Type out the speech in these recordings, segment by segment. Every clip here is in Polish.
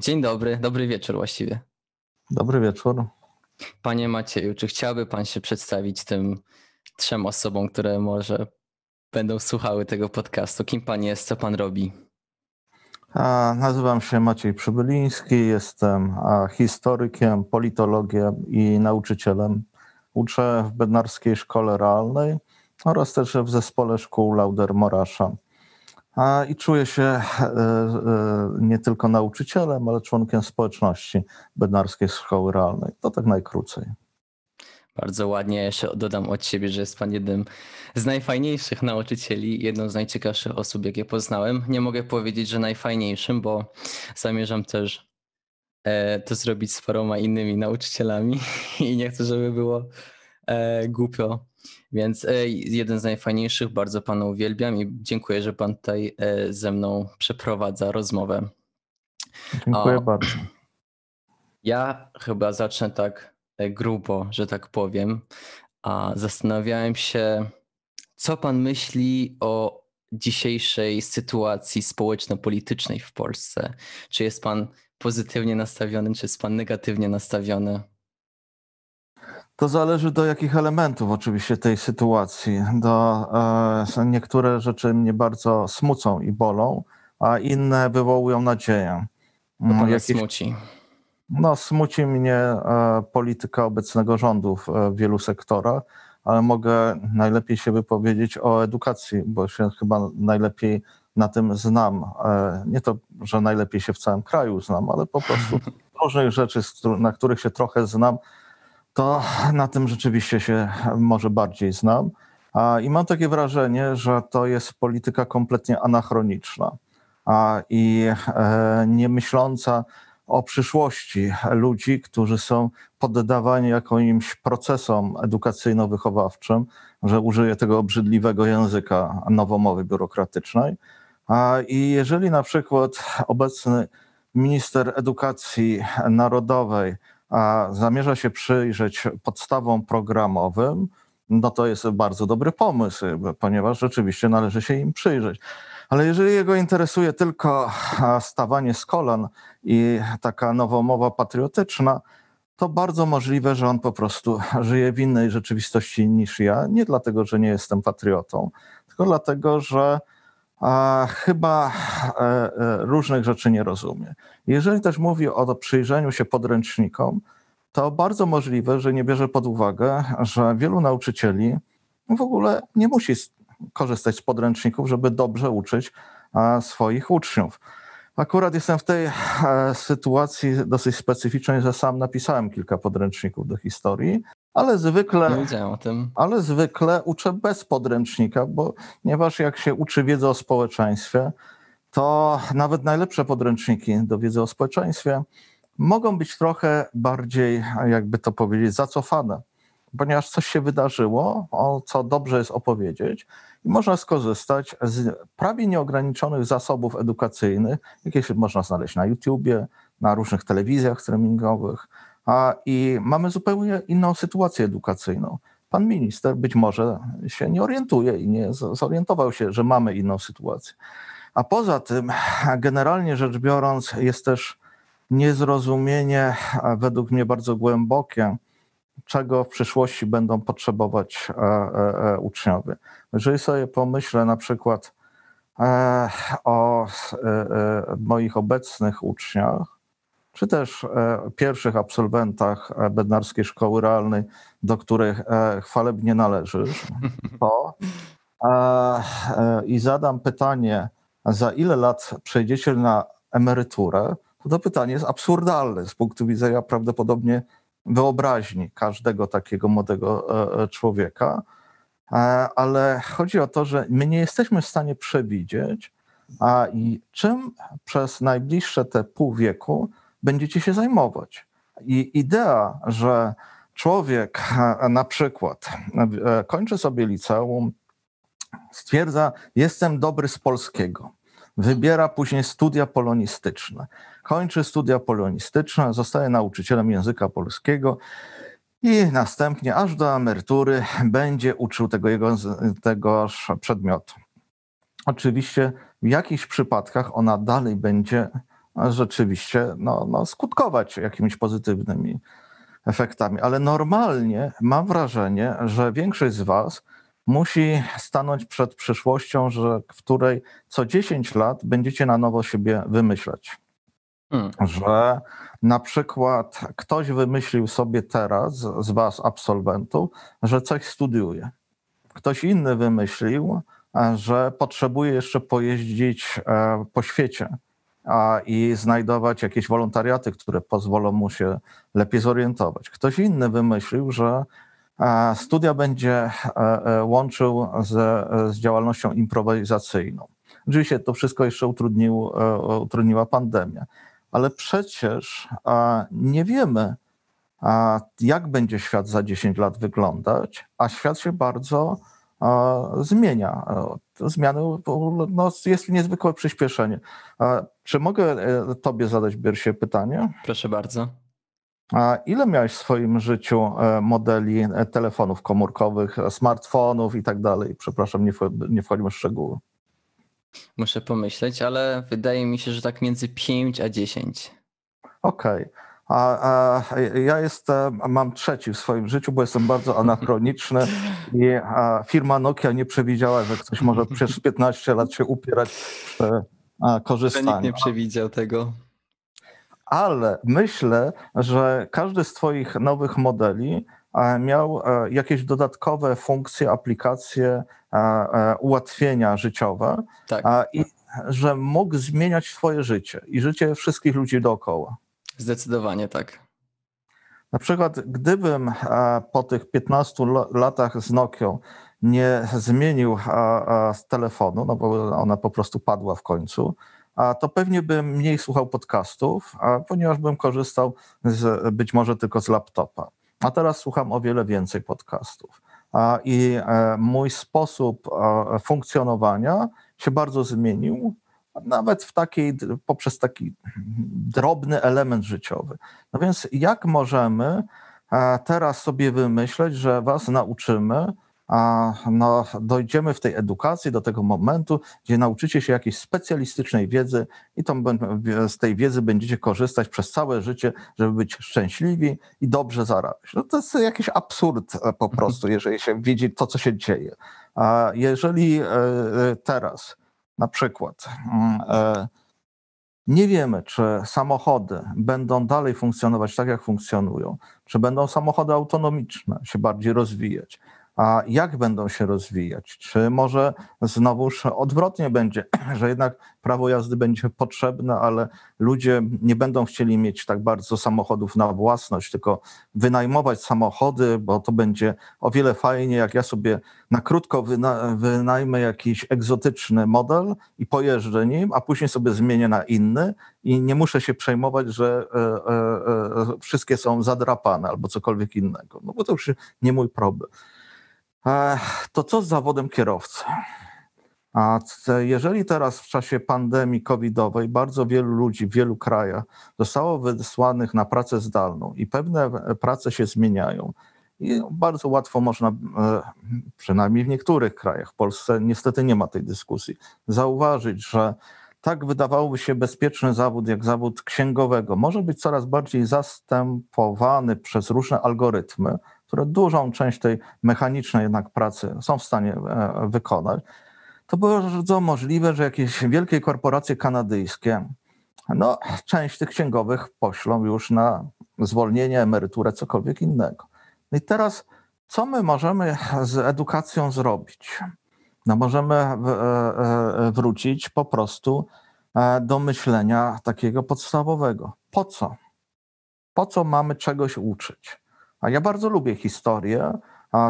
Dzień dobry, dobry wieczór właściwie. Dobry wieczór. Panie Macieju, czy chciałby Pan się przedstawić tym trzem osobom, które może będą słuchały tego podcastu? Kim Pan jest, co Pan robi? A, nazywam się Maciej Przybyliński, jestem historykiem, politologiem i nauczycielem. Uczę w Bednarskiej Szkole Realnej oraz też w zespole szkół Lauder Morasza. I czuję się e, e, nie tylko nauczycielem, ale członkiem społeczności Bednarskiej Szkoły Realnej. To tak najkrócej. Bardzo ładnie. Jeszcze dodam od siebie, że jest pan jednym z najfajniejszych nauczycieli, jedną z najciekawszych osób, jakie poznałem. Nie mogę powiedzieć, że najfajniejszym, bo zamierzam też e, to zrobić z paroma innymi nauczycielami i nie chcę, żeby było głupio więc e, jeden z najfajniejszych, bardzo Pana uwielbiam i dziękuję, że Pan tutaj e, ze mną przeprowadza rozmowę. Dziękuję o, bardzo. Ja chyba zacznę tak e, grubo, że tak powiem. A zastanawiałem się, co Pan myśli o dzisiejszej sytuacji społeczno-politycznej w Polsce? Czy jest Pan pozytywnie nastawiony, czy jest Pan negatywnie nastawiony? To zależy do jakich elementów oczywiście tej sytuacji. Do, e, niektóre rzeczy mnie bardzo smucą i bolą, a inne wywołują nadzieję. To mm, Jakieś, smuci? No, smuci mnie e, polityka obecnego rządu w e, wielu sektorach, ale mogę najlepiej się wypowiedzieć o edukacji, bo się chyba najlepiej na tym znam. E, nie to, że najlepiej się w całym kraju znam, ale po prostu różnych rzeczy, na których się trochę znam, to na tym rzeczywiście się może bardziej znam. I mam takie wrażenie, że to jest polityka kompletnie anachroniczna i e, nie myśląca o przyszłości ludzi, którzy są poddawani jakimś procesom edukacyjno-wychowawczym, że użyję tego obrzydliwego języka nowomowy biurokratycznej. I jeżeli na przykład obecny minister edukacji narodowej zamierza się przyjrzeć podstawom programowym, no to jest bardzo dobry pomysł, ponieważ rzeczywiście należy się im przyjrzeć. Ale jeżeli jego interesuje tylko stawanie z kolan i taka nowomowa patriotyczna, to bardzo możliwe, że on po prostu żyje w innej rzeczywistości niż ja. Nie dlatego, że nie jestem patriotą, tylko dlatego, że a chyba e, e, różnych rzeczy nie rozumie. Jeżeli też mówi o przyjrzeniu się podręcznikom, to bardzo możliwe, że nie bierze pod uwagę, że wielu nauczycieli w ogóle nie musi korzystać z podręczników, żeby dobrze uczyć swoich uczniów. Akurat jestem w tej e, sytuacji dosyć specyficznej, że sam napisałem kilka podręczników do historii, ale zwykle, ale zwykle uczę bez podręcznika, bo ponieważ jak się uczy wiedzy o społeczeństwie, to nawet najlepsze podręczniki do wiedzy o społeczeństwie mogą być trochę bardziej, jakby to powiedzieć, zacofane, ponieważ coś się wydarzyło, o co dobrze jest opowiedzieć, i można skorzystać z prawie nieograniczonych zasobów edukacyjnych, jakie się można znaleźć na YouTubie, na różnych telewizjach streamingowych. A, I mamy zupełnie inną sytuację edukacyjną. Pan minister być może się nie orientuje i nie zorientował się, że mamy inną sytuację. A poza tym, generalnie rzecz biorąc, jest też niezrozumienie, według mnie bardzo głębokie, czego w przyszłości będą potrzebować e, e, e, uczniowie. Jeżeli sobie pomyślę na przykład o moich obecnych uczniach, czy też pierwszych absolwentach Bednarskiej Szkoły Realnej, do których chwalebnie należysz, to i zadam pytanie, za ile lat przejdziecie na emeryturę, to to pytanie jest absurdalne z punktu widzenia prawdopodobnie wyobraźni każdego takiego młodego e, e, człowieka. E, ale chodzi o to, że my nie jesteśmy w stanie przewidzieć, a i czym przez najbliższe te pół wieku będziecie się zajmować. I idea, że człowiek na przykład kończy sobie liceum, stwierdza, jestem dobry z polskiego, wybiera później studia polonistyczne, kończy studia polonistyczne, zostaje nauczycielem języka polskiego i następnie aż do emerytury będzie uczył tego jego, tegoż przedmiotu. Oczywiście w jakichś przypadkach ona dalej będzie rzeczywiście no, no, skutkować jakimiś pozytywnymi efektami. Ale normalnie mam wrażenie, że większość z Was musi stanąć przed przyszłością, że, w której co 10 lat będziecie na nowo siebie wymyślać. Hmm. Że na przykład ktoś wymyślił sobie teraz z Was, absolwentów, że coś studiuje. Ktoś inny wymyślił, że potrzebuje jeszcze pojeździć e, po świecie i znajdować jakieś wolontariaty, które pozwolą mu się lepiej zorientować. Ktoś inny wymyślił, że e, studia będzie e, łączył z, z działalnością improwizacyjną. Oczywiście to wszystko jeszcze utrudnił, utrudniła pandemia, ale przecież nie wiemy, jak będzie świat za 10 lat wyglądać, a świat się bardzo zmienia. Zmiany, no, jest niezwykłe przyspieszenie. Czy mogę e, Tobie zadać, Biersie, pytanie? Proszę bardzo. A ile miałeś w swoim życiu e, modeli e, telefonów komórkowych, smartfonów i tak dalej? Przepraszam, nie, nie wchodźmy w szczegóły. Muszę pomyśleć, ale wydaje mi się, że tak między 5 a 10. Okej. Okay. A, a, ja jestem, mam trzeci w swoim życiu, bo jestem bardzo anachroniczny i firma Nokia nie przewidziała, że ktoś może przez 15 lat się upierać przy korzystaniu. Nikt nie przewidział tego. Ale myślę, że każdy z Twoich nowych modeli miał jakieś dodatkowe funkcje, aplikacje, ułatwienia życiowe tak. i że mógł zmieniać swoje życie i życie wszystkich ludzi dookoła. Zdecydowanie tak. Na przykład, gdybym po tych 15 latach z Nokią nie zmienił telefonu, no bo ona po prostu padła w końcu, to pewnie bym mniej słuchał podcastów, ponieważ bym korzystał z, być może tylko z laptopa. A teraz słucham o wiele więcej podcastów. I e, mój sposób funkcjonowania się bardzo zmienił nawet w takiej, poprzez taki drobny element życiowy. No więc jak możemy e, teraz sobie wymyśleć, że was nauczymy, a no, dojdziemy w tej edukacji do tego momentu, gdzie nauczycie się jakiejś specjalistycznej wiedzy i to, z tej wiedzy będziecie korzystać przez całe życie, żeby być szczęśliwi i dobrze zarabiać. No to jest jakiś absurd e, po prostu, jeżeli się widzi to, co się dzieje. A jeżeli e, teraz na przykład. Mm, e, nie wiemy, czy samochody będą dalej funkcjonować tak, jak funkcjonują, czy będą samochody autonomiczne się bardziej rozwijać, a jak będą się rozwijać? Czy może znowuż odwrotnie będzie, że jednak prawo jazdy będzie potrzebne, ale ludzie nie będą chcieli mieć tak bardzo samochodów na własność, tylko wynajmować samochody, bo to będzie o wiele fajniej, jak ja sobie na krótko wyna wynajmę jakiś egzotyczny model i pojeżdżę nim, a później sobie zmienię na inny i nie muszę się przejmować, że e, e, e, wszystkie są zadrapane albo cokolwiek innego, no bo to już nie mój problem. To co z zawodem kierowcy? A jeżeli teraz w czasie pandemii covidowej bardzo wielu ludzi w wielu krajach zostało wysłanych na pracę zdalną i pewne prace się zmieniają, i bardzo łatwo można, e, przynajmniej w niektórych krajach, w Polsce niestety nie ma tej dyskusji, zauważyć, że tak wydawałoby się bezpieczny zawód jak zawód księgowego może być coraz bardziej zastępowany przez różne algorytmy, które dużą część tej mechanicznej jednak pracy są w stanie e, wykonać, to bardzo możliwe, że jakieś wielkie korporacje kanadyjskie, no, część tych księgowych poślą już na zwolnienie, emeryturę, cokolwiek innego. No i teraz, co my możemy z edukacją zrobić? No, możemy e, e, wrócić po prostu do myślenia takiego podstawowego. Po co? Po co mamy czegoś uczyć? A ja bardzo lubię historię,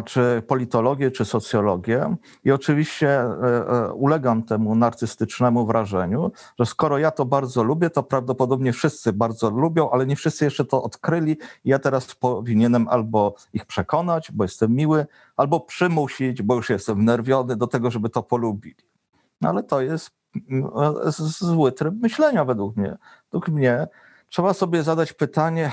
czy politologię, czy socjologię. I oczywiście e, e, ulegam temu narcystycznemu wrażeniu, że skoro ja to bardzo lubię, to prawdopodobnie wszyscy bardzo lubią, ale nie wszyscy jeszcze to odkryli. Ja teraz powinienem albo ich przekonać, bo jestem miły, albo przymusić, bo już jestem wnerwiony do tego, żeby to polubili. No ale to jest mm, e, zły tryb myślenia według mnie. Według mnie trzeba sobie zadać pytanie,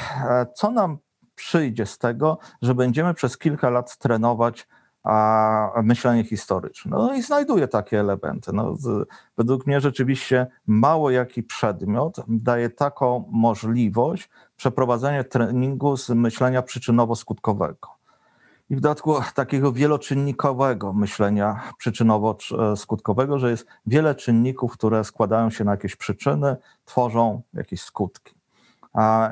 co nam przyjdzie z tego, że będziemy przez kilka lat trenować a myślenie historyczne. No i znajduje takie elementy. No, z, według mnie rzeczywiście mało jaki przedmiot daje taką możliwość przeprowadzenia treningu z myślenia przyczynowo-skutkowego. I w dodatku takiego wieloczynnikowego myślenia przyczynowo-skutkowego, że jest wiele czynników, które składają się na jakieś przyczyny, tworzą jakieś skutki.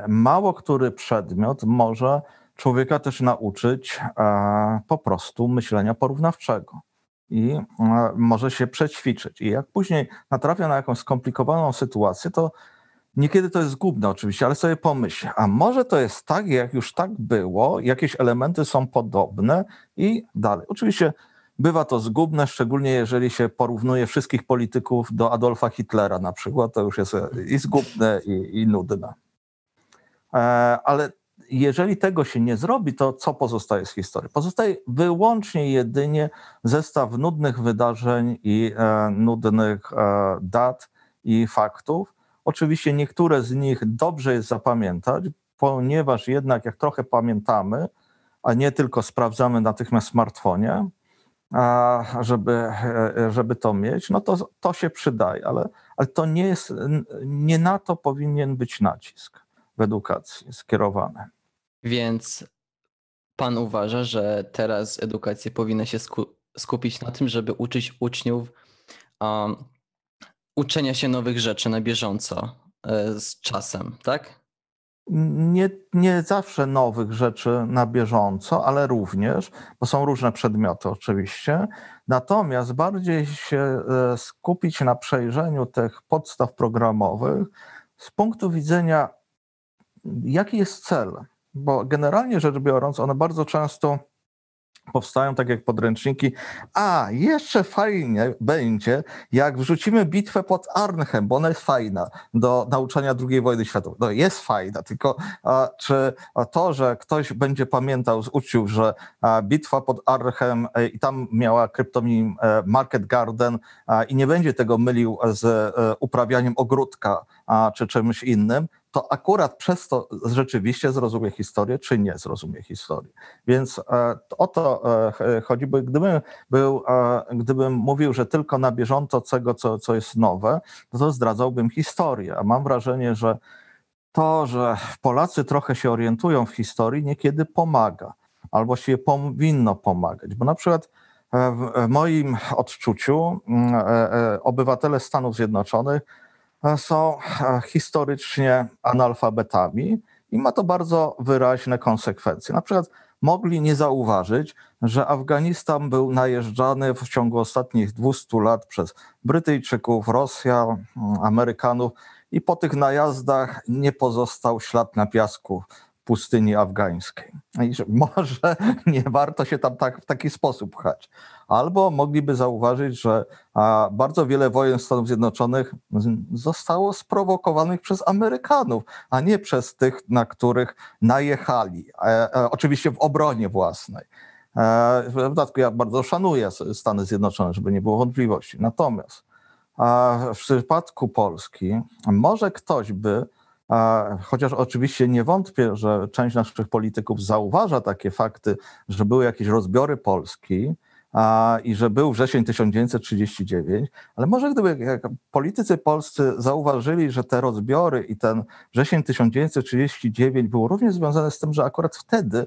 Mało który przedmiot może człowieka też nauczyć e, po prostu myślenia porównawczego i e, może się przećwiczyć. I jak później natrafia na jakąś skomplikowaną sytuację, to niekiedy to jest zgubne oczywiście, ale sobie pomyśl, a może to jest tak, jak już tak było, jakieś elementy są podobne i dalej. Oczywiście bywa to zgubne, szczególnie jeżeli się porównuje wszystkich polityków do Adolfa Hitlera na przykład, to już jest i zgubne, i, i nudne. E, ale jeżeli tego się nie zrobi, to co pozostaje z historii? Pozostaje wyłącznie jedynie zestaw nudnych wydarzeń i e, nudnych e, dat i faktów. Oczywiście niektóre z nich dobrze jest zapamiętać, ponieważ jednak jak trochę pamiętamy, a nie tylko sprawdzamy natychmiast w smartfonie, żeby, żeby to mieć, no to, to się przydaje, ale, ale to nie jest, nie na to powinien być nacisk w edukacji skierowany. Więc pan uważa, że teraz edukacja powinna się skupić na tym, żeby uczyć uczniów um, uczenia się nowych rzeczy na bieżąco e, z czasem, tak? Nie, nie zawsze nowych rzeczy na bieżąco, ale również, bo są różne przedmioty oczywiście. Natomiast bardziej się e, skupić na przejrzeniu tych podstaw programowych z punktu widzenia, jaki jest cel bo generalnie rzecz biorąc, one bardzo często powstają tak jak podręczniki. A, jeszcze fajnie będzie, jak wrzucimy bitwę pod Arnhem, bo ona jest fajna do nauczania II wojny światowej. No jest fajna, tylko a, czy a to, że ktoś będzie pamiętał uczniów, że a, bitwa pod Arnhem e, i tam miała kryptonim e, Market Garden i nie będzie tego mylił z e, uprawianiem ogródka czy czymś innym, to akurat przez to rzeczywiście zrozumie historię, czy nie zrozumie historii. Więc e, o to e, chodzi, bo gdybym, był, e, gdybym mówił, że tylko na bieżąco tego, co, co jest nowe, no to zdradzałbym historię. A mam wrażenie, że to, że Polacy trochę się orientują w historii, niekiedy pomaga, albo się powinno pomagać. Bo na przykład w moim odczuciu mm, obywatele Stanów Zjednoczonych są historycznie analfabetami i ma to bardzo wyraźne konsekwencje. Na przykład mogli nie zauważyć, że Afganistan był najeżdżany w ciągu ostatnich 200 lat przez Brytyjczyków, Rosjan, Amerykanów i po tych najazdach nie pozostał ślad na piasku pustyni afgańskiej. I że może nie warto się tam tak, w taki sposób pchać. Albo mogliby zauważyć, że bardzo wiele wojen Stanów Zjednoczonych zostało sprowokowanych przez Amerykanów, a nie przez tych, na których najechali. E, e, oczywiście w obronie własnej. E, w dodatku ja bardzo szanuję Stany Zjednoczone, żeby nie było wątpliwości. Natomiast w przypadku Polski może ktoś by Chociaż oczywiście nie wątpię, że część naszych polityków zauważa takie fakty, że były jakieś rozbiory Polski i że był wrzesień 1939, ale może gdyby politycy polscy zauważyli, że te rozbiory i ten wrzesień 1939 był również związany z tym, że akurat wtedy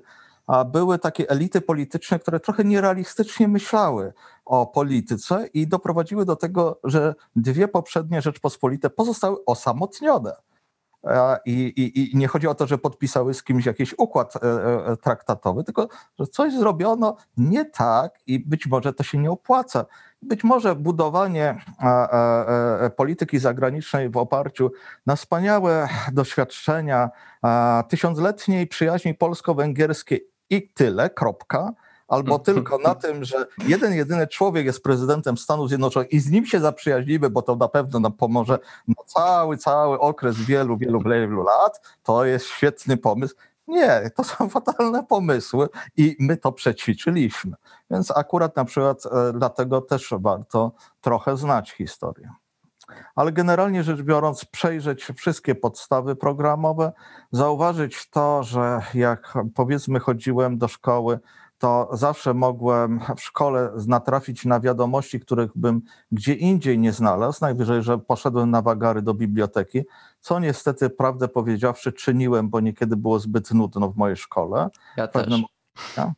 były takie elity polityczne, które trochę nierealistycznie myślały o polityce i doprowadziły do tego, że dwie poprzednie Rzeczpospolite pozostały osamotnione i, i, I, nie chodzi o to, że podpisały z kimś jakiś układ e, e, traktatowy, tylko że coś zrobiono nie tak i być może to się nie opłaca. Być może budowanie polityki zagranicznej w oparciu na wspaniałe doświadczenia tysiącletniej przyjaźni polsko-węgierskiej i tyle, kropka albo tylko na tym, że jeden, jedyny człowiek jest prezydentem Stanów Zjednoczonych i z nim się zaprzyjaźnimy, bo to na pewno nam pomoże na cały, cały okres wielu, wielu, wielu lat, to jest świetny pomysł. Nie, to są fatalne pomysły i my to przećwiczyliśmy. Więc akurat na przykład e, dlatego też warto trochę znać historię. Ale generalnie rzecz biorąc, przejrzeć wszystkie podstawy programowe, zauważyć to, że jak powiedzmy chodziłem do szkoły to zawsze mogłem w szkole natrafić na wiadomości, których bym gdzie indziej nie znalazł. Najwyżej, że poszedłem na wagary do biblioteki, co niestety, prawdę powiedziawszy, czyniłem, bo niekiedy było zbyt nudno w mojej szkole. Ja też. Pewnym...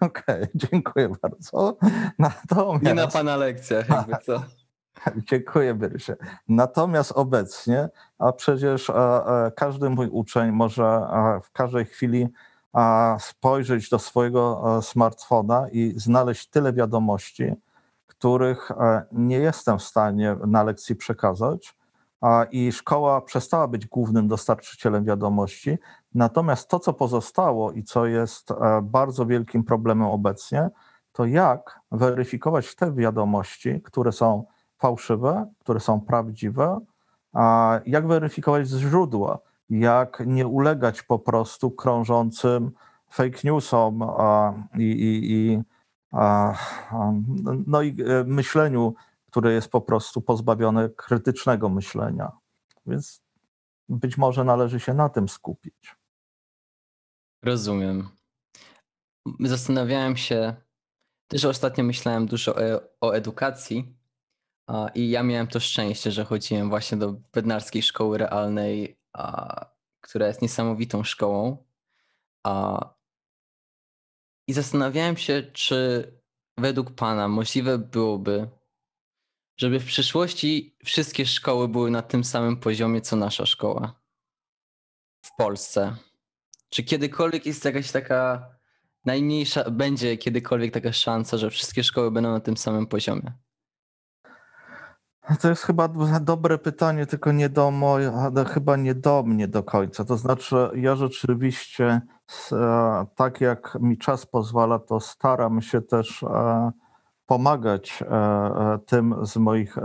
Okej, okay, dziękuję bardzo. Natomiast... Nie na pana lekcjach, jakby co. Dziękuję, Byrysie. Natomiast obecnie, a przecież każdy mój uczeń może w każdej chwili spojrzeć do swojego smartfona i znaleźć tyle wiadomości, których nie jestem w stanie na lekcji przekazać. I szkoła przestała być głównym dostarczycielem wiadomości. Natomiast to, co pozostało i co jest bardzo wielkim problemem obecnie, to jak weryfikować te wiadomości, które są fałszywe, które są prawdziwe, jak weryfikować źródła, jak nie ulegać po prostu krążącym fake newsom i, i, i no i e, myśleniu, które jest po prostu pozbawione krytycznego myślenia. Więc być może należy się na tym skupić. Rozumiem. Zastanawiałem się, też ostatnio myślałem dużo o, o edukacji i ja miałem to szczęście, że chodziłem właśnie do Bednarskiej Szkoły Realnej, która jest niesamowitą szkołą. I zastanawiałem się, czy według Pana możliwe byłoby, żeby w przyszłości wszystkie szkoły były na tym samym poziomie, co nasza szkoła w Polsce. Czy kiedykolwiek jest jakaś taka najmniejsza, będzie kiedykolwiek taka szansa, że wszystkie szkoły będą na tym samym poziomie? To jest chyba dobre pytanie, tylko nie do moje, chyba nie do mnie do końca. To znaczy, ja rzeczywiście, e, tak jak mi czas pozwala, to staram się też e, pomagać e, tym z moich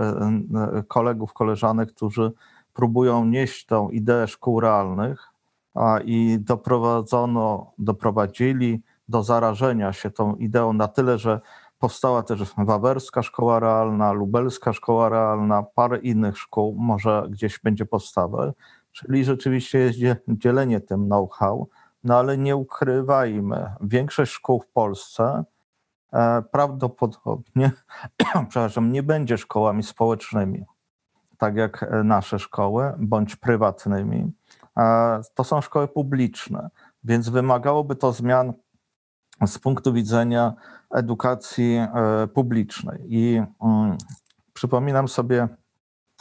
kolegów, koleżanek, którzy próbują nieść tą ideę szkół realnych i doprowadzono, doprowadzili do zarażenia się tą ideą na tyle, że Powstała też Wawerska Szkoła Realna, Lubelska Szkoła Realna, parę innych szkół może gdzieś będzie powstawać. Czyli rzeczywiście jest dzielenie tym know-how, no ale nie ukrywajmy, większość szkół w Polsce e, prawdopodobnie, przepraszam, nie będzie szkołami społecznymi, tak jak e, nasze szkoły, bądź prywatnymi. E, to są szkoły publiczne, więc wymagałoby to zmian z punktu widzenia edukacji e, publicznej. I mm, przypominam sobie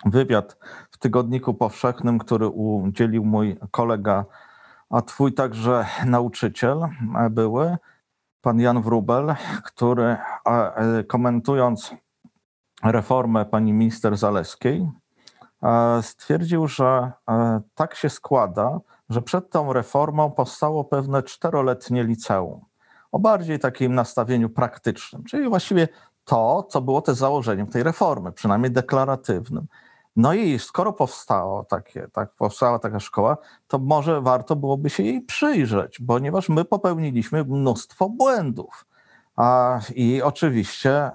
wywiad w Tygodniku Powszechnym, który udzielił mój kolega, a twój także nauczyciel e, były, pan Jan Wrubel, który e, komentując reformę pani minister Zaleskiej, stwierdził, że tak się składa, że przed tą reformą powstało pewne czteroletnie liceum o bardziej takim nastawieniu praktycznym, czyli właściwie to, co było też założeniem tej reformy, przynajmniej deklaratywnym. No i skoro powstało takie, tak, powstała taka szkoła, to może warto byłoby się jej przyjrzeć, ponieważ my popełniliśmy mnóstwo błędów. A, I oczywiście e,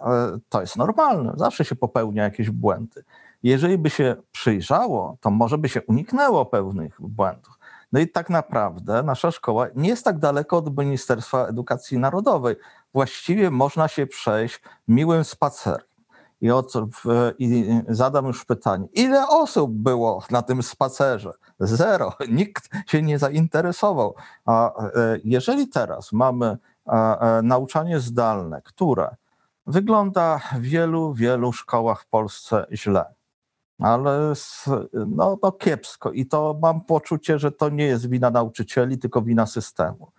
to jest normalne, zawsze się popełnia jakieś błędy. Jeżeli by się przyjrzało, to może by się uniknęło pewnych błędów. No i tak naprawdę nasza szkoła nie jest tak daleko od Ministerstwa Edukacji Narodowej. Właściwie można się przejść miłym spacerem. I, od, I, zadam już pytanie, ile osób było na tym spacerze? Zero. Nikt się nie zainteresował. A e, jeżeli teraz mamy e, nauczanie zdalne, które wygląda w wielu, wielu szkołach w Polsce źle, ale no, no kiepsko. I to mam poczucie, że to nie jest wina nauczycieli, tylko wina systemu.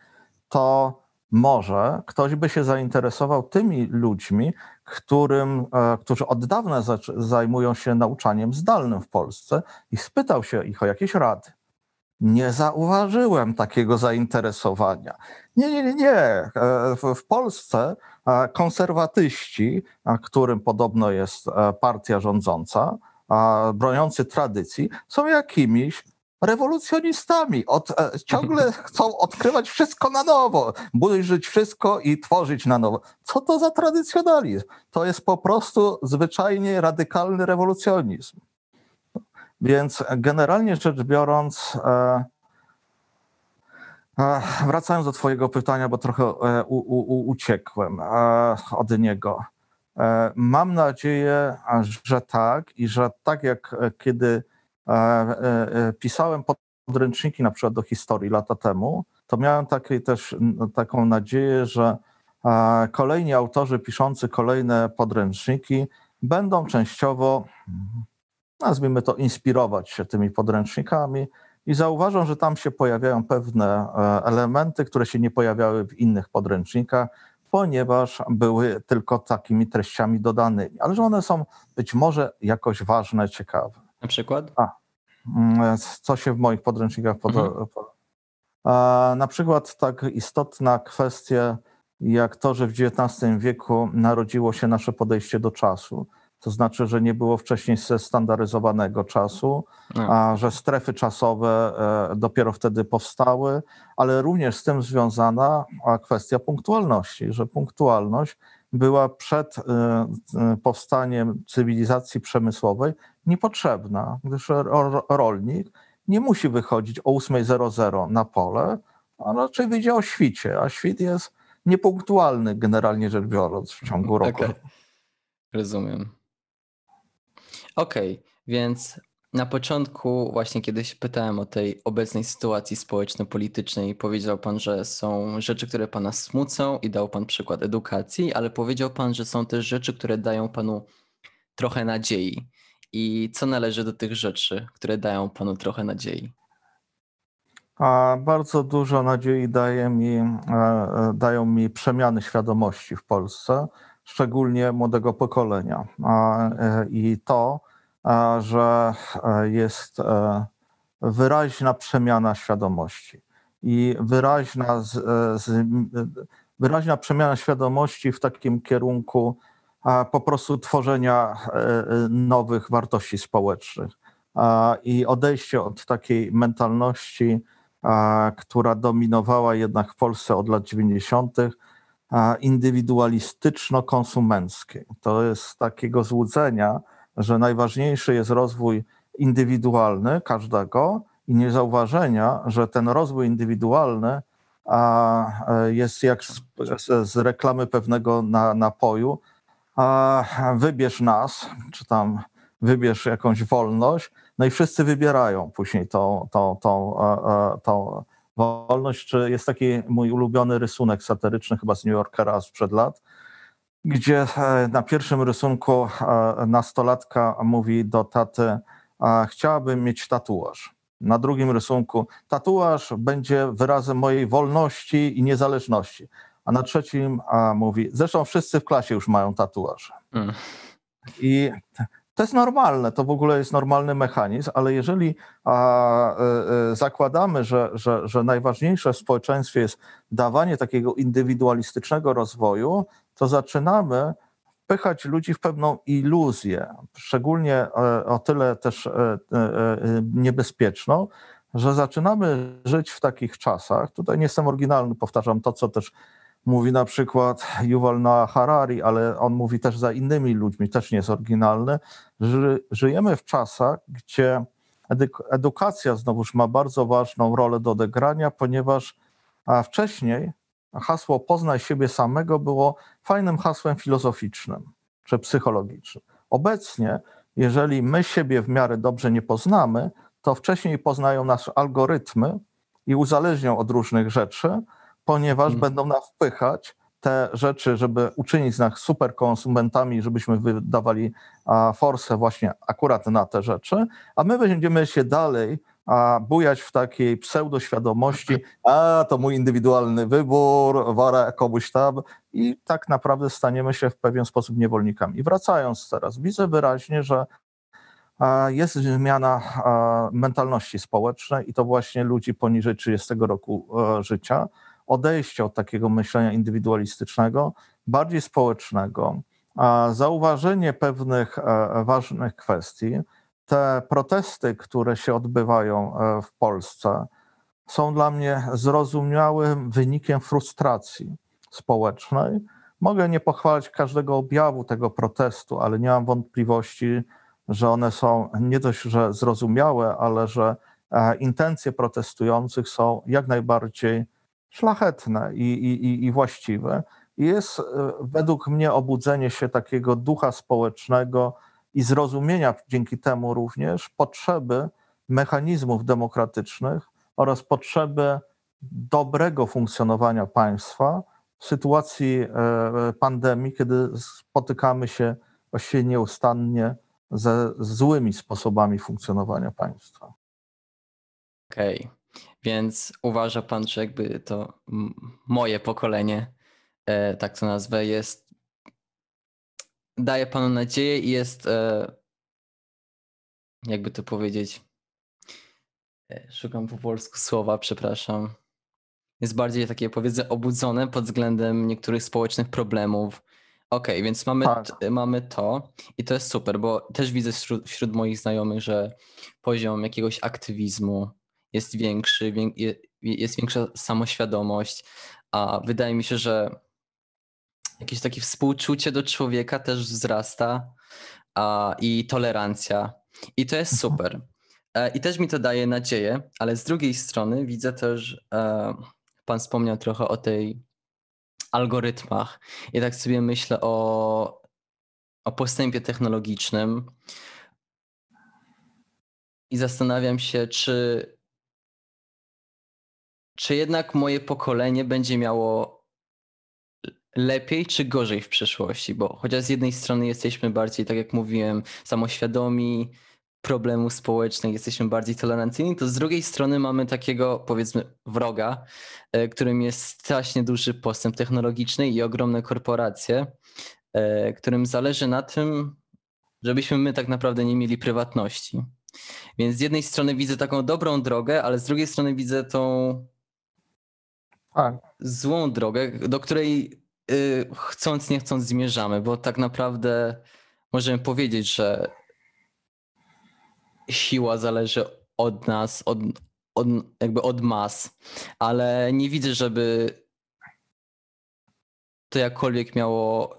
To może ktoś by się zainteresował tymi ludźmi, którym, e, którzy od dawna zajmują się nauczaniem zdalnym w Polsce i spytał się ich o jakieś rady. Nie zauważyłem takiego zainteresowania. Nie, nie, nie. E, w Polsce e, konserwatyści, którym podobno jest partia rządząca, broniący tradycji są jakimiś rewolucjonistami. Od, e, ciągle chcą odkrywać wszystko na nowo, burzyć wszystko i tworzyć na nowo. Co to za tradycjonalizm? To jest po prostu zwyczajnie radykalny rewolucjonizm. Więc generalnie rzecz biorąc, e, Wracając do Twojego pytania, bo trochę e, u, u, uciekłem e, od niego. E, mam nadzieję, że tak i że tak jak kiedy pisałem podręczniki na przykład do historii lata temu, to miałem takie, też taką nadzieję, że kolejni autorzy piszący kolejne podręczniki będą częściowo, nazwijmy to, inspirować się tymi podręcznikami i zauważą, że tam się pojawiają pewne e, elementy, które się nie pojawiały w innych podręcznikach, ponieważ były tylko takimi treściami dodanymi, ale że one są być może jakoś ważne, ciekawe. Na przykład? A, mm, co się w moich podręcznikach podoba. Mhm. A, na przykład tak istotna kwestia, jak to, że w XIX wieku narodziło się nasze podejście do czasu to znaczy, że nie było wcześniej standaryzowanego czasu, a że strefy czasowe e, dopiero wtedy powstały, ale również z tym związana kwestia punktualności, że punktualność była przed e, e, powstaniem cywilizacji przemysłowej niepotrzebna, gdyż rolnik nie musi wychodzić o 8.00 na pole, a raczej wyjdzie o świcie, a świt jest niepunktualny generalnie rzecz biorąc w ciągu roku. Okay. Rozumiem. Okej, okay, więc na początku właśnie kiedyś pytałem o tej obecnej sytuacji społeczno-politycznej. Powiedział pan, że są rzeczy, które pana smucą i dał pan przykład edukacji, ale powiedział pan, że są też rzeczy, które dają panu trochę nadziei. I co należy do tych rzeczy, które dają panu trochę nadziei? A bardzo dużo nadziei daje mi, e, e, dają mi przemiany świadomości w Polsce szczególnie młodego pokolenia. E, I to, że e, jest e, wyraźna przemiana świadomości i wyraźna, wyraźna przemiana świadomości w takim kierunku po prostu tworzenia nowych wartości społecznych i odejście od takiej mentalności, która dominowała jednak w Polsce od lat 90., indywidualistyczno-konsumenckiej. To jest takiego złudzenia, że najważniejszy jest rozwój indywidualny każdego i niezauważenia, że ten rozwój indywidualny jest jak z, z reklamy pewnego na, napoju. Wybierz nas, czy tam wybierz jakąś wolność, no i wszyscy wybierają później tą, tą, tą, tą, tą wolność, czy jest taki mój ulubiony rysunek satyryczny, chyba z New Yorkera sprzed lat, gdzie e, na pierwszym rysunku e, nastolatka mówi do taty, chciałabym mieć tatuaż. Na drugim rysunku tatuaż będzie wyrazem mojej wolności i niezależności. A na trzecim mówi, zresztą wszyscy w klasie już mają tatuaż. Mm. I to jest normalne, to w ogóle jest normalny mechanizm, ale jeżeli a, y, y, zakładamy, że, że, że najważniejsze w społeczeństwie jest dawanie takiego indywidualistycznego rozwoju, to zaczynamy wpychać ludzi w pewną iluzję, szczególnie e, o tyle też niebezpieczną, że zaczynamy żyć w takich czasach. Tutaj nie jestem oryginalny, powtarzam to, co też mówi na przykład Yuval Noah Harari, ale on mówi też za innymi ludźmi, też nie jest oryginalny, że żyjemy w czasach, gdzie edukacja znowuż ma bardzo ważną rolę do odegrania, ponieważ wcześniej hasło poznaj siebie samego było fajnym hasłem filozoficznym czy psychologicznym. Obecnie, jeżeli my siebie w miarę dobrze nie poznamy, to wcześniej poznają nas algorytmy i uzależnią od różnych rzeczy, ponieważ hmm. będą nas wpychać te rzeczy, żeby uczynić nas super konsumentami, żebyśmy wydawali forsę właśnie akurat na te rzeczy, a my będziemy się dalej a bujać w takiej pseudoświadomości, a to mój indywidualny wybór, wara komuś tam i tak naprawdę staniemy się w pewien sposób niewolnikami. I wracając teraz, widzę wyraźnie, że jest zmiana mentalności społecznej i to właśnie ludzi poniżej 30 roku e, życia, odejście od takiego myślenia indywidualistycznego, bardziej społecznego, zauważenie pewnych e, ważnych kwestii. Te protesty, które się odbywają e, w Polsce, są dla mnie zrozumiałym wynikiem frustracji społecznej. Mogę nie pochwalić każdego objawu tego protestu, ale nie mam wątpliwości, że one są nie dość, że zrozumiałe, ale że intencje protestujących są jak najbardziej szlachetne i, i, i właściwe. Jest według mnie obudzenie się takiego ducha społecznego i zrozumienia dzięki temu również potrzeby mechanizmów demokratycznych oraz potrzeby dobrego funkcjonowania państwa w sytuacji e, pandemii, kiedy spotykamy się właściwie nieustannie ze złymi sposobami funkcjonowania państwa. Okej, okay. Więc uważa pan, że jakby to moje pokolenie, e, tak to nazwę, jest daje panu nadzieję i jest e, jakby to powiedzieć szukam po polsku słowa, przepraszam jest bardziej takie powiedzmy obudzone pod względem niektórych społecznych problemów. Okej, okay, więc mamy, tak. mamy to i to jest super, bo też widzę wśród, wśród moich znajomych, że poziom jakiegoś aktywizmu jest większy, jest większa samoświadomość, a wydaje mi się, że jakieś takie współczucie do człowieka też wzrasta a, i tolerancja. I to jest mhm. super. E, I też mi to daje nadzieję, ale z drugiej strony widzę też e, Pan wspomniał trochę o tej algorytmach. I tak sobie myślę o, o postępie technologicznym i zastanawiam się, czy, czy jednak moje pokolenie będzie miało lepiej czy gorzej w przyszłości, bo chociaż z jednej strony jesteśmy bardziej, tak jak mówiłem, samoświadomi, problemów społecznych, jesteśmy bardziej tolerancyjni, to z drugiej strony mamy takiego powiedzmy wroga, e, którym jest strasznie duży postęp technologiczny i ogromne korporacje, e, którym zależy na tym, żebyśmy my tak naprawdę nie mieli prywatności. Więc z jednej strony widzę taką dobrą drogę, ale z drugiej strony widzę tą tak. złą drogę, do której y, chcąc nie chcąc zmierzamy, bo tak naprawdę możemy powiedzieć, że siła zależy od nas, od, od, jakby od mas, ale nie widzę, żeby to jakkolwiek miało,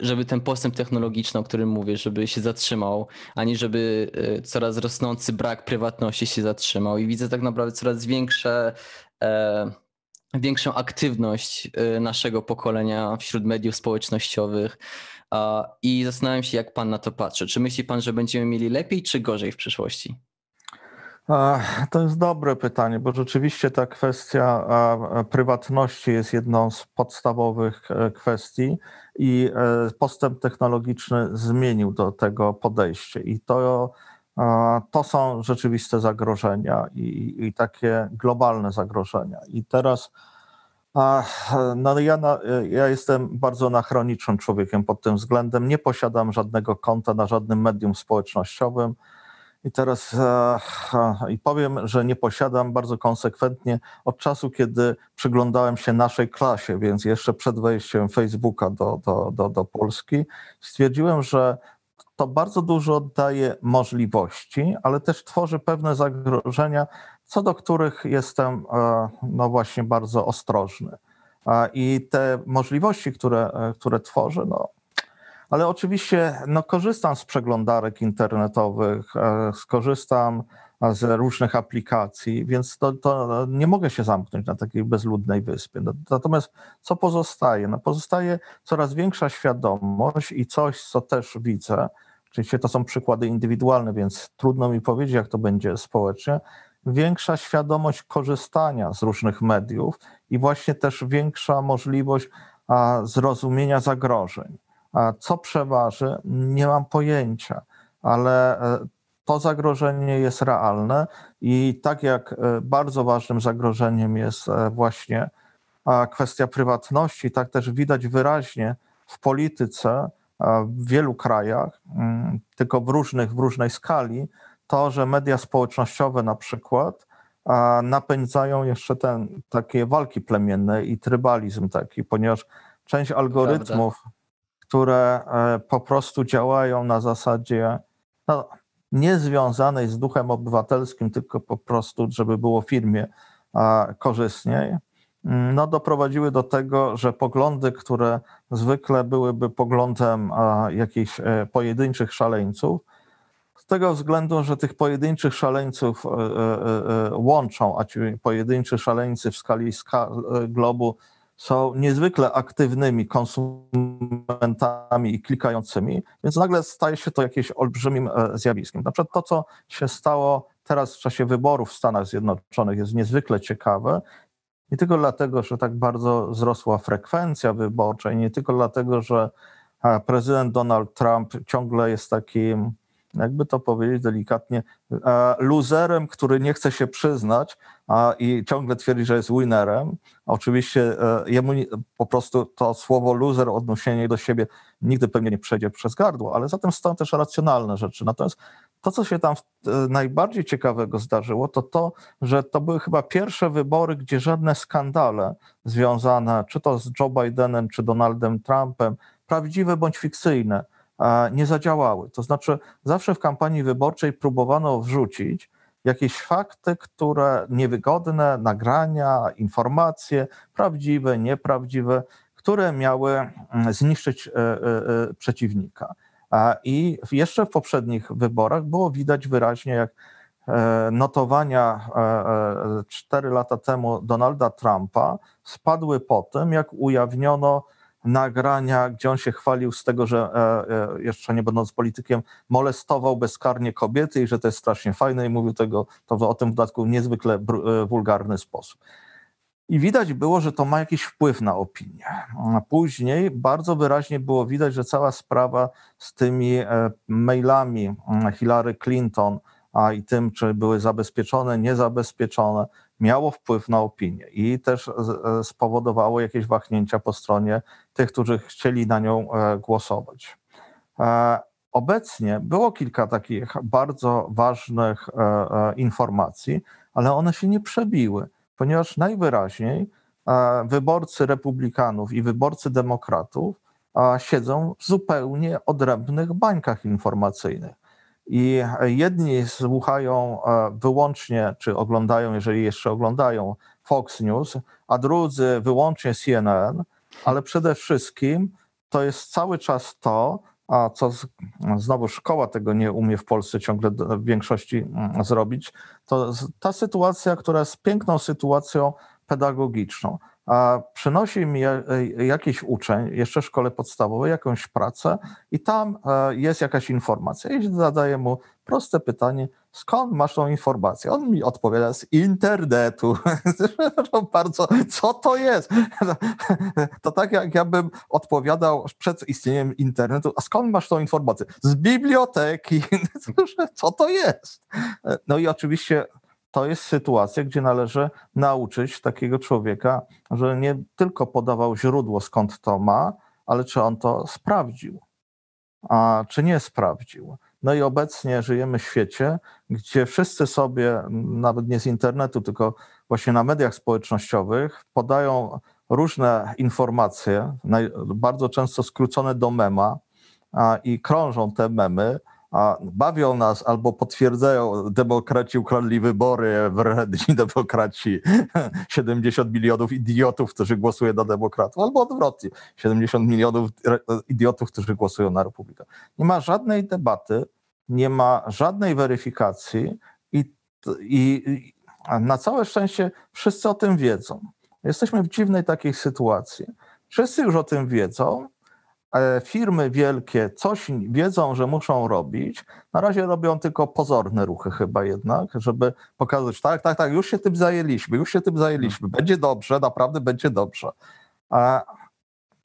żeby ten postęp technologiczny, o którym mówię, żeby się zatrzymał, ani żeby e, coraz rosnący brak prywatności się zatrzymał. I widzę tak naprawdę coraz większe, e, większą aktywność e, naszego pokolenia wśród mediów społecznościowych, i zastanawiam się, jak pan na to patrzy. Czy myśli pan, że będziemy mieli lepiej czy gorzej w przyszłości? To jest dobre pytanie, bo rzeczywiście ta kwestia prywatności jest jedną z podstawowych e, kwestii i e, postęp technologiczny zmienił do tego podejście. I to, to są rzeczywiste zagrożenia i, i takie globalne zagrożenia. I teraz no ja, ja jestem bardzo anachronicznym człowiekiem pod tym względem. Nie posiadam żadnego konta na żadnym medium społecznościowym. I teraz e, i powiem, że nie posiadam bardzo konsekwentnie od czasu, kiedy przyglądałem się naszej klasie, więc jeszcze przed wejściem Facebooka do, do, do, do Polski, stwierdziłem, że to bardzo dużo daje możliwości, ale też tworzy pewne zagrożenia, co do których jestem e, no właśnie bardzo ostrożny. I te możliwości, które, e, które tworzę, no, ale oczywiście no, korzystam z przeglądarek internetowych, e, skorzystam z różnych aplikacji, więc to, to nie mogę się zamknąć na takiej bezludnej wyspie. No, natomiast co pozostaje? No, pozostaje coraz większa świadomość i coś, co też widzę, oczywiście to są przykłady indywidualne, więc trudno mi powiedzieć, jak to będzie społecznie, większa świadomość korzystania z różnych mediów i właśnie też większa możliwość zrozumienia zagrożeń. Co przeważy, nie mam pojęcia, ale e, to zagrożenie jest realne i tak jak e, bardzo ważnym zagrożeniem jest e, właśnie kwestia prywatności, tak też widać wyraźnie w polityce w wielu krajach, mm, tylko w różnych, w różnej skali, to, że media społecznościowe na przykład napędzają jeszcze ten, takie walki plemienne i trybalizm taki, ponieważ część algorytmów, Prawda. które e, po prostu działają na zasadzie no, niezwiązanej z duchem obywatelskim, tylko po prostu, żeby było firmie korzystniej, no, doprowadziły do tego, że poglądy, które zwykle byłyby poglądem jakichś e, pojedynczych szaleńców, tego względu, że tych pojedynczych szaleńców e, e, łączą, a ci pojedynczy szaleńcy w skali globu są niezwykle aktywnymi konsumentami i klikającymi, więc nagle staje się to jakimś olbrzymim zjawiskiem. Na przykład to, co się stało teraz w czasie wyborów w Stanach Zjednoczonych jest niezwykle ciekawe. Nie tylko dlatego, że tak bardzo wzrosła frekwencja wyborcza, i nie tylko dlatego, że prezydent Donald Trump ciągle jest takim, jakby to powiedzieć delikatnie, luzerem, który nie chce się przyznać i ciągle twierdzi, że jest winnerem. Oczywiście e, jemu po prostu to słowo loser, odniesienie do siebie nigdy pewnie nie przejdzie przez gardło, ale zatem są też racjonalne rzeczy. Natomiast to, co się tam e, najbardziej ciekawego zdarzyło, to to, że to były chyba pierwsze wybory, gdzie żadne skandale związane czy to z Joe Bidenem, czy Donaldem Trumpem, prawdziwe bądź fikcyjne, nie zadziałały. To znaczy, zawsze w kampanii wyborczej próbowano wrzucić jakieś fakty, które niewygodne, nagrania, informacje, prawdziwe, nieprawdziwe, które miały mm, zniszczyć e, e, przeciwnika. I jeszcze w poprzednich wyborach było widać wyraźnie, jak e, notowania e, e, cztery lata temu Donalda Trumpa spadły po tym, jak ujawniono nagrania, gdzie on się chwalił z tego, że jeszcze nie będąc politykiem, molestował bezkarnie kobiety i że to jest strasznie fajne i mówił tego, to o tym w dodatku w niezwykle wulgarny sposób. I widać było, że to ma jakiś wpływ na opinię. Później bardzo wyraźnie było widać, że cała sprawa z tymi e, mailami mm, Hillary Clinton, a i tym, czy były zabezpieczone, niezabezpieczone, miało wpływ na opinię i też e, spowodowało jakieś wahnięcia po stronie tych, którzy chcieli na nią e, głosować. Obecnie było kilka takich bardzo ważnych informacji, ale one się nie przebiły ponieważ najwyraźniej wyborcy republikanów i wyborcy demokratów siedzą w zupełnie odrębnych bańkach informacyjnych. I jedni słuchają wyłącznie, czy oglądają, jeżeli jeszcze oglądają, Fox News, a drudzy wyłącznie CNN, ale przede wszystkim to jest cały czas to, a co z, znowu szkoła tego nie umie w Polsce ciągle w większości mm, zrobić, to ta sytuacja, która jest piękną sytuacją pedagogiczną, a przynosi mi e, jakiś uczeń, jeszcze w szkole podstawowej, jakąś pracę i tam e, jest jakaś informacja. I zadaję mu proste pytanie, skąd masz tą informację? On mi odpowiada z internetu. Bardzo, co to jest? To tak jak ja bym odpowiadał przed istnieniem internetu, a skąd masz tą informację? Z biblioteki. Co to jest? No i oczywiście to jest sytuacja, gdzie należy nauczyć takiego człowieka, że nie tylko podawał źródło, skąd to ma, ale czy on to sprawdził, a czy nie sprawdził. No i obecnie żyjemy w świecie, gdzie wszyscy sobie, nawet nie z internetu, tylko właśnie na mediach społecznościowych, podają różne informacje, bardzo często skrócone do mema, i krążą te memy, a bawią nas albo potwierdzają, demokraci ukradli wybory, wredni demokraci, 70 milionów idiotów, którzy głosują na demokratów, albo odwrotnie, 70 milionów idiotów, którzy głosują na republikę. Nie ma żadnej debaty, nie ma żadnej weryfikacji i, i na całe szczęście wszyscy o tym wiedzą. Jesteśmy w dziwnej takiej sytuacji. Wszyscy już o tym wiedzą, firmy wielkie coś wiedzą, że muszą robić. Na razie robią tylko pozorne ruchy chyba jednak, żeby pokazać, tak, tak, tak, już się tym zajęliśmy, już się tym zajęliśmy, będzie dobrze, naprawdę będzie dobrze. E,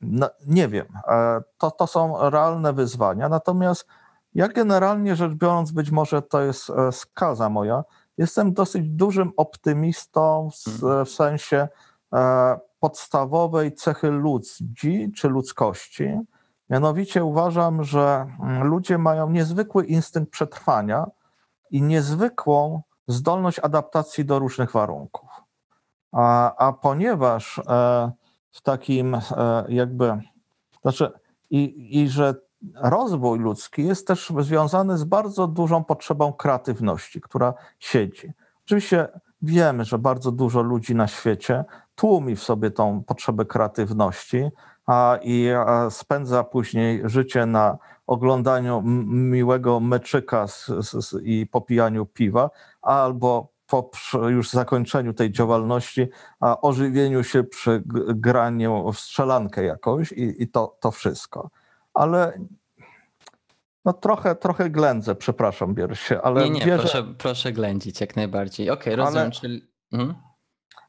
no, nie wiem, e, to, to są realne wyzwania, natomiast ja generalnie rzecz biorąc, być może to jest skaza moja, jestem dosyć dużym optymistą w, w sensie podstawowej cechy ludzi czy ludzkości, Mianowicie uważam, że mm, ludzie mają niezwykły instynkt przetrwania i niezwykłą zdolność adaptacji do różnych warunków. A, a ponieważ e, w takim e, jakby, znaczy, i, i że rozwój ludzki jest też związany z bardzo dużą potrzebą kreatywności, która siedzi. Oczywiście wiemy, że bardzo dużo ludzi na świecie tłumi w sobie tą potrzebę kreatywności, i spędza później życie na oglądaniu miłego meczyka z, z, z, i popijaniu piwa, albo po już zakończeniu tej działalności, a ożywieniu się przy graniu w strzelankę jakąś i, i to, to wszystko. Ale no trochę, trochę ględzę, przepraszam Biersie, ale Nie, nie, wierzę, proszę, proszę ględzić jak najbardziej. Okej, rozumiem, Ale- czyli... Mhm.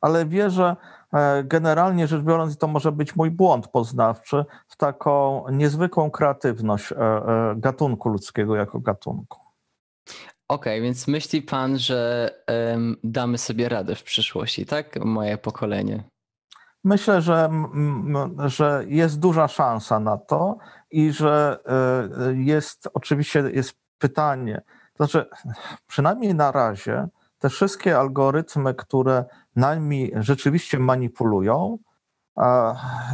Ale wierzę, e, generalnie rzecz biorąc, i to może być mój błąd poznawczy, w taką niezwykłą kreatywność e, e, gatunku ludzkiego jako gatunku. Okej, więc myśli pan, że damy sobie radę w przyszłości, tak? Moje pokolenie. Myślę, że, że jest duża szansa na to i że jest oczywiście jest pytanie, to znaczy przynajmniej na razie te wszystkie algorytmy, które nami rzeczywiście manipulują,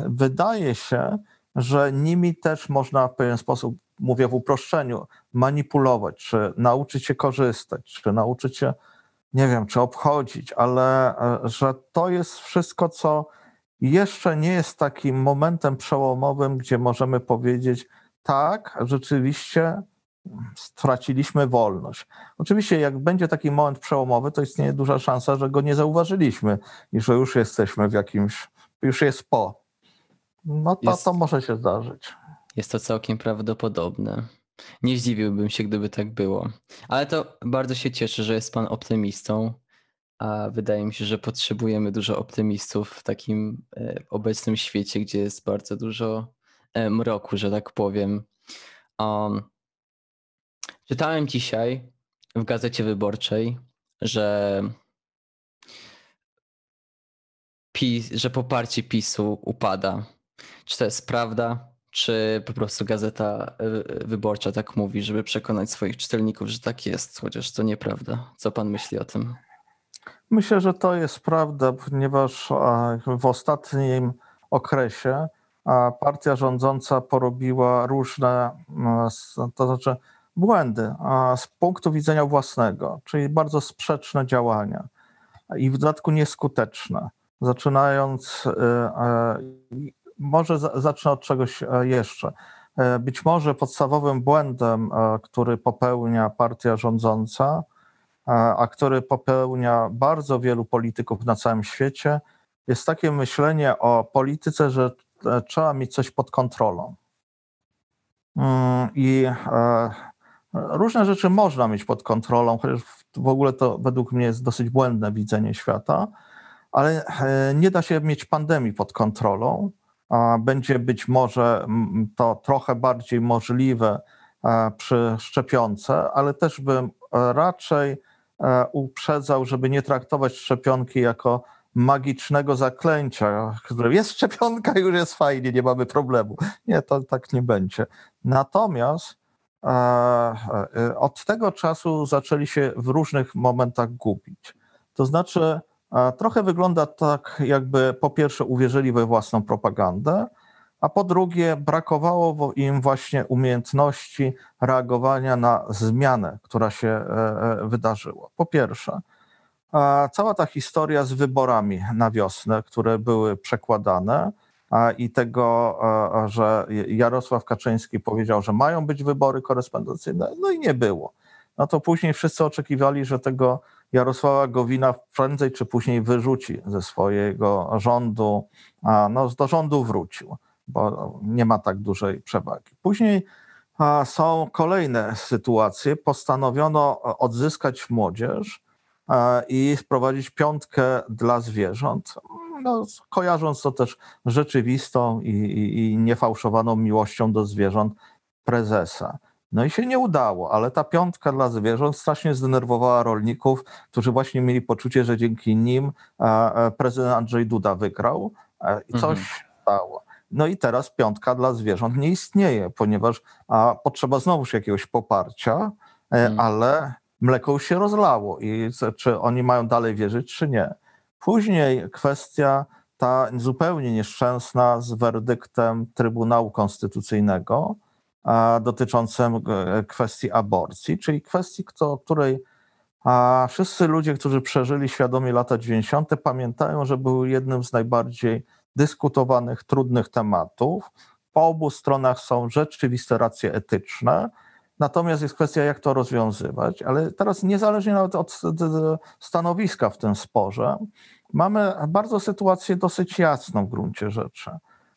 wydaje się, że nimi też można w pewien sposób, mówię w uproszczeniu, manipulować, czy nauczyć się korzystać, czy nauczyć się, nie wiem, czy obchodzić, ale e, że to jest wszystko, co jeszcze nie jest takim momentem przełomowym, gdzie możemy powiedzieć, tak, rzeczywiście straciliśmy wolność. Oczywiście, jak będzie taki moment przełomowy, to istnieje duża szansa, że go nie zauważyliśmy i że już jesteśmy w jakimś, już jest po. No to, Jest- to może się zdarzyć. Jest to całkiem prawdopodobne. Nie zdziwiłbym się, gdyby tak było. Ale to bardzo się cieszę, że jest pan optymistą. A wydaje mi się, że potrzebujemy dużo optymistów w takim e, obecnym świecie, gdzie jest bardzo dużo e, mroku, że tak powiem. Um, czytałem dzisiaj w gazecie wyborczej, że PiS, że poparcie PiSu upada. Czy to jest prawda? Czy po prostu gazeta y, wyborcza tak mówi, żeby przekonać swoich czytelników, że tak jest, chociaż to nieprawda? Co pan myśli o tym? Myślę, że to jest prawda, ponieważ w ostatnim okresie partia rządząca porobiła różne, to znaczy błędy z punktu widzenia własnego, czyli bardzo sprzeczne działania i w dodatku nieskuteczne. Zaczynając, e, i może za- zacznę od czegoś e, jeszcze. E, Być może podstawowym błędem, e, który popełnia partia rządząca, a który popełnia bardzo wielu polityków na całym świecie, jest takie myślenie o polityce, że e, trzeba mieć coś pod kontrolą. Mm, I e, różne rzeczy można mieć pod kontrolą, chociaż w ogóle to według mnie jest dosyć błędne widzenie świata, ale e, nie da się mieć pandemii pod kontrolą. Będzie być może to trochę bardziej możliwe e, przy szczepionce, ale też bym e, raczej uprzedzał, żeby nie traktować szczepionki jako magicznego zaklęcia, które jest szczepionka, już jest fajnie, nie mamy problemu. Nie, to tak nie będzie. Natomiast od tego czasu zaczęli się w różnych momentach gubić. To znaczy, e, trochę wygląda tak, jakby po pierwsze uwierzyli we własną propagandę, a po drugie brakowało im właśnie umiejętności reagowania na zmianę, która się e, e, wydarzyła. Po pierwsze, cała ta historia z wyborami na wiosnę, które były przekładane, i tego, że Jarosław Kaczyński powiedział, że mają być wybory korespondencyjne, no i nie było. No to później wszyscy oczekiwali, że tego Jarosława Gowina prędzej czy później wyrzuci ze swojego rządu, no do rządu wrócił, bo nie ma tak dużej przewagi. Później są kolejne sytuacje. Postanowiono odzyskać młodzież, i wprowadzić piątkę dla zwierząt, no, kojarząc to też rzeczywistą i, i, i niefałszowaną miłością do zwierząt prezesa. No i się nie udało, ale ta piątka dla zwierząt strasznie zdenerwowała rolników, którzy właśnie mieli poczucie, że dzięki nim e, e, prezydent Andrzej Duda wygrał e, i coś Mhm. stało. No i teraz piątka dla zwierząt nie istnieje, ponieważ a, potrzeba znowuż jakiegoś poparcia, Mhm. ale mleko już się rozlało i czy oni mają dalej wierzyć, czy nie. Później kwestia ta zupełnie nieszczęsna z werdyktem Trybunału Konstytucyjnego dotyczącym e, kwestii aborcji, czyli kwestii, której wszyscy ludzie, którzy przeżyli świadomie lata 90., pamiętają, że był jednym z najbardziej dyskutowanych, trudnych tematów. Po obu stronach są rzeczywiste racje etyczne, natomiast jest kwestia, jak to rozwiązywać. Ale teraz, niezależnie nawet od stanowiska w tym sporze, mamy bardzo sytuację dosyć jasną w gruncie rzeczy.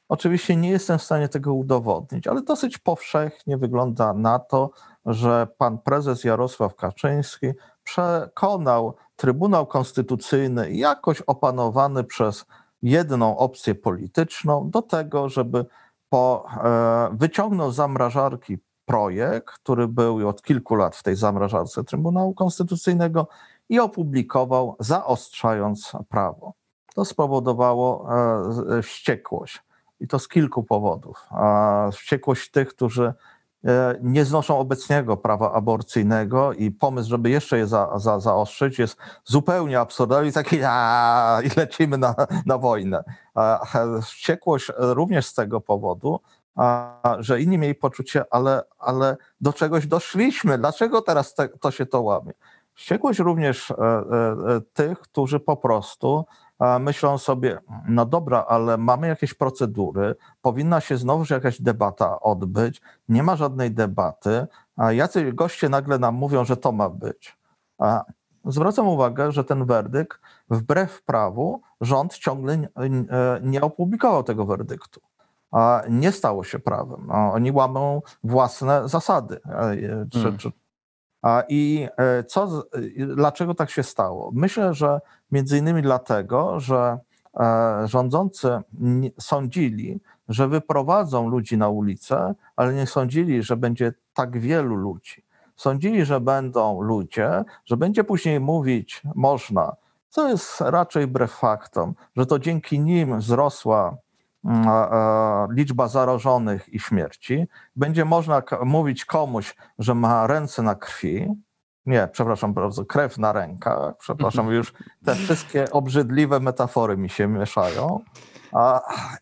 Oczywiście nie jestem w stanie tego udowodnić, ale dosyć powszechnie wygląda na to, że pan prezes Jarosław Kaczyński przekonał Trybunał Konstytucyjny, jakoś opanowany przez jedną opcję polityczną, do tego, żeby po, e, wyciągnął zamrażarki projekt, który był od kilku lat w tej zamrażarce Trybunału Konstytucyjnego i opublikował, zaostrzając prawo. To spowodowało e, wściekłość i to z kilku powodów. Wściekłość tych, którzy e, nie znoszą obecnego prawa aborcyjnego i pomysł, żeby jeszcze je za, za, zaostrzyć jest zupełnie absurdalny i taki a, i lecimy na, na wojnę. Wściekłość również z tego powodu, że inni mieli poczucie, ale, ale do czegoś doszliśmy, dlaczego teraz te, to się to łamie? Wściekłość również e, e, tych, którzy po prostu myślą sobie, no dobra, ale mamy jakieś procedury, powinna się znowuż jakaś debata odbyć, nie ma żadnej debaty, a jacyś goście nagle nam mówią, że to ma być. A zwracam uwagę, że ten werdykt, wbrew prawu, rząd ciągle nie opublikował tego werdyktu. Nie stało się prawem. Oni łamą własne zasady, e, czy, hmm. czy i e, co, dlaczego tak się stało? Myślę, że między innymi dlatego, że e, rządzący sądzili, że wyprowadzą ludzi na ulicę, ale nie sądzili, że będzie tak wielu ludzi. Sądzili, że będą ludzie, że będzie później mówić można, co jest raczej wbrew faktom, że to dzięki nim wzrosła liczba zarażonych i śmierci. Będzie można mówić komuś, że ma ręce na krwi. Nie, przepraszam bardzo, krew na rękach. Przepraszam, już te wszystkie obrzydliwe metafory mi się mieszają.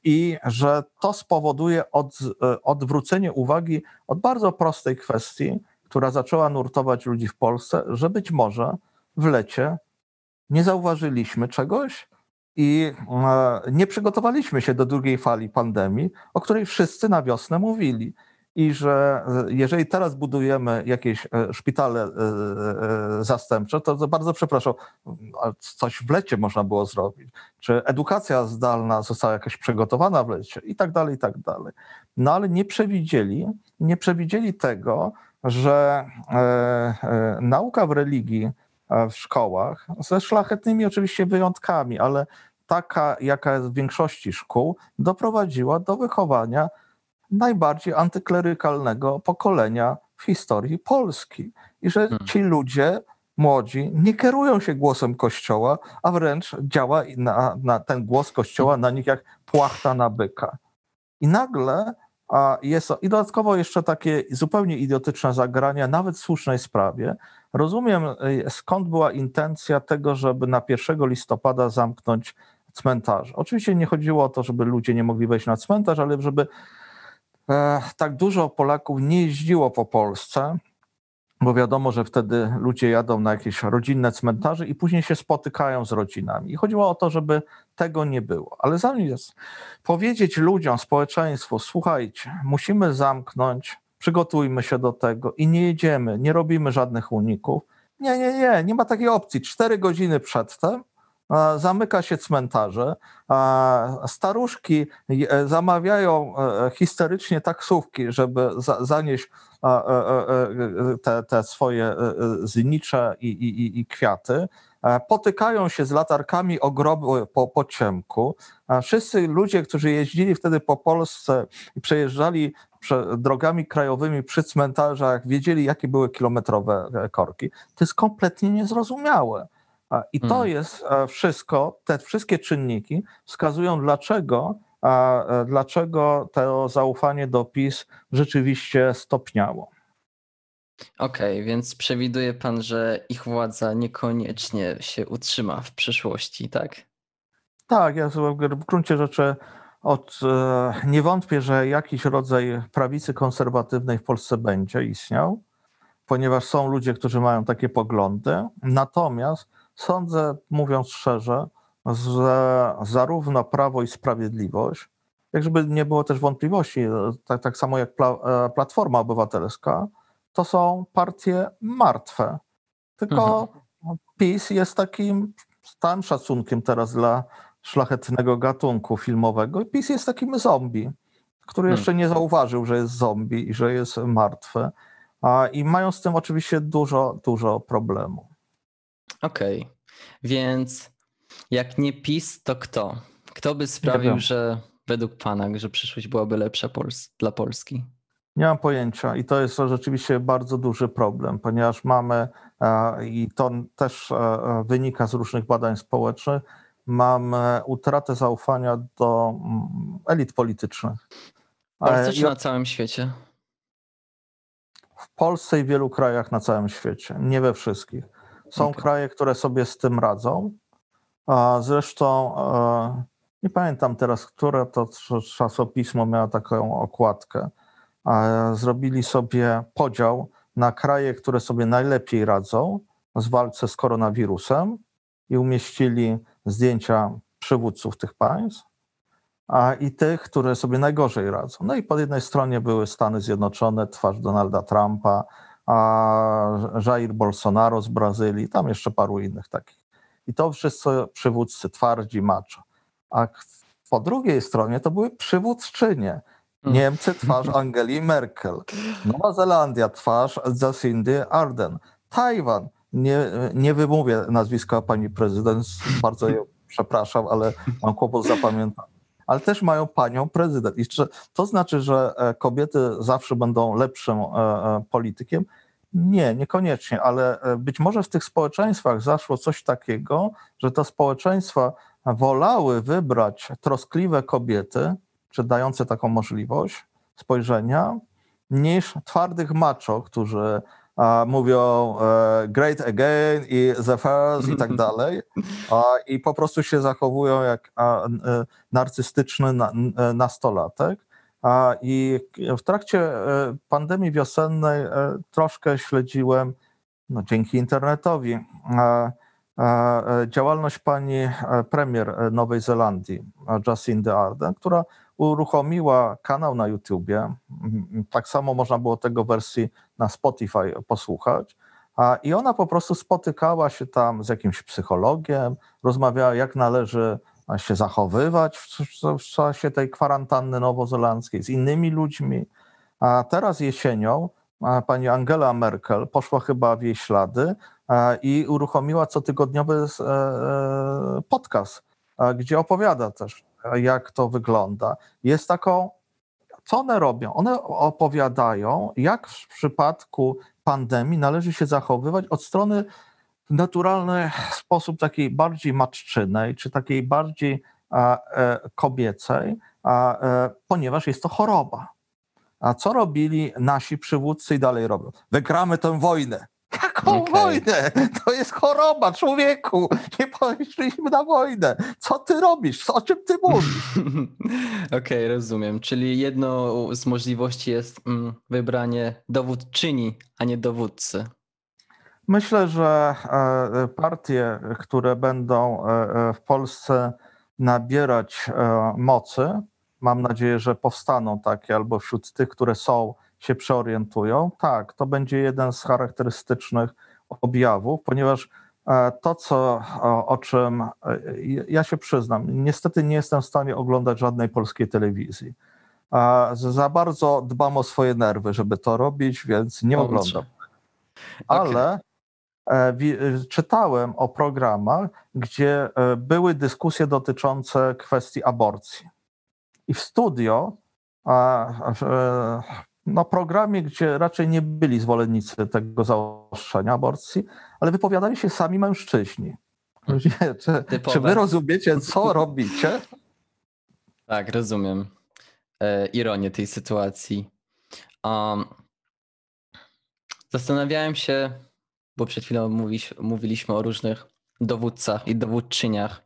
I że to spowoduje od, e, odwrócenie uwagi od bardzo prostej kwestii, która zaczęła nurtować ludzi w Polsce, że być może w lecie nie zauważyliśmy czegoś, i e, nie przygotowaliśmy się do drugiej fali pandemii, o której wszyscy na wiosnę mówili. I że e, jeżeli teraz budujemy jakieś e, szpitale zastępcze, to, bardzo przepraszam, coś w lecie można było zrobić. Czy edukacja zdalna została jakaś przygotowana w lecie i tak dalej, i tak dalej. No ale nie przewidzieli, nie przewidzieli tego, że nauka w religii w szkołach, ze szlachetnymi oczywiście wyjątkami, ale taka, jaka jest w większości szkół, doprowadziła do wychowania najbardziej antyklerykalnego pokolenia w historii Polski. I że hmm. ci ludzie młodzi nie kierują się głosem Kościoła, a wręcz działa na, na ten głos Kościoła na nich jak płachta na byka. I nagle jest, I dodatkowo jeszcze takie zupełnie idiotyczne zagrania, nawet w słusznej sprawie. Rozumiem, y, skąd była intencja tego, żeby na 1 listopada zamknąć cmentarze. Oczywiście nie chodziło o to, żeby ludzie nie mogli wejść na cmentarz, ale żeby e, tak dużo Polaków nie jeździło po Polsce, bo wiadomo, że wtedy ludzie jadą na jakieś rodzinne cmentarze i później się spotykają z rodzinami. I chodziło o to, żeby tego nie było. Ale zamiast powiedzieć ludziom, społeczeństwu, słuchajcie, musimy zamknąć, przygotujmy się do tego i nie jedziemy, nie robimy żadnych uników. Nie, nie, nie, nie ma takiej opcji. Cztery godziny przedtem zamyka się cmentarze, staruszki e, zamawiają e, histerycznie taksówki, żeby zanieść e, te, te swoje znicze i, i, i kwiaty. Potykają się z latarkami o groby po, po ciemku. Wszyscy ludzie, którzy jeździli wtedy po Polsce i przejeżdżali drogami krajowymi przy cmentarzach, wiedzieli, jakie były kilometrowe korki. To jest kompletnie niezrozumiałe. I to hmm. jest e, wszystko, te wszystkie czynniki wskazują, dlaczego, e, dlaczego to zaufanie do PiS rzeczywiście stopniało. Okej, okay, więc przewiduje pan, że ich władza niekoniecznie się utrzyma w przyszłości, tak? Tak, ja w gruncie rzeczy od, e, nie wątpię, że jakiś rodzaj prawicy konserwatywnej w Polsce będzie istniał, ponieważ są ludzie, którzy mają takie poglądy. Natomiast Sądzę, mówiąc szczerze, że zarówno Prawo i Sprawiedliwość, jak żeby nie było też wątpliwości, tak, tak samo jak Pla, e, Platforma Obywatelska, to są partie martwe. Tylko mhm. PiS jest takim stałym szacunkiem teraz dla szlachetnego gatunku filmowego. PiS jest takim zombie, który hmm. jeszcze nie zauważył, że jest zombie i że jest martwy. I mają z tym oczywiście dużo, dużo problemu. Okej, okay. więc jak nie PiS, to kto? Kto by sprawił, że według Pana, że przyszłość byłaby lepsza Pols dla Polski? Nie mam pojęcia i to jest rzeczywiście bardzo duży problem, ponieważ mamy, e, i to też e, wynika z różnych badań społecznych, mamy utratę zaufania do mm, elit politycznych. Polsce czy na całym świecie? W Polsce i w wielu krajach na całym świecie, nie we wszystkich. Są okay. kraje, które sobie z tym radzą. Zresztą e, nie pamiętam teraz, które to czasopismo miało taką okładkę. Zrobili sobie podział na kraje, które sobie najlepiej radzą z walce z koronawirusem i umieścili zdjęcia przywódców tych państw a i tych, które sobie najgorzej radzą. No i po jednej stronie były Stany Zjednoczone, twarz Donalda Trumpa, a Jair Bolsonaro z Brazylii, tam jeszcze paru innych takich. I to wszyscy przywódcy twardzi maczo. A po drugiej stronie to były przywódczynie. Mm. Niemcy twarz Angeli Merkel, Nowa Zelandia twarz Jacindy Arden, Tajwan, nie, nie wymówię nazwiska pani prezydent, bardzo ją przepraszam, ale mam kłopot zapamiętać ale też mają panią prezydent. I to znaczy, że e, kobiety zawsze będą lepszym e, e, politykiem? Nie, niekoniecznie, ale być może w tych społeczeństwach zaszło coś takiego, że te społeczeństwa wolały wybrać troskliwe kobiety, czy dające taką możliwość spojrzenia, niż twardych macho, którzy mówią great again i the first i tak dalej i po prostu się zachowują jak narcystyczny nastolatek. I w trakcie e, pandemii wiosennej e, troszkę śledziłem, no dzięki internetowi, działalność pani premier Nowej Zelandii, Jacindy Ardern, która uruchomiła kanał na YouTubie. Tak samo można było tego wersji na Spotify posłuchać. I ona po prostu spotykała się tam z jakimś psychologiem, rozmawiała, jak należy się zachowywać w, czasie tej kwarantanny nowozelandzkiej z innymi ludźmi. A teraz jesienią pani Angela Merkel poszła chyba w jej ślady i uruchomiła cotygodniowy e, e, podcast, gdzie opowiada też jak to wygląda. Jest taką, co one robią? One opowiadają, jak w przypadku pandemii należy się zachowywać od strony naturalny sposób takiej bardziej matczynej, czy takiej bardziej e, kobiecej, a, e, ponieważ jest to choroba. A co robili nasi przywódcy i dalej robią? Wygramy tę wojnę. Jaką okay. wojnę? To jest choroba, człowieku. Nie poszliśmy na wojnę. Co ty robisz? O czym ty mówisz? Okej, okay, rozumiem. Czyli jedną z możliwości jest mm, wybranie dowódczyni, a nie dowódcy. Myślę, że e, partie, które będą e, e, w Polsce nabierać mocy, mam nadzieję, że powstaną takie, albo wśród tych, które są, się przeorientują, tak, to będzie jeden z charakterystycznych objawów, ponieważ e, to, co, o, czym e, ja się przyznam, niestety nie jestem w stanie oglądać żadnej polskiej telewizji. Za bardzo dbam o swoje nerwy, żeby to robić, więc nie oglądam. Ale e, czytałem o programach, gdzie były dyskusje dotyczące kwestii aborcji. I w studio no, programie, gdzie raczej nie byli zwolennicy tego zaostrzenia aborcji, ale wypowiadali się sami mężczyźni. Czy, czy wy rozumiecie, co robicie? Tak, rozumiem e, ironię tej sytuacji. Um, zastanawiałem się, bo przed chwilą mówisz, mówiliśmy o różnych dowódcach i dowódczyniach.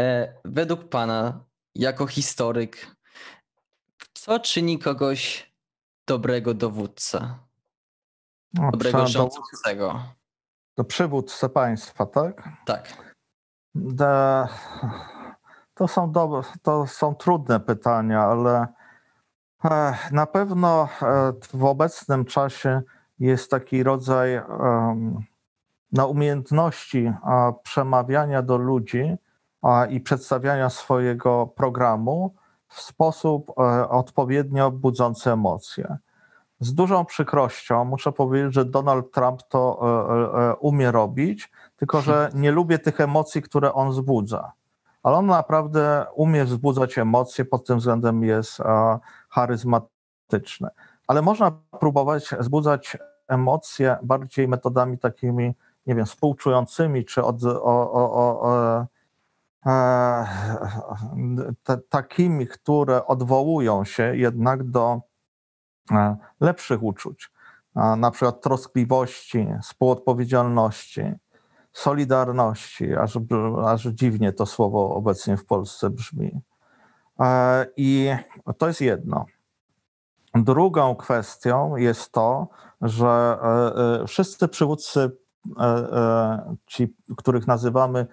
E, według Pana, jako historyk, co czyni kogoś dobrego dowódcę. No, dobrego rządzącego. To przywódcę państwa, tak? Tak. To są, do, to są trudne pytania, ale e, na pewno e, w obecnym czasie jest taki rodzaj na umiejętności przemawiania do ludzi i przedstawiania swojego programu w sposób e, odpowiednio budzący emocje. Z dużą przykrością muszę powiedzieć, że Donald Trump to umie robić, tylko że nie lubię tych emocji, które on wzbudza ale on naprawdę umie wzbudzać emocje, pod tym względem jest charyzmatyczny. Ale można próbować wzbudzać emocje bardziej metodami takimi, nie wiem, współczującymi, czy od, o, o, o, e, te, takimi, które odwołują się jednak do e, lepszych uczuć, na przykład troskliwości, współodpowiedzialności, solidarności, aż, aż dziwnie to słowo obecnie w Polsce brzmi. E, I to jest jedno. Drugą kwestią jest to, że e, e, wszyscy przywódcy, ci, których nazywamy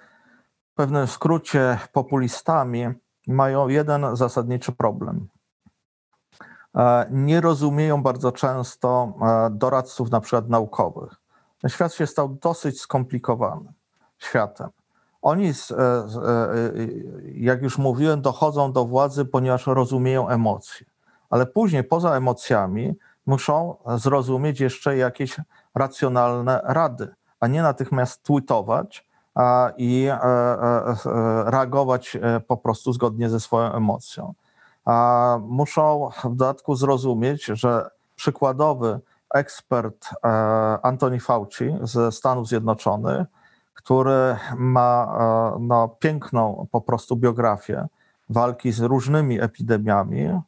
w pewnym skrócie populistami, mają jeden zasadniczy problem. Nie rozumieją bardzo często doradców, na przykład naukowych świat się stał dosyć skomplikowanym światem. Oni, e, e, jak już mówiłem, dochodzą do władzy, ponieważ rozumieją emocje, ale później poza emocjami muszą zrozumieć jeszcze jakieś racjonalne rady, a nie natychmiast tweetować i e, reagować po prostu zgodnie ze swoją emocją. Muszą w dodatku zrozumieć, że przykładowy ekspert e, Anthony Fauci ze Stanów Zjednoczonych, który ma e, no, piękną po prostu biografię walki z różnymi epidemiami, e,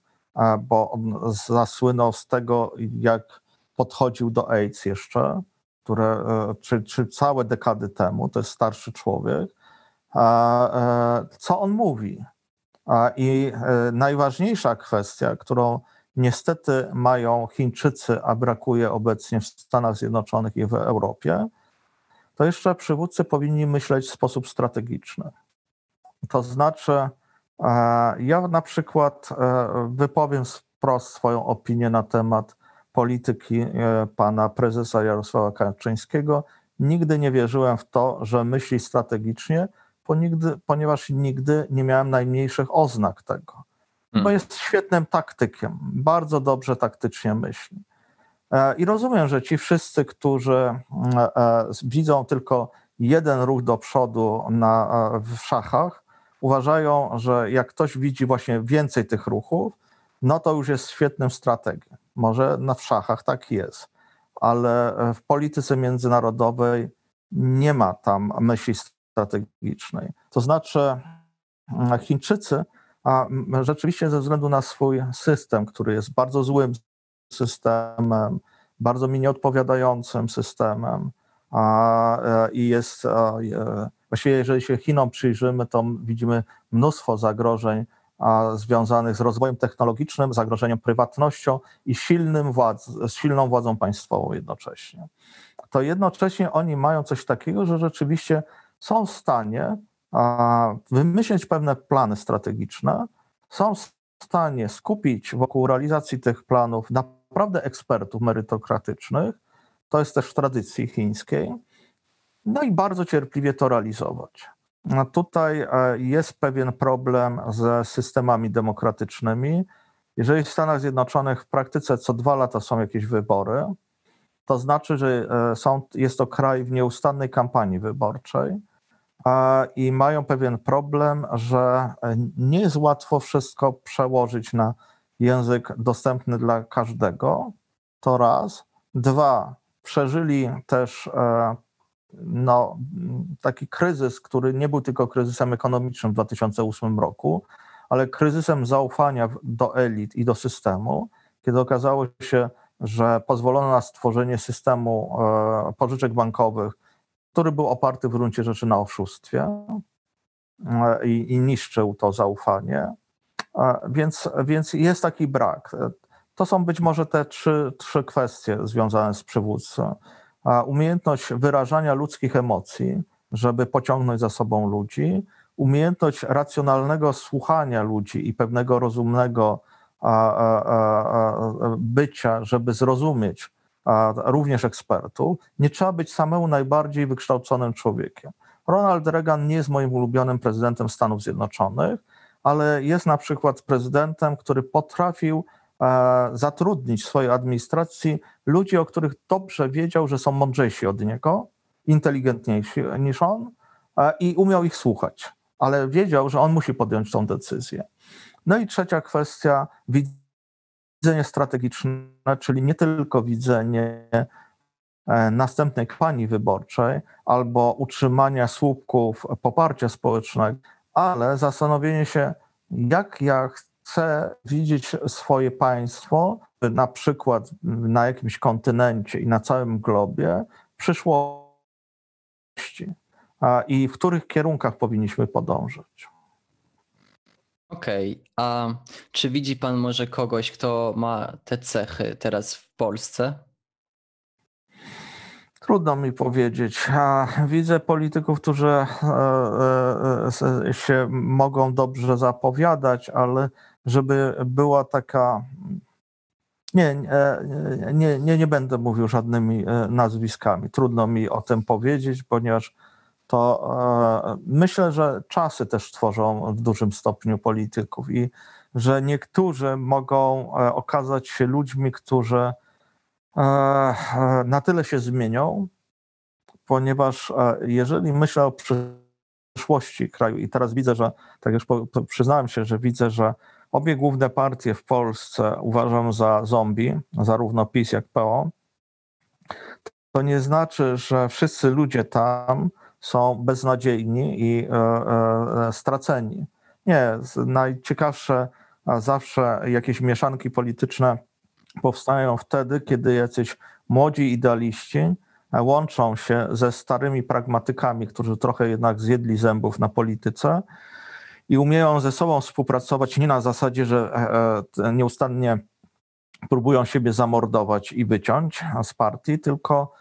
bo on zasłynął z tego, jak podchodził do AIDS jeszcze, które, czy, czy całe dekady temu, to jest starszy człowiek. Co on mówi? I najważniejsza kwestia, którą niestety mają Chińczycy, a brakuje obecnie w Stanach Zjednoczonych i w Europie, to jeszcze przywódcy powinni myśleć w sposób strategiczny. To znaczy, e, ja na przykład e, wypowiem wprost swoją opinię na temat polityki e, pana prezesa Jarosława Kaczyńskiego. Nigdy nie wierzyłem w to, że myśli strategicznie, ponieważ nigdy nie miałem najmniejszych oznak tego bo hmm. jest świetnym taktykiem, bardzo dobrze taktycznie myśli. E, I rozumiem, że ci wszyscy, którzy widzą tylko jeden ruch do przodu na, w szachach, uważają, że jak ktoś widzi właśnie więcej tych ruchów, no to już jest świetnym strategiem. Może na w szachach tak jest, ale w polityce międzynarodowej nie ma tam myśli strategicznej. To znaczy, Chińczycy a rzeczywiście ze względu na swój system, który jest bardzo złym systemem, bardzo mi nieodpowiadającym systemem a, e, i jest, a, e, właściwie jeżeli się Chinom przyjrzymy, to widzimy mnóstwo zagrożeń a, związanych z rozwojem technologicznym, zagrożeniem prywatnością i silnym władz, silną władzą państwową jednocześnie. To jednocześnie oni mają coś takiego, że rzeczywiście są w stanie wymyślić pewne plany strategiczne, są w stanie skupić wokół realizacji tych planów naprawdę ekspertów merytokratycznych, to jest też w tradycji chińskiej, no i bardzo cierpliwie to realizować. Tutaj e, jest pewien problem ze systemami demokratycznymi. Jeżeli w Stanach Zjednoczonych w praktyce co dwa lata są jakieś wybory, to znaczy, że e, są, jest to kraj w nieustannej kampanii wyborczej i mają pewien problem, że nie jest łatwo wszystko przełożyć na język dostępny dla każdego. To raz. Dwa, przeżyli też e, no, taki kryzys, który nie był tylko kryzysem ekonomicznym w 2008 roku, ale kryzysem zaufania do elit i do systemu, kiedy okazało się, że pozwolono na stworzenie systemu e, pożyczek bankowych, który był oparty w gruncie rzeczy na oszustwie e, i, i niszczył to zaufanie. E, więc, więc jest taki brak. To są być może te trzy, trzy kwestie związane z przywódcą. Umiejętność wyrażania ludzkich emocji, żeby pociągnąć za sobą ludzi, umiejętność racjonalnego słuchania ludzi i pewnego rozumnego bycia, żeby zrozumieć również ekspertów, nie trzeba być samemu najbardziej wykształconym człowiekiem. Ronald Reagan nie jest moim ulubionym prezydentem Stanów Zjednoczonych, ale jest na przykład prezydentem, który potrafił zatrudnić w swojej administracji ludzi, o których dobrze wiedział, że są mądrzejsi od niego, inteligentniejsi niż on i umiał ich słuchać, ale wiedział, że on musi podjąć tą decyzję. No i trzecia kwestia, widzenie strategiczne, czyli nie tylko widzenie e, następnej kampanii wyborczej albo utrzymania słupków poparcia społecznego, ale zastanowienie się, jak ja chcę widzieć swoje państwo, na przykład na jakimś kontynencie i na całym globie, w przyszłości i w których kierunkach powinniśmy podążać. Okej, okay. a czy widzi pan może kogoś, kto ma te cechy teraz w Polsce? Trudno mi powiedzieć. Widzę polityków, którzy e, e, e, się mogą dobrze zapowiadać, ale żeby była taka. Nie, nie, nie, nie będę mówił żadnymi nazwiskami. Trudno mi o tym powiedzieć, ponieważ to myślę, że czasy też tworzą w dużym stopniu polityków i że niektórzy mogą okazać się ludźmi, którzy E, e, na tyle się zmienią, ponieważ e, jeżeli myślę o przyszłości kraju i teraz widzę, że, tak już przyznałem się, że widzę, że obie główne partie w Polsce uważam za zombie, zarówno PiS jak PO, to nie znaczy, że wszyscy ludzie tam są beznadziejni i straceni. Nie, najciekawsze zawsze jakieś mieszanki polityczne powstają wtedy, kiedy jacyś młodzi idealiści łączą się ze starymi pragmatykami, którzy trochę jednak zjedli zębów na polityce i umieją ze sobą współpracować nie na zasadzie, że e, e, nieustannie próbują siebie zamordować i wyciąć z partii, tylko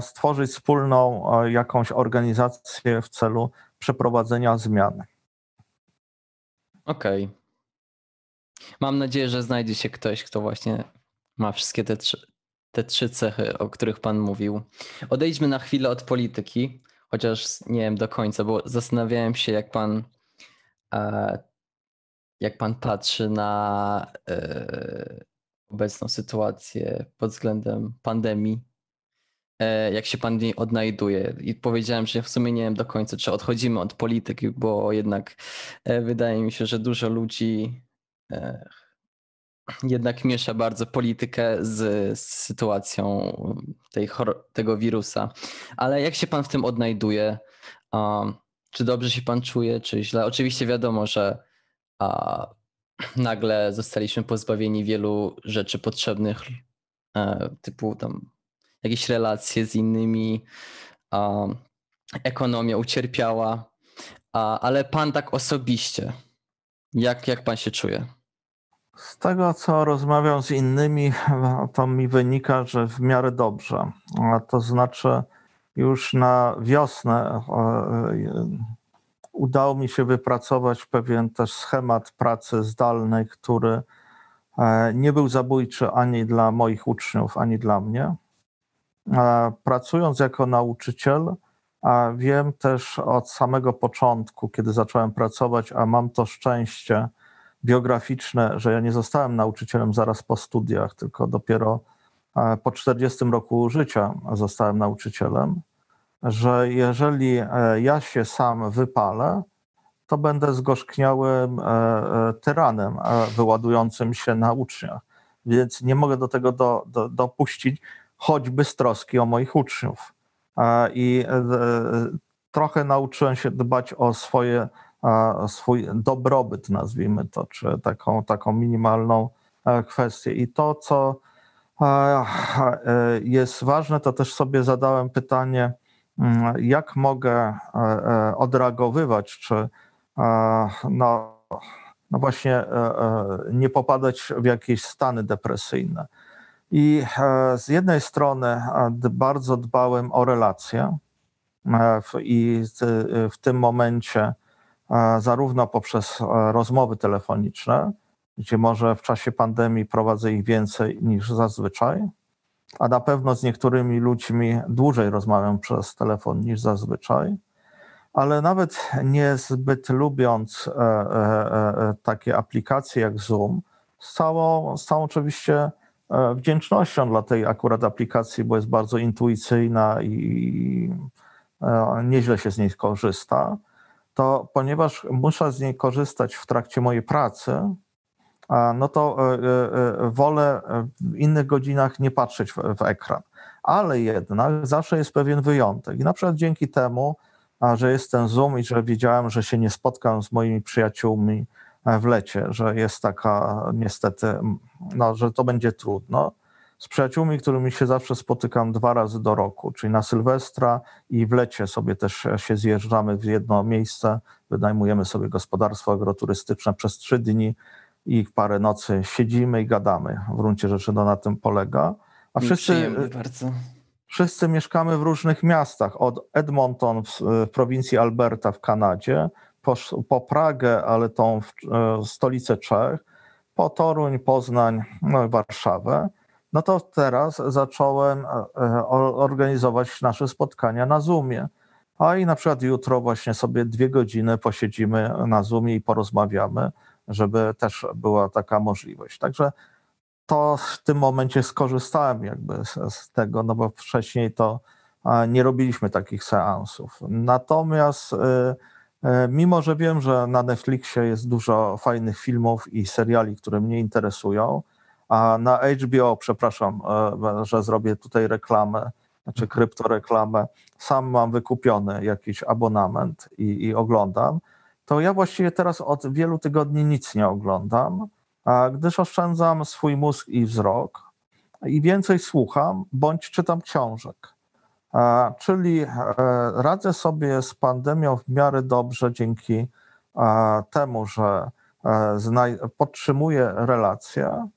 stworzyć wspólną jakąś organizację w celu przeprowadzenia zmiany. Okej. Okay. Mam nadzieję, że znajdzie się ktoś, kto właśnie ma wszystkie te trzy, te trzy cechy, o których Pan mówił. Odejdźmy na chwilę od polityki, chociaż nie wiem do końca, bo zastanawiałem się, jak Pan, jak pan patrzy na e, obecną sytuację pod względem pandemii. E, jak się pan odnajduje? I powiedziałem, że w sumie nie wiem do końca, czy odchodzimy od polityki, bo jednak wydaje mi się, że dużo ludzi jednak miesza bardzo politykę z, sytuacją tej, tego wirusa. Ale jak się pan w tym odnajduje? Czy dobrze się pan czuje, czy źle? Oczywiście wiadomo, że a, nagle zostaliśmy pozbawieni wielu rzeczy potrzebnych, e, typu tam jakieś relacje z innymi, a, ekonomia ucierpiała, a, ale pan tak osobiście, jak, jak pan się czuje? Z tego, co rozmawiam z innymi, to mi wynika, że w miarę dobrze. To znaczy, już na wiosnę e, udało mi się wypracować pewien też schemat pracy zdalnej, który e, nie był zabójczy ani dla moich uczniów, ani dla mnie. E, pracując jako nauczyciel, wiem też od samego początku, kiedy zacząłem pracować, a mam to szczęście, biograficzne, że ja nie zostałem nauczycielem zaraz po studiach, tylko dopiero e, po 40 roku życia zostałem nauczycielem, że jeżeli e, ja się sam wypalę, to będę zgorzkniałym e, tyranem wyładującym się na uczniach. Więc nie mogę do tego do, do, dopuścić, choćby z troski o moich uczniów. I trochę nauczyłem się dbać o swoje swój dobrobyt, nazwijmy to, czy taką, taką minimalną e, kwestię. I to, co e, e, jest ważne, to też sobie zadałem pytanie, mm, jak mogę odreagowywać, czy no, no właśnie nie popadać w jakieś stany depresyjne. I z jednej strony bardzo dbałem o relacje, i w tym momencie zarówno poprzez rozmowy telefoniczne, gdzie może w czasie pandemii prowadzę ich więcej niż zazwyczaj, a na pewno z niektórymi ludźmi dłużej rozmawiam przez telefon niż zazwyczaj, ale nawet niezbyt lubiąc e, e, e, takie aplikacje jak Zoom, z całą, z całą oczywiście wdzięcznością dla tej akurat aplikacji, bo jest bardzo intuicyjna i nieźle się z niej korzysta, to ponieważ muszę z niej korzystać w trakcie mojej pracy, no to e, e, e, wolę w innych godzinach nie patrzeć w, ekran. Ale jednak zawsze jest pewien wyjątek. I na przykład dzięki temu, że jest ten Zoom i że wiedziałem, że się nie spotkam z moimi przyjaciółmi w lecie, że jest taka niestety, no, że to będzie trudno. Z przyjaciółmi, którymi się zawsze spotykam dwa razy do roku, czyli na Sylwestra i w lecie sobie też się zjeżdżamy w jedno miejsce, wynajmujemy sobie gospodarstwo agroturystyczne przez trzy dni i parę nocy siedzimy i gadamy. W gruncie rzeczy to na tym polega. A wszyscy, wszyscy mieszkamy w różnych miastach, od Edmonton w, w prowincji Alberta w Kanadzie, po, po Pragę, ale tą w, e, stolicę Czech, po Toruń, Poznań, no i Warszawę. No to teraz zacząłem e, e, organizować nasze spotkania na Zoomie. A i na przykład jutro właśnie sobie dwie godziny posiedzimy na Zoomie i porozmawiamy żeby też była taka możliwość. Także to w tym momencie skorzystałem jakby z, z tego, no bo wcześniej to nie robiliśmy takich seansów. Natomiast y, y, mimo, że wiem, że na Netflixie jest dużo fajnych filmów i seriali, które mnie interesują, a na HBO, przepraszam, y, że zrobię tutaj reklamę, znaczy kryptoreklamę, sam mam wykupiony jakiś abonament i, i oglądam, to ja właściwie teraz od wielu tygodni nic nie oglądam, gdyż oszczędzam swój mózg i wzrok i więcej słucham bądź czytam książek. Czyli e, radzę sobie z pandemią w miarę dobrze dzięki e, temu, że e, podtrzymuję relacje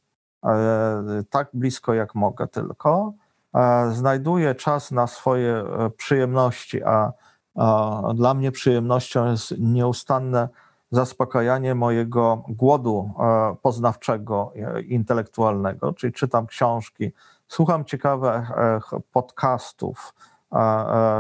tak blisko jak mogę tylko. Znajduję czas na swoje przyjemności, a dla mnie przyjemnością jest nieustanne zaspokajanie mojego głodu e, poznawczego, e, intelektualnego, czyli czytam książki, słucham ciekawych e, podcastów,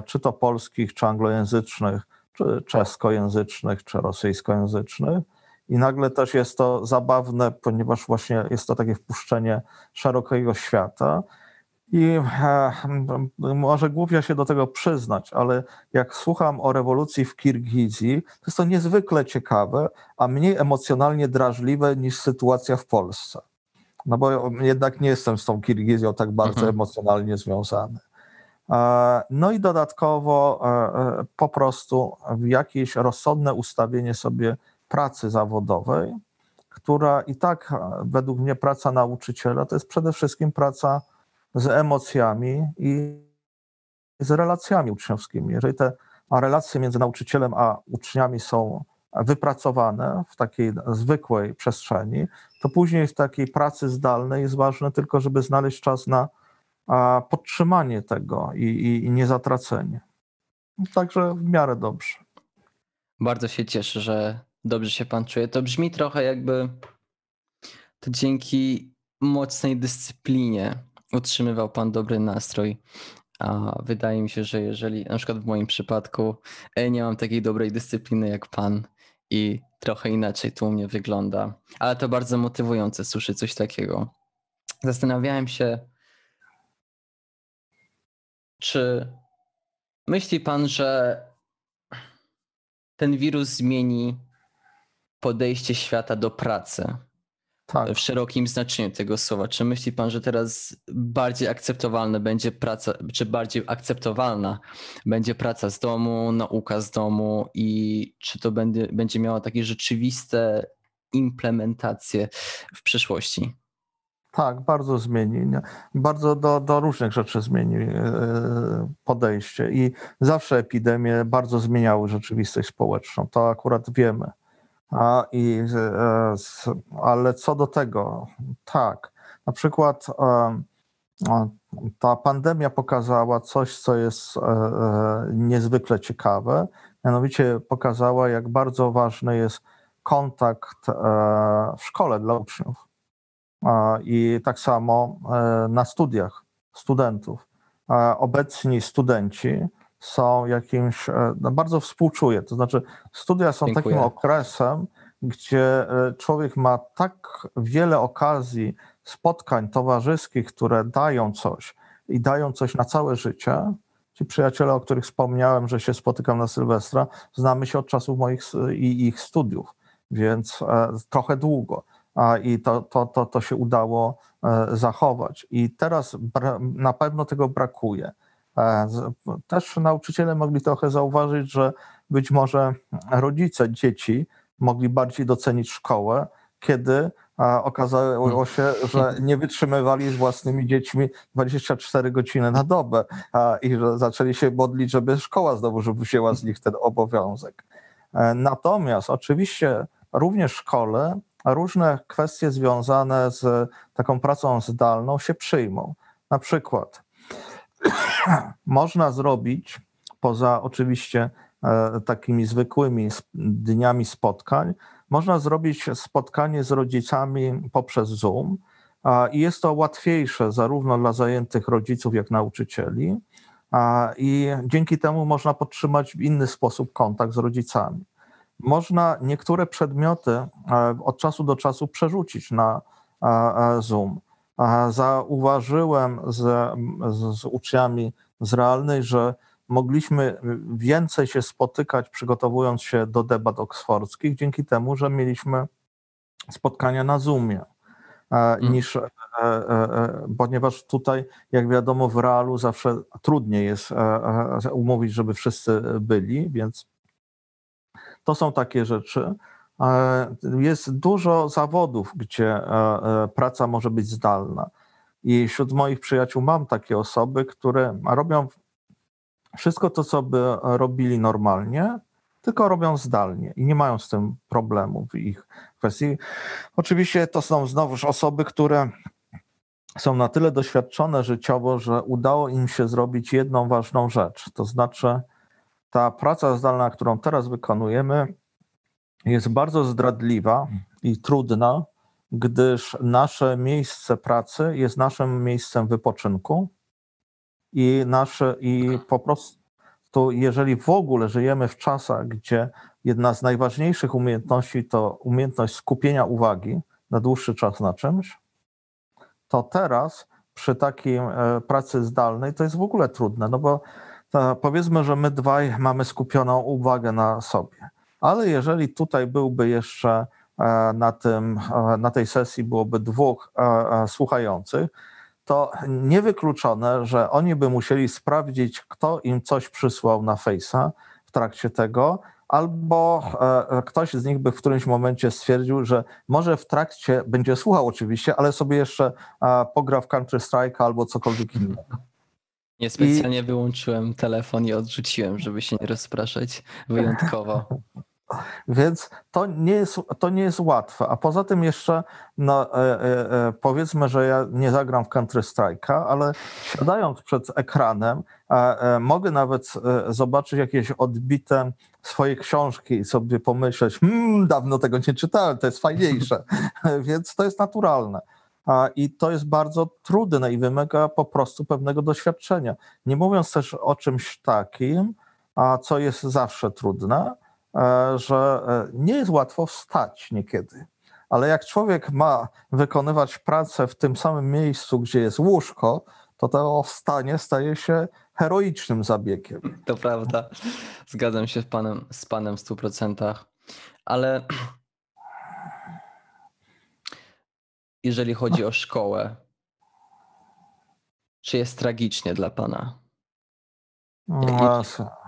czy to polskich, czy anglojęzycznych, czy czeskojęzycznych, czy rosyjskojęzycznych. I nagle też jest to zabawne, ponieważ właśnie jest to takie wpuszczenie szerokiego świata. I e, może głupio się do tego przyznać, ale jak słucham o rewolucji w Kirgizji, to jest to niezwykle ciekawe, a mniej emocjonalnie drażliwe niż sytuacja w Polsce. No bo jednak nie jestem z tą Kirgizją tak bardzo mhm. emocjonalnie związany. E, no i dodatkowo e, po prostu jakieś rozsądne ustawienie sobie pracy zawodowej, która i tak według mnie praca nauczyciela to jest przede wszystkim praca z emocjami i z relacjami uczniowskimi. Jeżeli te relacje między nauczycielem a uczniami są wypracowane w takiej zwykłej przestrzeni, to później w takiej pracy zdalnej jest ważne tylko, żeby znaleźć czas na podtrzymanie tego i, i, i niezatracenie. Także w miarę dobrze. Bardzo się cieszę, że dobrze się pan czuje. To brzmi trochę jakby to dzięki mocnej dyscyplinie utrzymywał Pan dobry nastrój. A wydaje mi się, że jeżeli na przykład w moim przypadku e, nie mam takiej dobrej dyscypliny jak Pan i trochę inaczej to u mnie wygląda, ale to bardzo motywujące słyszeć coś takiego. Zastanawiałem się, czy myśli Pan, że ten wirus zmieni podejście świata do pracy? Tak. w szerokim znaczeniu tego słowa. Czy myśli pan, że teraz bardziej akceptowalna będzie praca, czy bardziej akceptowalna będzie praca z domu, nauka z domu i czy to będzie, będzie miało takie rzeczywiste implementacje w przyszłości? Tak, bardzo zmieni. Bardzo do, do różnych rzeczy zmieni e, podejście i zawsze epidemie bardzo zmieniały rzeczywistość społeczną. To akurat wiemy. A, i, e, ale co do tego, tak, na przykład ta pandemia pokazała coś, co jest niezwykle ciekawe. Mianowicie pokazała, jak bardzo ważny jest kontakt w szkole dla uczniów i tak samo na studiach studentów. Obecni studenci są jakimś, e, no bardzo współczuję, to znaczy studia są Dziękuję. takim okresem, gdzie e, człowiek ma tak wiele okazji, spotkań towarzyskich, które dają coś i dają coś na całe życie. Ci przyjaciele, o których wspomniałem, że się spotykam na Sylwestra, znamy się od czasów moich i ich studiów, więc e, trochę długo. I to, to, to, to się udało zachować. I teraz na pewno tego brakuje. E, też nauczyciele mogli trochę zauważyć, że być może rodzice dzieci mogli bardziej docenić szkołę, kiedy okazało się, że nie wytrzymywali z własnymi dziećmi 24 godziny na dobę i że zaczęli się modlić, żeby szkoła znowu wzięła z nich ten obowiązek. E, natomiast oczywiście również w szkole różne kwestie związane z taką pracą zdalną się przyjmą. Na przykład można zrobić, poza oczywiście e, takimi zwykłymi dniami spotkań, można zrobić spotkanie z rodzicami poprzez Zoom. I jest to łatwiejsze zarówno dla zajętych rodziców, jak nauczycieli. I dzięki temu można podtrzymać w inny sposób kontakt z rodzicami. Można niektóre przedmioty e, od czasu do czasu przerzucić na Zoom zauważyłem z, z, z uczniami z realnej, że mogliśmy więcej się spotykać, przygotowując się do debat oksfordzkich, dzięki temu, że mieliśmy spotkania na Zoomie. Mm. Niż, e, e, e, ponieważ tutaj, jak wiadomo, w realu zawsze trudniej jest umówić, żeby wszyscy byli, więc to są takie rzeczy. Jest dużo zawodów, gdzie e, e, praca może być zdalna. I wśród moich przyjaciół mam takie osoby, które robią wszystko to, co by robili normalnie, tylko robią zdalnie i nie mają z tym problemu w ich kwestii. Oczywiście to są znowuż osoby, które są na tyle doświadczone życiowo, że udało im się zrobić jedną ważną rzecz. To znaczy, ta praca zdalna, którą teraz wykonujemy, jest bardzo zdradliwa i trudna, gdyż nasze miejsce pracy jest naszym miejscem wypoczynku i nasze i po prostu jeżeli w ogóle żyjemy w czasach, gdzie jedna z najważniejszych umiejętności to umiejętność skupienia uwagi na dłuższy czas na czymś, to teraz przy takiej e, pracy zdalnej to jest w ogóle trudne, no bo to powiedzmy, że my dwaj mamy skupioną uwagę na sobie ale jeżeli tutaj byłby jeszcze e, na, tym, e, na tej sesji byłoby dwóch e, słuchających, to niewykluczone, że oni by musieli sprawdzić, kto im coś przysłał na Face'a w trakcie tego, albo ktoś z nich by w którymś momencie stwierdził, że może w trakcie będzie słuchał oczywiście, ale sobie jeszcze pogra w Counter Strike albo cokolwiek innego. Niespecjalnie I... wyłączyłem telefon i odrzuciłem, żeby się nie rozpraszać wyjątkowo. Więc to nie jest, to nie jest łatwe. A poza tym jeszcze no, e, e, e powiedzmy, że ja nie zagram w Country Strike'a, ale siadając przed ekranem e, mogę nawet e, zobaczyć jakieś odbite swoje książki i sobie pomyśleć, hmm, dawno tego nie czytałem, to jest fajniejsze. Więc to jest naturalne. I to jest bardzo trudne i wymaga po prostu pewnego doświadczenia. Nie mówiąc też o czymś takim, a co jest zawsze trudne, że e, nie jest łatwo wstać niekiedy. Ale jak człowiek ma wykonywać pracę w tym samym miejscu, gdzie jest łóżko, to to wstanie staje się heroicznym zabiegiem. To prawda. Zgadzam się z panem, z panem w stu procentach. Ale jeżeli chodzi o szkołę, czy jest tragicznie dla pana?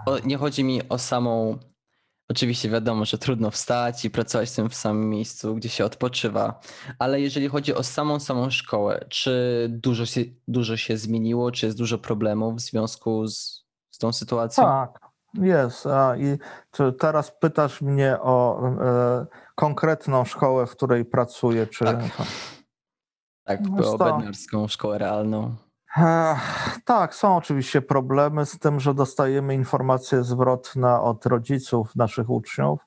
No, nie chodzi mi o samą Oczywiście wiadomo, że trudno wstać i pracować w tym samym miejscu, gdzie się odpoczywa, ale jeżeli chodzi o samą samą szkołę, czy dużo się, dużo się zmieniło, czy jest dużo problemów w związku z, z tą sytuacją? Tak, jest. I teraz pytasz mnie o e, konkretną szkołę, w której pracuję, czy... Tak, tak no, szkołę realną. Tak, są oczywiście problemy z tym, że dostajemy informacje zwrotne od rodziców naszych uczniów,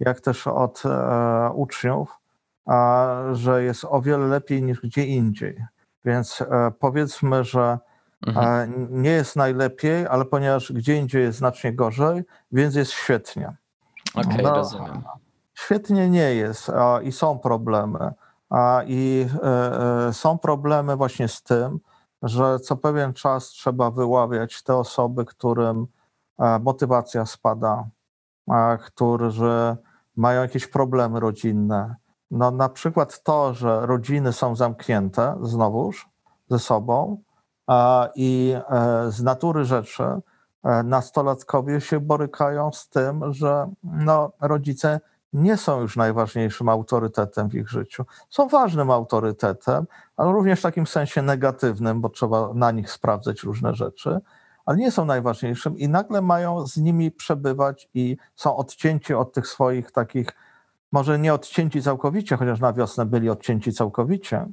jak też od e, uczniów, a, że jest o wiele lepiej niż gdzie indziej. Więc e, powiedzmy, że Mhm. e, nie jest najlepiej, ale ponieważ gdzie indziej jest znacznie gorzej, więc jest świetnie. Okej, No, rozumiem. Świetnie nie jest a, i są problemy. A, I e, e, są problemy właśnie z tym, że co pewien czas trzeba wyławiać te osoby, którym e, motywacja spada, a, którzy mają jakieś problemy rodzinne. No, na przykład to, że rodziny są zamknięte znowuż ze sobą a, i e, z natury rzeczy e, nastolatkowie się borykają z tym, że no, rodzice nie są już najważniejszym autorytetem w ich życiu. Są ważnym autorytetem, ale również w takim sensie negatywnym, bo trzeba na nich sprawdzać różne rzeczy, ale nie są najważniejszym i nagle mają z nimi przebywać i są odcięci od tych swoich takich, może nie odcięci całkowicie, chociaż na wiosnę byli odcięci całkowicie,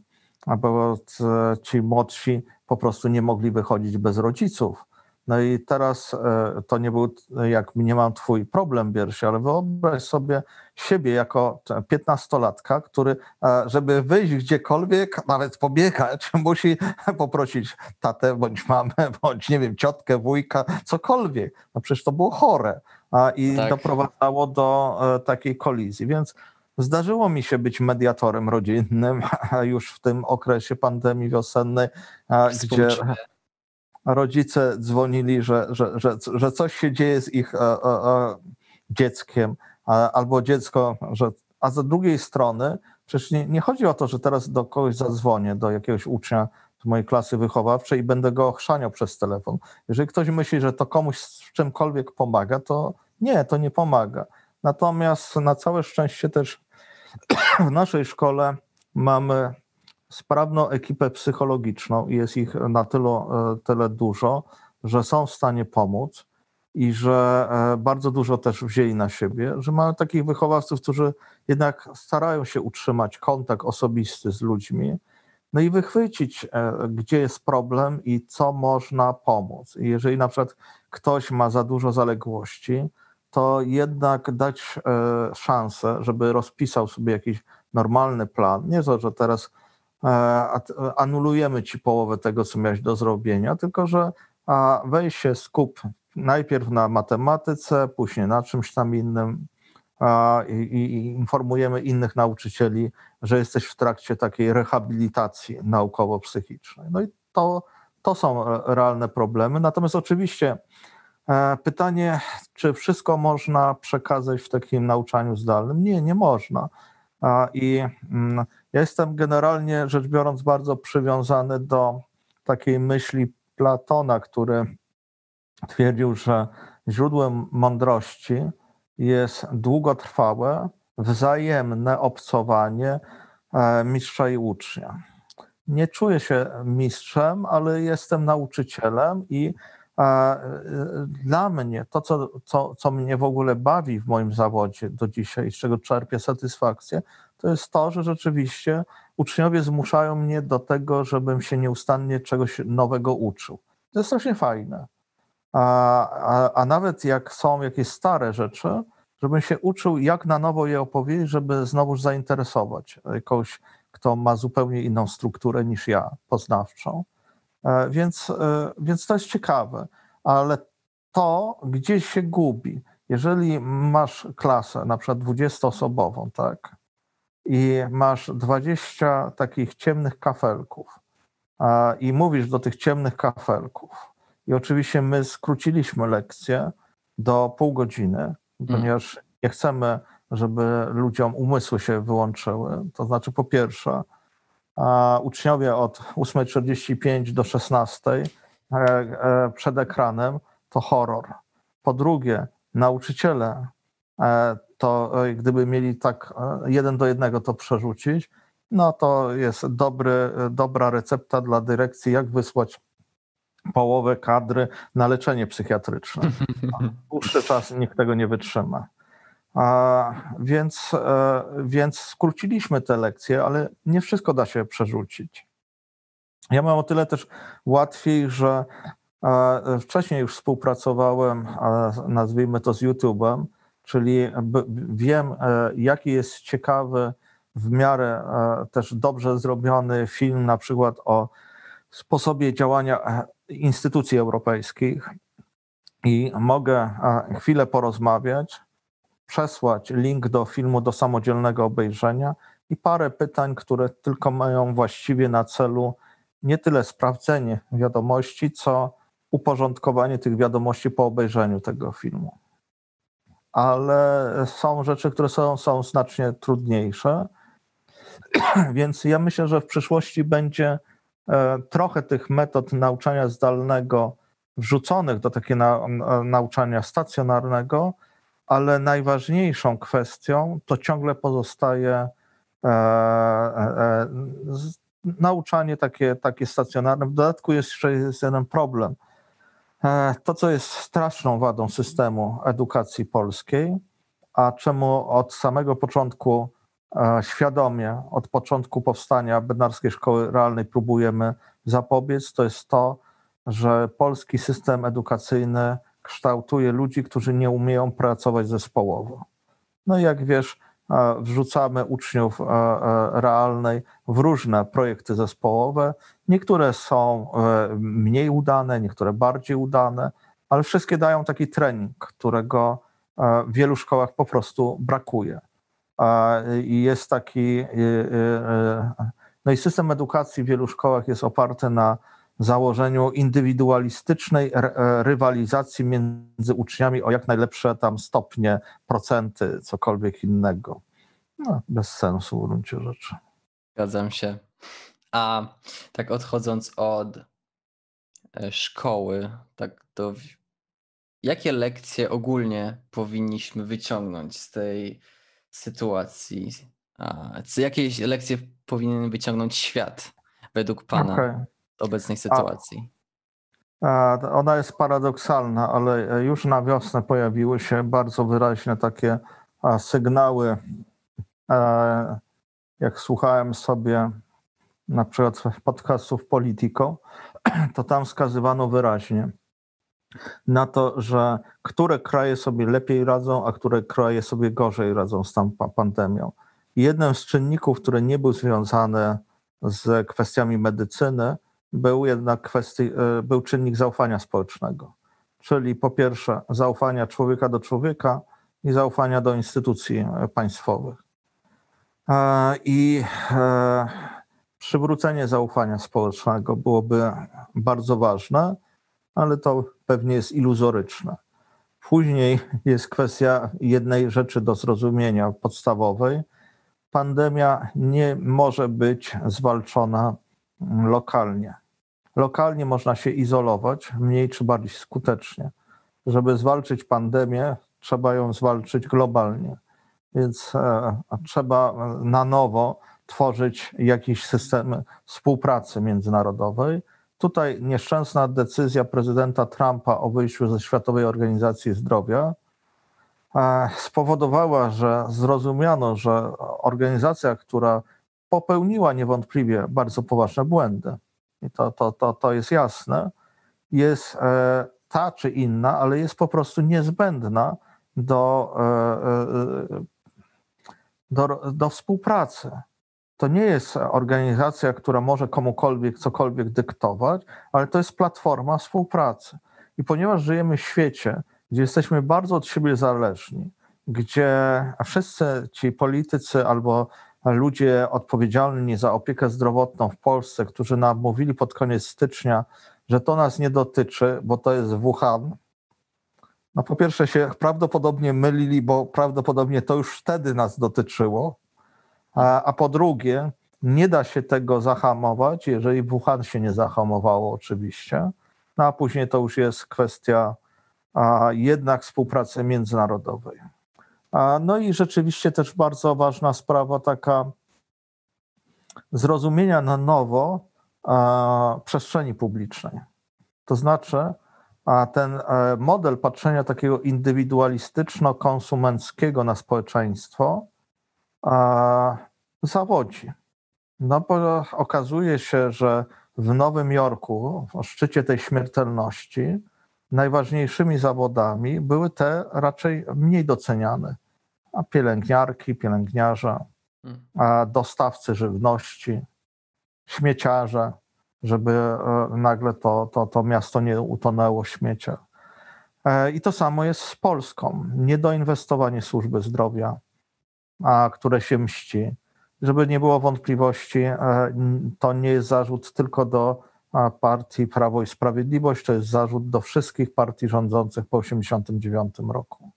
bo e, ci młodsi po prostu nie mogli wychodzić bez rodziców. No i teraz e, to nie był, jak nie mam twój problem, Biersi, ale wyobraź sobie siebie jako piętnastolatka, który, e, żeby wyjść gdziekolwiek, nawet pobiegać, musi poprosić tatę, bądź mamę, bądź nie wiem, ciotkę, wujka, cokolwiek. No przecież to było chore a, i Tak. doprowadzało do e, takiej kolizji. Więc zdarzyło mi się być mediatorem rodzinnym już w tym okresie pandemii wiosennej, gdzie. Rodzice dzwonili, że, że, że, że coś się dzieje z ich e, e, e, dzieckiem, albo dziecko, że, a z drugiej strony przecież nie, nie chodzi o to, że teraz do kogoś zadzwonię, do jakiegoś ucznia z mojej klasy wychowawczej i będę go ochrzaniał przez telefon. Jeżeli ktoś myśli, że to komuś w czymkolwiek pomaga, to nie, to nie pomaga. Natomiast na całe szczęście też w naszej szkole mamy sprawną ekipę psychologiczną i jest ich na tyle, tyle dużo, że są w stanie pomóc i że e, bardzo dużo też wzięli na siebie, że mamy takich wychowawców, którzy jednak starają się utrzymać kontakt osobisty z ludźmi, no i wychwycić, e, gdzie jest problem i co można pomóc. I jeżeli na przykład ktoś ma za dużo zaległości, to jednak dać e, szansę, żeby rozpisał sobie jakiś normalny plan. Nie to, że teraz anulujemy ci połowę tego, co miałeś do zrobienia, tylko że weź się skup najpierw na matematyce, później na czymś tam innym i, i informujemy innych nauczycieli, że jesteś w trakcie takiej rehabilitacji naukowo-psychicznej. No i to, to są re- realne problemy. Natomiast oczywiście e, pytanie, czy wszystko można przekazać w takim nauczaniu zdalnym? Nie, nie można. I mm, ja jestem generalnie rzecz biorąc bardzo przywiązany do takiej myśli Platona, który twierdził, że źródłem mądrości jest długotrwałe, wzajemne obcowanie e, mistrza i ucznia. Nie czuję się mistrzem, ale jestem nauczycielem i e, e, dla mnie to, co, co, co mnie w ogóle bawi w moim zawodzie do dzisiaj, z czego czerpię satysfakcję, to jest to, że rzeczywiście uczniowie zmuszają mnie do tego, żebym się nieustannie czegoś nowego uczył. To jest strasznie fajne. A, a, a nawet jak są jakieś stare rzeczy, żebym się uczył, jak na nowo je opowiedzieć, żeby znowuż zainteresować kogoś, kto ma zupełnie inną strukturę niż ja, poznawczą. E, Więc, e, więc to jest ciekawe, ale to gdzieś się gubi. Jeżeli masz klasę, na przykład 20-osobową, tak, i masz 20 takich ciemnych kafelków, i mówisz do tych ciemnych kafelków, i oczywiście my skróciliśmy lekcję do pół godziny, ponieważ nie chcemy, żeby ludziom umysły się wyłączyły. To znaczy, po pierwsze, uczniowie od 8.45 do 16.00 e, e, przed ekranem to horror. Po drugie, nauczyciele, e, to e, gdyby mieli tak e, jeden do jednego to przerzucić, no to jest dobry, dobra recepta dla dyrekcji, jak wysłać połowę kadry na leczenie psychiatryczne. Dłuższy czas nikt tego nie wytrzyma. A, więc, e, więc skróciliśmy te lekcje, ale nie wszystko da się przerzucić. Ja mam o tyle też łatwiej, że e, wcześniej już współpracowałem, e, nazwijmy to z YouTube'em, czyli wiem, e, jaki jest ciekawy, w miarę też dobrze zrobiony film, na przykład o sposobie działania instytucji europejskich. I mogę chwilę porozmawiać, przesłać link do filmu do samodzielnego obejrzenia i parę pytań, które tylko mają właściwie na celu nie tyle sprawdzenie wiadomości, co uporządkowanie tych wiadomości po obejrzeniu tego filmu. Ale są rzeczy, które są, są znacznie trudniejsze. Więc ja myślę, że w przyszłości będzie e, trochę tych metod nauczania zdalnego wrzuconych do takiego na, nauczania stacjonarnego, ale najważniejszą kwestią to ciągle pozostaje e, e, nauczanie takie, takie stacjonarne. W dodatku jest jeszcze jest jeden problem. E, to, co jest straszną wadą systemu edukacji polskiej, a czemu od samego początku e, świadomie, od początku powstania Bednarskiej Szkoły Realnej próbujemy zapobiec, to jest to, że polski system edukacyjny kształtuje ludzi, którzy nie umieją pracować zespołowo. No i jak wiesz, wrzucamy uczniów realnej w różne projekty zespołowe. Niektóre są e, mniej udane, niektóre bardziej udane, ale wszystkie dają taki trening, którego e, w wielu szkołach po prostu brakuje. I jest taki. E, no i system edukacji w wielu szkołach jest oparty na założeniu indywidualistycznej rywalizacji między uczniami o jak najlepsze tam stopnie, procenty, cokolwiek innego. No, bez sensu w gruncie rzeczy. Zgadzam się. A tak odchodząc od e, szkoły, tak to jakie lekcje ogólnie powinniśmy wyciągnąć z tej sytuacji? A, jakieś lekcje powinien wyciągnąć świat według Pana? Okay obecnej sytuacji? A, ona jest paradoksalna, ale już na wiosnę pojawiły się bardzo wyraźne takie sygnały. Jak słuchałem sobie na przykład podcastów Politico, to tam wskazywano wyraźnie na to, że które kraje sobie lepiej radzą, a które kraje sobie gorzej radzą z tą pandemią. Jednym z czynników, który nie był związany z kwestiami medycyny, był jednak kwestii, e, był czynnik zaufania społecznego. Czyli po pierwsze zaufania człowieka do człowieka i zaufania do instytucji e, państwowych. E, I przywrócenie zaufania społecznego byłoby bardzo ważne, ale to pewnie jest iluzoryczne. Później jest kwestia jednej rzeczy do zrozumienia podstawowej. Pandemia nie może być zwalczona lokalnie. Lokalnie można się izolować mniej czy bardziej skutecznie. Żeby zwalczyć pandemię, trzeba ją zwalczyć globalnie. Więc e, trzeba na nowo tworzyć jakiś system współpracy międzynarodowej. Tutaj nieszczęsna decyzja prezydenta Trumpa o wyjściu ze Światowej Organizacji Zdrowia e, spowodowała, że zrozumiano, że organizacja, która popełniła niewątpliwie bardzo poważne błędy, to, to, to, to jest jasne, jest e, ta czy inna, ale jest po prostu niezbędna do, e, e, do, do współpracy. To nie jest organizacja, która może komukolwiek cokolwiek dyktować, ale to jest platforma współpracy. I ponieważ żyjemy w świecie, gdzie jesteśmy bardzo od siebie zależni, gdzie wszyscy ci politycy albo ludzie odpowiedzialni za opiekę zdrowotną w Polsce, którzy nam mówili pod koniec stycznia, że to nas nie dotyczy, bo to jest Wuhan. No po pierwsze się prawdopodobnie mylili, bo prawdopodobnie to już wtedy nas dotyczyło, a, a po drugie nie da się tego zahamować, jeżeli Wuhan się nie zahamowało oczywiście, no a później to już jest kwestia a, jednak współpracy międzynarodowej. No i rzeczywiście też bardzo ważna sprawa taka zrozumienia na nowo przestrzeni publicznej. To znaczy, ten e, model patrzenia takiego indywidualistyczno-konsumenckiego na społeczeństwo zawodzi. No bo okazuje się, że w Nowym Jorku, w szczycie tej śmiertelności, najważniejszymi zawodami były te raczej mniej doceniane. Pielęgniarki, pielęgniarze, Mm. dostawcy żywności, śmieciarze, żeby e, nagle to, to, to miasto nie utonęło w śmieciach. E, I to samo jest z Polską. Niedoinwestowanie służby zdrowia, a, które się mści. Żeby nie było wątpliwości, e, to nie jest zarzut tylko do partii Prawo i Sprawiedliwość, to jest zarzut do wszystkich partii rządzących po 1989 roku.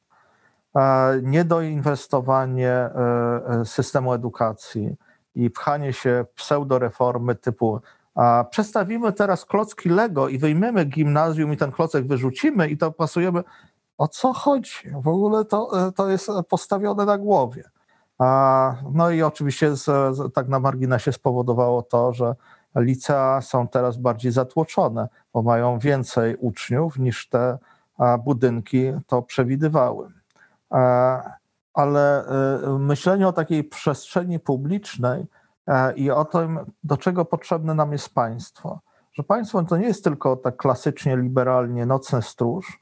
Niedoinwestowanie e, e, systemu edukacji i pchanie się pseudoreformy typu a przestawimy teraz klocki Lego i wyjmiemy gimnazjum i ten klocek wyrzucimy i to pasujemy. O co chodzi? W ogóle to, e, to jest postawione na głowie. No i oczywiście z, z, tak na marginesie spowodowało to, że licea są teraz bardziej zatłoczone, bo mają więcej uczniów niż te budynki to przewidywały. E, ale e, myślenie o takiej przestrzeni publicznej e, i o tym, do czego potrzebne nam jest państwo. Że państwo to nie jest tylko tak klasycznie, liberalnie nocny stróż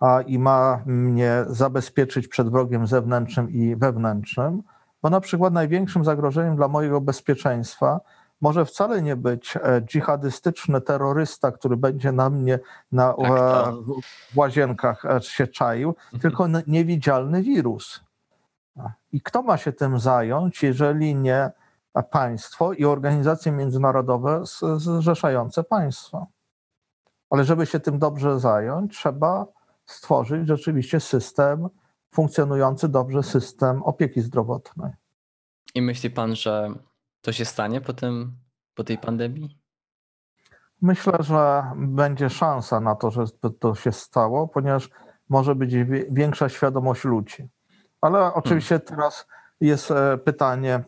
a, i ma mnie zabezpieczyć przed wrogiem zewnętrznym i wewnętrznym, bo na przykład największym zagrożeniem dla mojego bezpieczeństwa może wcale nie być e, dżihadystyczny terrorysta, który będzie na mnie na Tak, e, w łazienkach e, się czaił, tylko n- niewidzialny wirus. I kto ma się tym zająć, jeżeli nie państwo i organizacje międzynarodowe zrzeszające państwo? Ale żeby się tym dobrze zająć, trzeba stworzyć rzeczywiście system, funkcjonujący dobrze system opieki zdrowotnej. I myśli pan, że to się stanie po, tym, po tej pandemii? Myślę, że będzie szansa na to, że to się stało, ponieważ może być większa świadomość ludzi. Ale oczywiście teraz jest e, pytanie,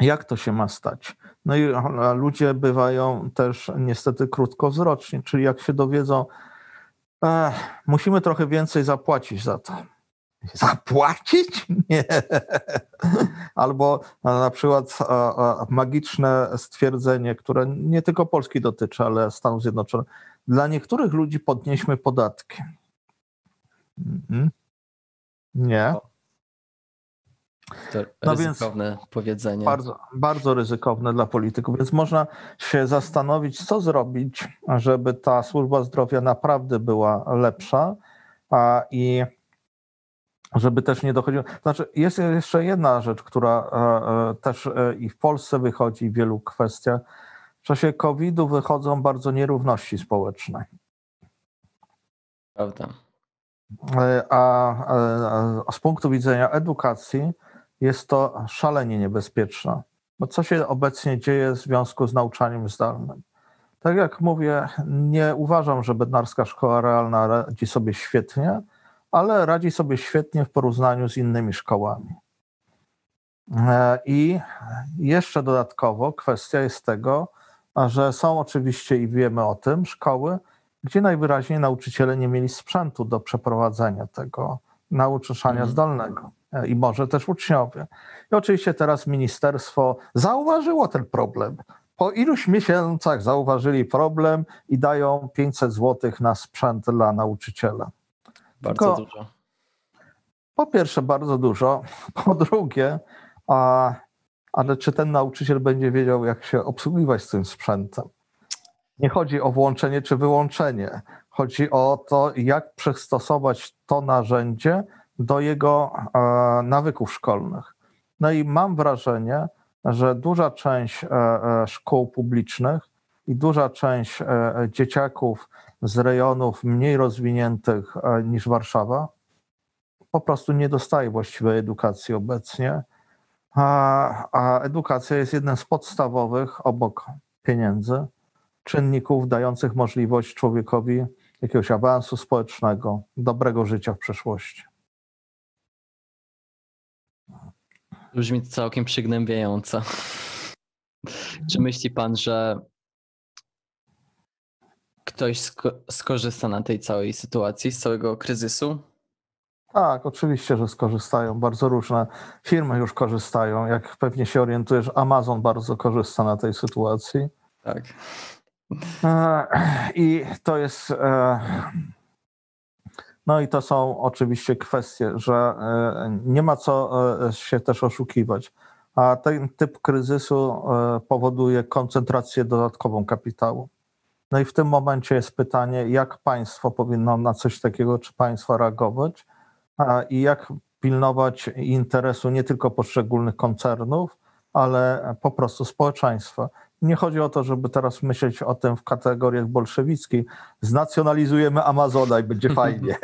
jak to się ma stać? No i e, ludzie bywają też niestety krótkowzroczni, czyli jak się dowiedzą, e, musimy trochę więcej zapłacić za to. Zapłacić? Nie. Albo e, na przykład e, e, magiczne stwierdzenie, które nie tylko Polski dotyczy, ale Stanów Zjednoczonych. Dla niektórych ludzi podnieśmy podatki. Mhm. Nie. To No więc- ryzykowne powiedzenie. Bardzo, bardzo ryzykowne dla polityków, więc można się zastanowić, co zrobić, żeby ta służba zdrowia naprawdę była lepsza a, i żeby też nie dochodziło. Znaczy, jest jeszcze jedna rzecz, która e, e, też e, i w Polsce wychodzi w wielu kwestiach. W czasie COVID-u wychodzą bardzo nierówności społeczne. Prawda. A z punktu widzenia edukacji jest to szalenie niebezpieczne. Bo co się obecnie dzieje w związku z nauczaniem zdalnym? Tak jak mówię, nie uważam, że Bednarska Szkoła Realna radzi sobie świetnie, ale radzi sobie świetnie w porównaniu z innymi szkołami. E, I jeszcze dodatkowo kwestia jest tego, że są oczywiście i wiemy o tym szkoły, gdzie najwyraźniej nauczyciele nie mieli sprzętu do przeprowadzenia tego nauczania Mhm. zdalnego e, i może też uczniowie. I oczywiście teraz ministerstwo zauważyło ten problem. Po iluś miesiącach zauważyli problem i dają 500 zł na sprzęt dla nauczyciela. Bardzo Tylko- dużo. Po pierwsze, bardzo dużo. Po drugie, a, ale czy ten nauczyciel będzie wiedział, jak się obsługiwać z tym sprzętem? Nie chodzi o włączenie czy wyłączenie. Chodzi o to, jak przystosować to narzędzie do jego e, nawyków szkolnych. No i mam wrażenie, że duża część e, e, szkół publicznych i duża część e, e, dzieciaków z rejonów mniej rozwiniętych e, niż Warszawa po prostu nie dostaje właściwej edukacji obecnie. A, a edukacja jest jednym z podstawowych, obok pieniędzy, czynników dających możliwość człowiekowi jakiegoś awansu społecznego, dobrego życia w przyszłości. Brzmi to całkiem przygnębiająco. Czy myśli pan, że ktoś sko- skorzysta na tej całej sytuacji, z całego kryzysu? Tak, oczywiście, że skorzystają. Bardzo różne firmy już korzystają. Jak pewnie się orientujesz, Amazon bardzo korzysta na tej sytuacji. Tak. E, I to jest. e, No i to są oczywiście kwestie, że e, nie ma co się też oszukiwać. A ten typ kryzysu powoduje koncentrację dodatkową kapitału. No i w tym momencie jest pytanie, jak państwo powinno na coś takiego, czy państwo reagować i jak pilnować interesu nie tylko poszczególnych koncernów, ale po prostu społeczeństwa. Nie chodzi o to, żeby teraz myśleć o tym w kategoriach bolszewickich. Znacjonalizujemy Amazona i będzie fajnie.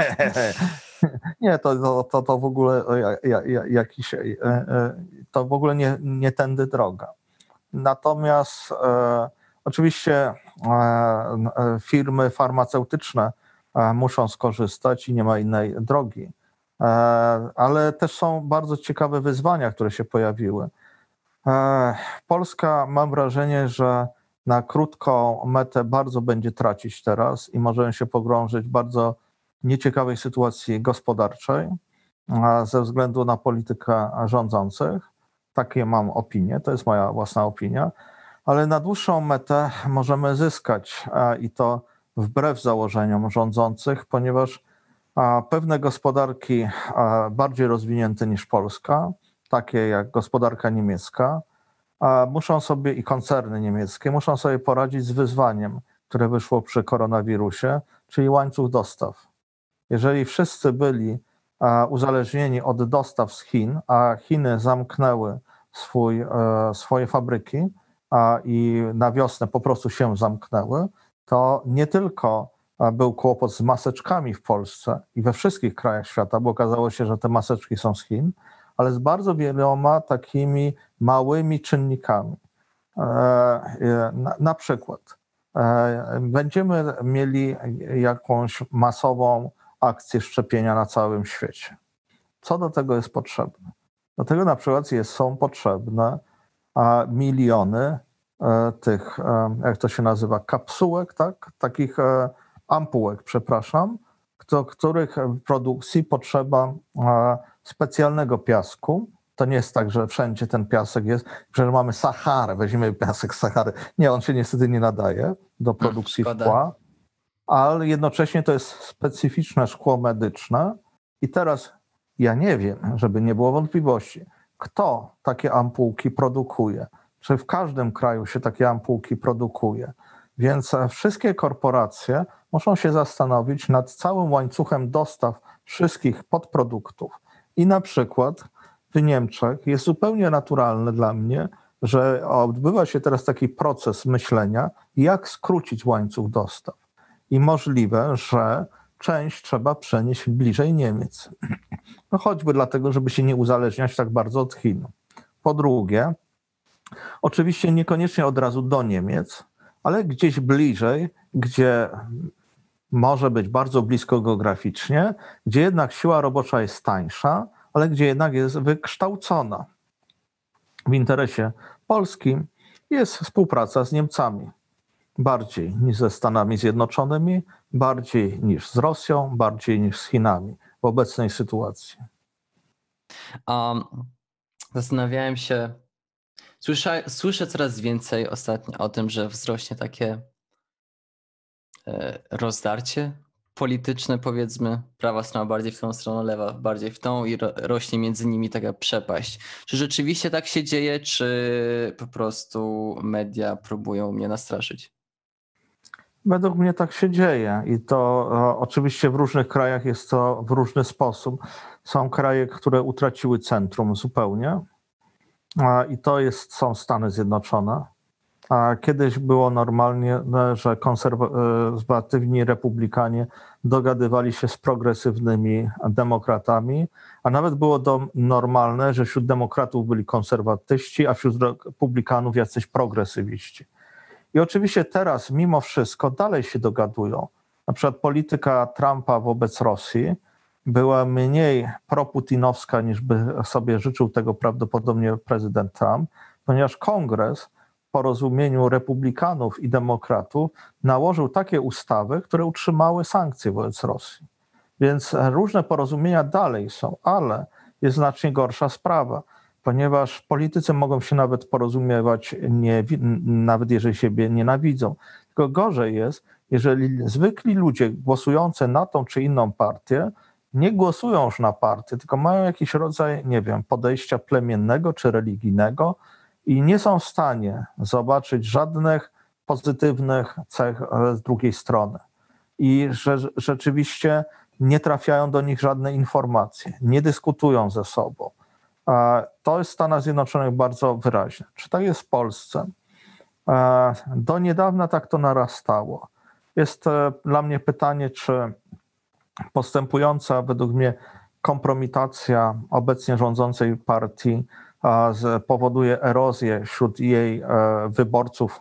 nie, to, to, to, w ogóle ja- ja- jakiś, e, e, to w ogóle nie, nie tędy droga. Natomiast e, oczywiście e, e, firmy farmaceutyczne e, muszą skorzystać i nie ma innej drogi. Ale też są bardzo ciekawe wyzwania, które się pojawiły. Polska, mam wrażenie, że na krótką metę bardzo będzie tracić teraz i możemy się pogrążyć w bardzo nieciekawej sytuacji gospodarczej ze względu na politykę rządzących. Takie mam opinie, to jest moja własna opinia, ale na dłuższą metę możemy zyskać i to wbrew założeniom rządzących, ponieważ pewne gospodarki bardziej rozwinięte niż Polska, takie jak gospodarka niemiecka, muszą sobie i koncerny niemieckie muszą sobie poradzić z wyzwaniem, które wyszło przy koronawirusie, czyli łańcuch dostaw. Jeżeli wszyscy byli uzależnieni od dostaw z Chin, a Chiny zamknęły swój, e, swoje fabryki a, i na wiosnę po prostu się zamknęły, to nie tylko a, był kłopot z maseczkami w Polsce i we wszystkich krajach świata, bo okazało się, że te maseczki są z Chin, ale z bardzo wieloma takimi małymi czynnikami. E, e, Na, przykład e, będziemy mieli jakąś masową akcję szczepienia na całym świecie. Co do tego jest potrzebne? Do tego na przykład są potrzebne a, miliony e, tych, e, jak to się nazywa, kapsułek, tak? takich e, ampułek, przepraszam, do których w produkcji potrzeba specjalnego piasku. To nie jest tak, że wszędzie ten piasek jest, że mamy Saharę, weźmiemy piasek z Sahary. Nie, on się niestety nie nadaje do produkcji szkoda. szkła, ale jednocześnie to jest specyficzne szkło medyczne. I teraz ja nie wiem, żeby nie było wątpliwości, kto takie ampułki produkuje. Czy w każdym kraju się takie ampułki produkuje? Więc e, wszystkie korporacje muszą się zastanowić nad całym łańcuchem dostaw wszystkich podproduktów. I na przykład w Niemczech jest zupełnie naturalne dla mnie, że odbywa się teraz taki proces myślenia, jak skrócić łańcuch dostaw. I możliwe, że część trzeba przenieść bliżej Niemiec. No choćby dlatego, żeby się nie uzależniać tak bardzo od Chin. Po drugie, oczywiście niekoniecznie od razu do Niemiec, ale gdzieś bliżej, gdzie może być bardzo blisko geograficznie, gdzie jednak siła robocza jest tańsza, ale gdzie jednak jest wykształcona. W interesie polskim jest współpraca z Niemcami. Bardziej niż ze Stanami Zjednoczonymi, bardziej niż z Rosją, bardziej niż z Chinami w obecnej sytuacji. Um, zastanawiałem się, słysza, słyszę coraz więcej ostatnio o tym, że wzrośnie takie e, rozdarcie polityczne, powiedzmy. Prawa strona bardziej w tą stronę, lewa bardziej w tą i ro, rośnie między nimi taka przepaść. Czy rzeczywiście tak się dzieje, czy po prostu media próbują mnie nastraszyć? Według mnie tak się dzieje i to e, oczywiście w różnych krajach jest to w różny sposób. Są kraje, które utraciły centrum zupełnie a, i to jest, są Stany Zjednoczone. A kiedyś było normalnie, e, że konserwatywni republikanie dogadywali się z progresywnymi demokratami, a nawet było to normalne, że wśród demokratów byli konserwatyści, a wśród republikanów jacyś progresywiści. I oczywiście teraz, mimo wszystko, dalej się dogadują. Na przykład polityka Trumpa wobec Rosji była mniej proputinowska, niż by sobie życzył tego prawdopodobnie prezydent Trump, ponieważ kongres w porozumieniu republikanów i demokratów nałożył takie ustawy, które utrzymały sankcje wobec Rosji. Więc różne porozumienia dalej są, ale jest znacznie gorsza sprawa. Ponieważ politycy mogą się nawet porozumiewać, nie, nawet jeżeli siebie nienawidzą. Tylko gorzej jest, jeżeli zwykli ludzie głosujący na tą czy inną partię nie głosują już na partię, tylko mają jakiś rodzaj, nie wiem, podejścia plemiennego czy religijnego i nie są w stanie zobaczyć żadnych pozytywnych cech e, z drugiej strony. I że rzeczywiście nie trafiają do nich żadne informacje, nie dyskutują ze sobą. To jest w Stanach Zjednoczonych bardzo wyraźne. Czy tak jest w Polsce? E, do niedawna tak to narastało. Jest e, dla mnie pytanie, czy postępująca według mnie kompromitacja obecnie rządzącej partii powoduje erozję wśród jej e, wyborców,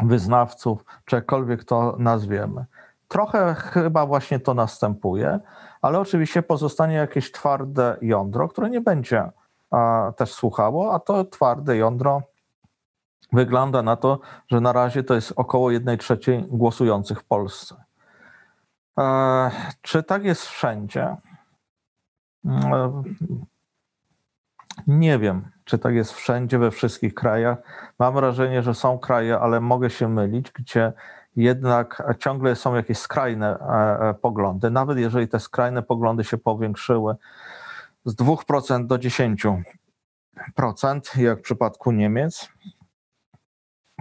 wyznawców, czy jakkolwiek to nazwiemy. Trochę chyba właśnie to następuje, ale oczywiście pozostanie jakieś twarde jądro, które nie będzie też słuchało, a to twarde jądro wygląda na to, że na razie to jest około 1 trzeciej głosujących w Polsce. E, czy tak jest wszędzie? E, nie wiem, czy tak jest wszędzie, we wszystkich krajach. Mam wrażenie, że są kraje, ale mogę się mylić, gdzie jednak ciągle są jakieś skrajne e, poglądy. Nawet jeżeli te skrajne poglądy się powiększyły z 2% do 10%, jak w przypadku Niemiec,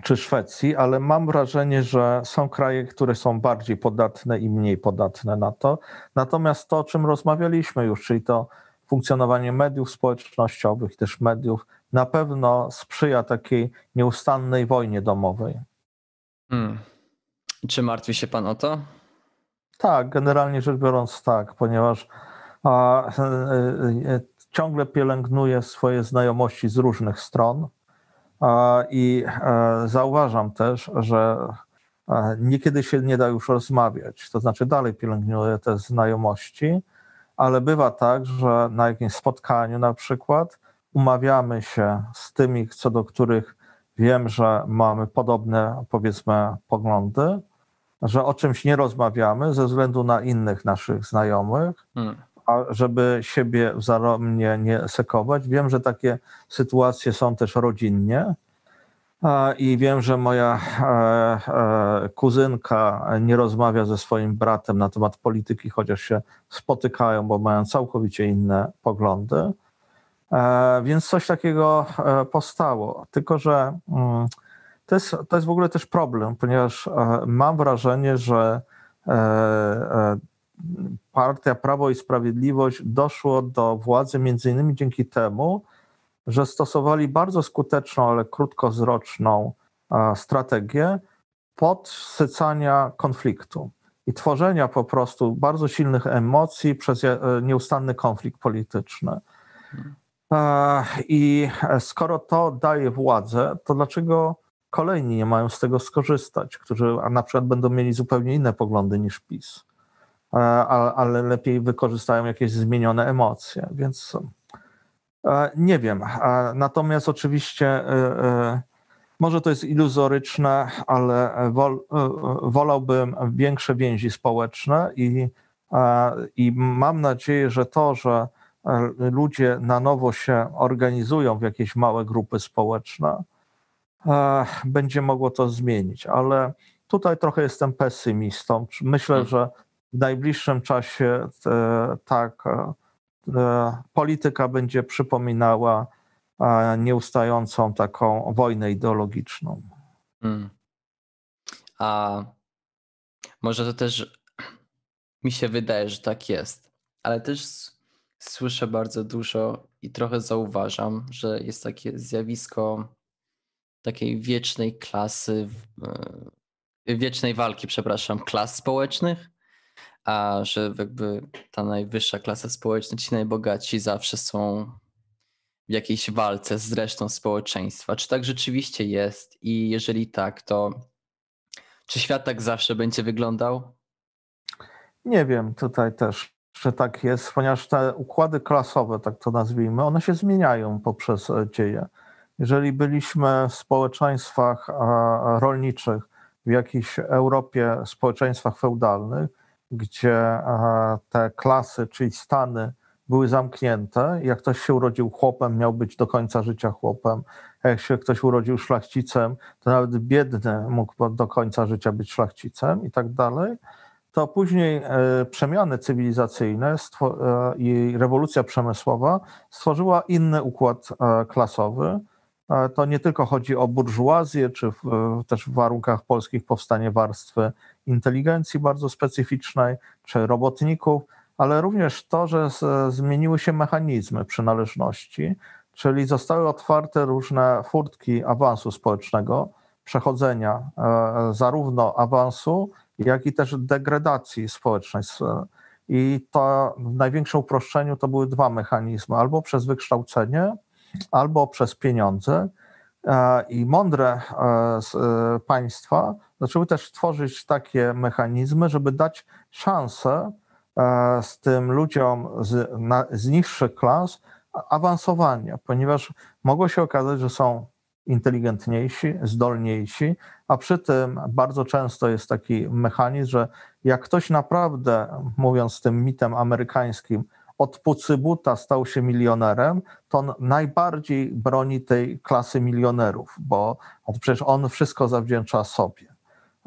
czy Szwecji, ale mam wrażenie, że są kraje, które są bardziej podatne i mniej podatne na to. Natomiast to, o czym rozmawialiśmy już, czyli to funkcjonowanie mediów społecznościowych też mediów, na pewno sprzyja takiej nieustannej wojnie domowej. Hmm. Czy martwi się pan o to? Tak, generalnie rzecz biorąc, tak, ponieważ a, a, a, e, ciągle pielęgnuję swoje znajomości z różnych stron i e, zauważam też, że niekiedy się nie da już rozmawiać. To znaczy, dalej pielęgnuję te znajomości, ale bywa tak, że na jakimś spotkaniu na przykład umawiamy się z tymi, co do których wiem, że mamy podobne, powiedzmy, poglądy, że o czymś nie rozmawiamy ze względu na innych naszych znajomych. Hmm a żeby siebie wzajemnie nie sekować. Wiem, że takie sytuacje są też rodzinnie. I wiem, że moja e, e, kuzynka nie rozmawia ze swoim bratem na temat polityki, chociaż się spotykają, bo mają całkowicie inne poglądy. E, więc coś takiego powstało. Tylko, że mm, to jest, to jest w ogóle też problem, ponieważ mam wrażenie, że partia Prawo i Sprawiedliwość doszło do władzy między innymi dzięki temu, że stosowali bardzo skuteczną, ale krótkowzroczną strategię podsycania konfliktu i tworzenia po prostu bardzo silnych emocji przez e, nieustanny konflikt polityczny. I skoro to daje władzę, to dlaczego kolejni nie mają z tego skorzystać, którzy na przykład będą mieli zupełnie inne poglądy niż PiS? E, ale lepiej wykorzystają jakieś zmienione emocje. Więc e, nie wiem. E, natomiast oczywiście może to jest iluzoryczne, ale wol, wolałbym większe więzi społeczne i, i mam nadzieję, że to, że ludzie na nowo się organizują w jakieś małe grupy społeczne, będzie mogło to zmienić. Ale tutaj trochę jestem pesymistą. Myślę, hmm. że w najbliższym czasie e, tak e, e, polityka będzie przypominała nieustającą taką wojnę ideologiczną. Hmm. A może to też mi się wydaje, że tak jest, ale też słyszę bardzo dużo i trochę zauważam, że jest takie zjawisko takiej wiecznej klasy, wiecznej walki, przepraszam, klas społecznych a że jakby ta najwyższa klasa społeczna, ci najbogatsi zawsze są w jakiejś walce z resztą społeczeństwa. Czy tak rzeczywiście jest? I jeżeli tak, to czy świat tak zawsze będzie wyglądał? Nie wiem, tutaj też, że tak jest, ponieważ te układy klasowe, tak to nazwijmy, one się zmieniają poprzez e, dzieje. Jeżeli byliśmy w społeczeństwach rolniczych, w jakiejś Europie, społeczeństwach feudalnych, gdzie te klasy, czyli stany były zamknięte. Jak ktoś się urodził chłopem, miał być do końca życia chłopem. Jak się ktoś urodził szlachcicem, to nawet biedny mógł do końca życia być szlachcicem i tak dalej. To później e, przemiany cywilizacyjne e, i rewolucja przemysłowa stworzyła inny układ e, klasowy. To nie tylko chodzi o burżuazję, czy w, też w warunkach polskich powstanie warstwy inteligencji bardzo specyficznej, czy robotników, ale również to, że zmieniły się mechanizmy przynależności, czyli zostały otwarte różne furtki awansu społecznego, przechodzenia e, zarówno awansu, jak i też degradacji społecznej. I to w największym uproszczeniu to były dwa mechanizmy: albo przez wykształcenie, albo przez pieniądze. E, I mądre e, państwa zaczęły też tworzyć takie mechanizmy, żeby dać szansę z tym ludziom z, na, z niższych klas awansowania, ponieważ mogło się okazać, że są inteligentniejsi, zdolniejsi, a przy tym bardzo często jest taki mechanizm, że jak ktoś naprawdę, mówiąc tym mitem amerykańskim, od pucybuta stał się milionerem, to on najbardziej broni tej klasy milionerów, bo przecież on wszystko zawdzięcza sobie.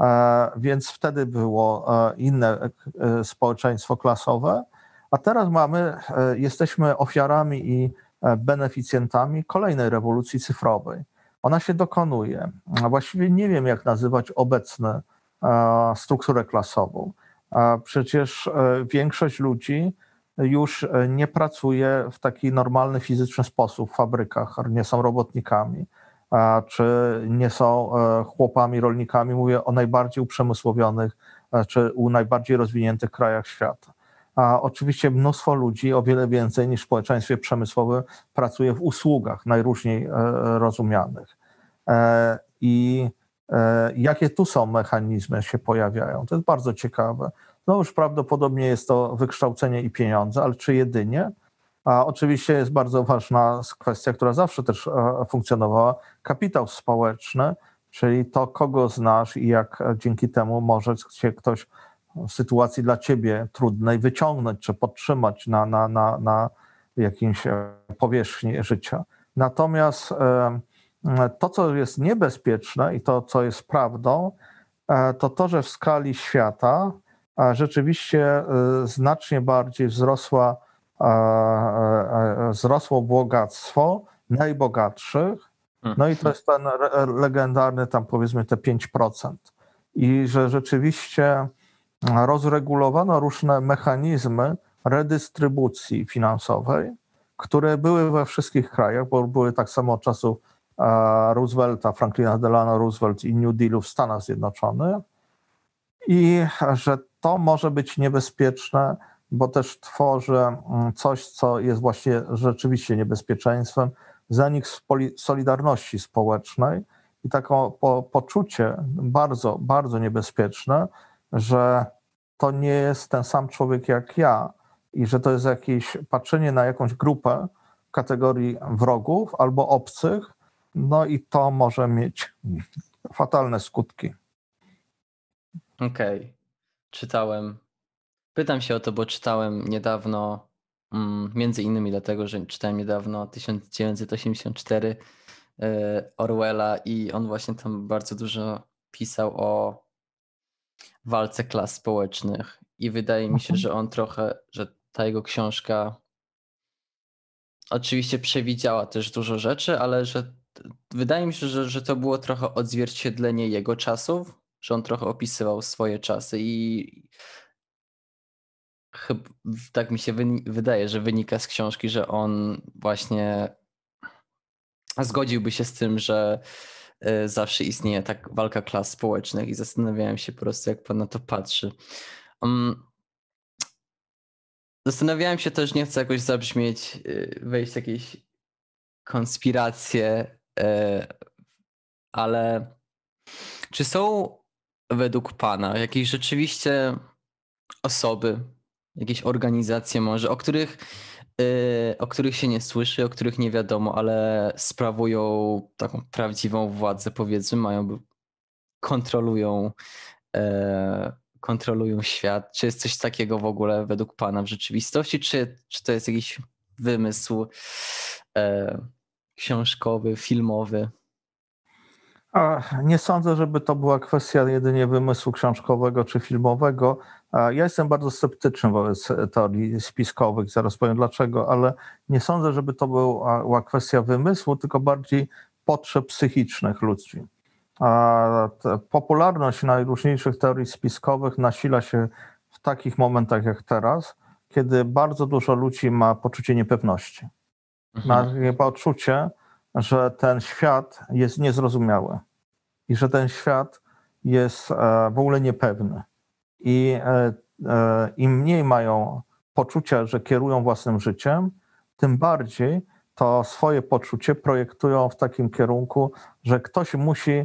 E, więc wtedy było e, inne e, społeczeństwo klasowe, a teraz mamy, jesteśmy ofiarami i beneficjentami kolejnej rewolucji cyfrowej. Ona się dokonuje. Właściwie nie wiem, jak nazywać obecną strukturę klasową. Przecież większość ludzi już nie pracuje w taki normalny, fizyczny sposób w fabrykach, nie są robotnikami czy nie są e, chłopami, rolnikami. Mówię o najbardziej uprzemysłowionych e, czy u najbardziej rozwiniętych krajach świata. A oczywiście mnóstwo ludzi, o wiele więcej niż w społeczeństwie przemysłowym, pracuje w usługach najróżniej e, rozumianych. I jakie tu są mechanizmy się pojawiają? To jest bardzo ciekawe. No już prawdopodobnie jest to wykształcenie i pieniądze, ale czy jedynie? A oczywiście jest bardzo ważna kwestia, która zawsze też e, funkcjonowała, kapitał społeczny, czyli to, kogo znasz i jak dzięki temu może się ktoś w sytuacji dla ciebie trudnej wyciągnąć czy podtrzymać na, na, na, na jakimś e, powierzchni życia. Natomiast e, to, co jest niebezpieczne i to, co jest prawdą, to to, że w skali świata rzeczywiście znacznie bardziej wzrosła wzrosło bogactwo najbogatszych, no i to jest ten legendarny tam powiedzmy te 5%. I że rzeczywiście rozregulowano różne mechanizmy redystrybucji finansowej, które były we wszystkich krajach, bo były tak samo od czasów Roosevelta, Franklina Delano Roosevelt i New Dealu w Stanach Zjednoczonych. I że to może być niebezpieczne bo też tworzy mm, coś, co jest właśnie rzeczywiście niebezpieczeństwem, zanik solidarności społecznej i takie po, poczucie bardzo, bardzo niebezpieczne, że to nie jest ten sam człowiek jak ja i że to jest jakieś patrzenie na jakąś grupę w kategorii wrogów albo obcych, no i to może mieć fatalne skutki. Okej. Okay. Czytałem. Pytam się o to, bo czytałem niedawno, mm, między innymi dlatego, że czytałem niedawno 1984 e, Orwella i on właśnie tam bardzo dużo pisał o walce klas społecznych. I wydaje mi się, mhm. że on trochę, że ta jego książka oczywiście przewidziała też dużo rzeczy, ale że wydaje mi się, że, że to było trochę odzwierciedlenie jego czasów, że on trochę opisywał swoje czasy i Chyba, tak mi się wydaje, że wynika z książki, że on właśnie zgodziłby się z tym, że y, zawsze istnieje tak walka klas społecznych i zastanawiałem się po prostu, jak pan na to patrzy. Um, zastanawiałem się też, nie chcę jakoś zabrzmieć, y, wejść w jakieś konspiracje, y, ale czy są według pana jakieś rzeczywiście osoby, jakieś organizacje może, o których, yy, o których się nie słyszy, o których nie wiadomo, ale sprawują taką prawdziwą władzę, powiedzmy, mają, kontrolują, yy, kontrolują świat. Czy jest coś takiego w ogóle według Pana w rzeczywistości, czy, czy to jest jakiś wymysł e, książkowy, filmowy? Nie sądzę, żeby to była kwestia jedynie wymysłu książkowego czy filmowego. Ja jestem bardzo sceptyczny wobec teorii spiskowych, zaraz powiem dlaczego, ale nie sądzę, żeby to była kwestia wymysłu, tylko bardziej potrzeb psychicznych ludzi. Popularność najróżniejszych teorii spiskowych nasila się w takich momentach jak teraz, kiedy bardzo dużo ludzi ma poczucie niepewności. Mhm. Ma poczucie, że ten świat jest niezrozumiały i że ten świat jest e, w ogóle niepewny. I e, e, im mniej mają poczucia, że kierują własnym życiem, tym bardziej to swoje poczucie projektują w takim kierunku, że ktoś musi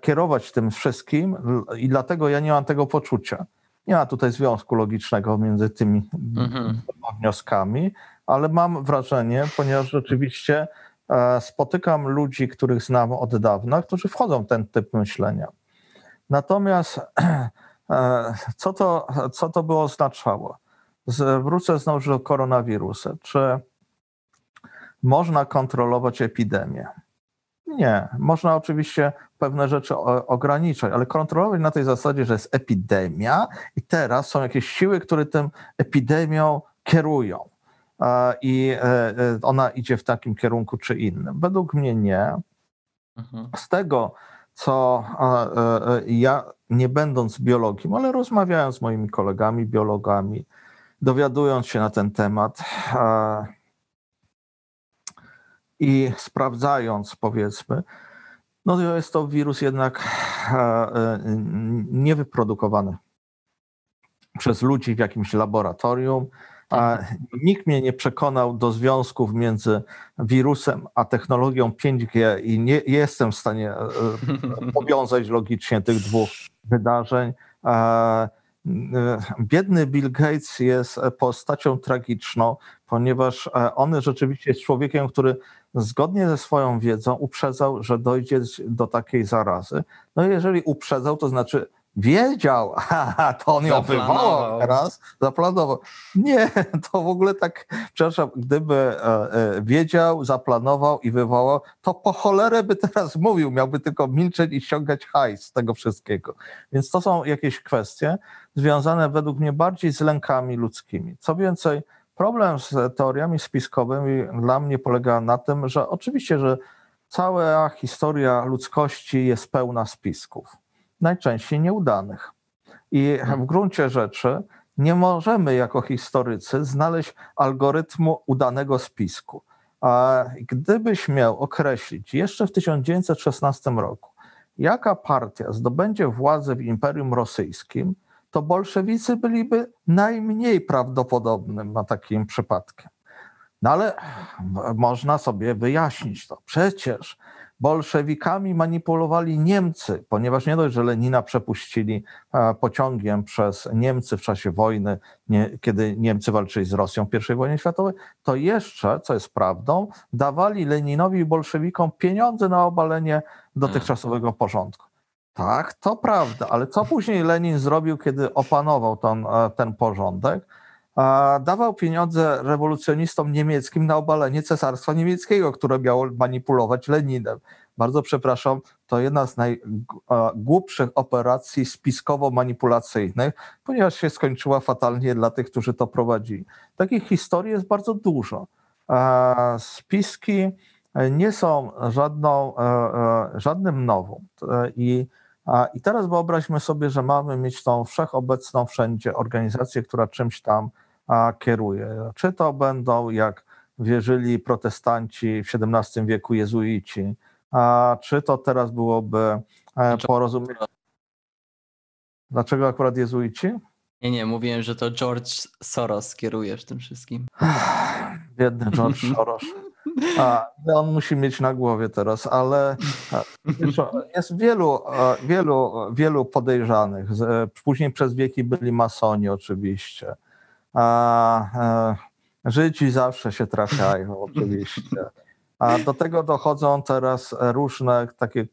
kierować tym wszystkim i dlatego ja nie mam tego poczucia. Nie ma tutaj związku logicznego między tymi mhm. wnioskami, ale mam wrażenie, ponieważ rzeczywiście spotykam ludzi, których znam od dawna, którzy wchodzą w ten typ myślenia. Natomiast e, co to, co to by oznaczało? Wrócę znowu do koronawirusa. Czy można kontrolować epidemię? Nie. Można oczywiście pewne rzeczy ograniczać, ale kontrolować na tej zasadzie, że jest epidemia i teraz są jakieś siły, które tym epidemią kierują i e, e, ona idzie w takim kierunku czy innym. Według mnie nie. Mhm. Z tego, co e, ja, nie będąc biologiem, ale rozmawiając z moimi kolegami, biologami, dowiadując się na ten temat i sprawdzając, powiedzmy, no to jest to wirus jednak niewyprodukowany przez ludzi w jakimś laboratorium, a nikt mnie nie przekonał do związków między wirusem a technologią 5G i nie jestem w stanie e, e, powiązać logicznie tych dwóch wydarzeń. E, biedny Bill Gates jest postacią tragiczną, ponieważ on rzeczywiście jest człowiekiem, który zgodnie ze swoją wiedzą uprzedzał, że dojdzie do takiej zarazy. No jeżeli uprzedzał, to znaczy wiedział, to on ją wywołał teraz, zaplanował. Nie, to w ogóle tak, przepraszam, gdyby e, e, wiedział, zaplanował i wywołał, to po cholerę by teraz mówił, miałby tylko milczeć i ściągać hajs z tego wszystkiego. Więc to są jakieś kwestie związane według mnie bardziej z lękami ludzkimi. Co więcej, problem z teoriami spiskowymi dla mnie polega na tym, że oczywiście, że cała historia ludzkości jest pełna spisków najczęściej nieudanych. I w gruncie rzeczy nie możemy jako historycy znaleźć algorytmu udanego spisku. A gdybyś miał określić jeszcze w 1916 roku, jaka partia zdobędzie władzę w Imperium Rosyjskim, to bolszewicy byliby najmniej prawdopodobnym na takim przypadkiem. No ale można sobie wyjaśnić to. Przecież bolszewikami manipulowali Niemcy, ponieważ nie dość, że Lenina przepuścili pociągiem przez Niemcy w czasie wojny, nie, kiedy Niemcy walczyli z Rosją w I wojnie światowej, to jeszcze, co jest prawdą, dawali Leninowi i bolszewikom pieniądze na obalenie dotychczasowego porządku. Tak, to prawda, ale co później Lenin zrobił, kiedy opanował ten, ten porządek? Dawał pieniądze rewolucjonistom niemieckim na obalenie cesarstwa niemieckiego, które miało manipulować Leninem. Bardzo przepraszam, to jedna z najgłupszych operacji spiskowo-manipulacyjnych, ponieważ się skończyła fatalnie dla tych, którzy to prowadzili. Takich historii jest bardzo dużo. Spiski nie są żadną, e, e, żadnym nowum. I i teraz wyobraźmy sobie, że mamy mieć tą wszechobecną wszędzie organizację, która czymś tam kieruje. Czy to będą, jak wierzyli protestanci w XVII wieku jezuici, a czy to teraz byłoby e, porozumienie. Dlaczego akurat jezuici? Nie, nie, mówiłem, że to George Soros kieruje w tym wszystkim. Biedny George Soros. A, on musi mieć na głowie teraz, ale jest wielu, wielu, wielu podejrzanych. Później przez wieki byli masoni oczywiście. A, e, Żydzi zawsze się trafiają, oczywiście. A do tego dochodzą teraz różne takie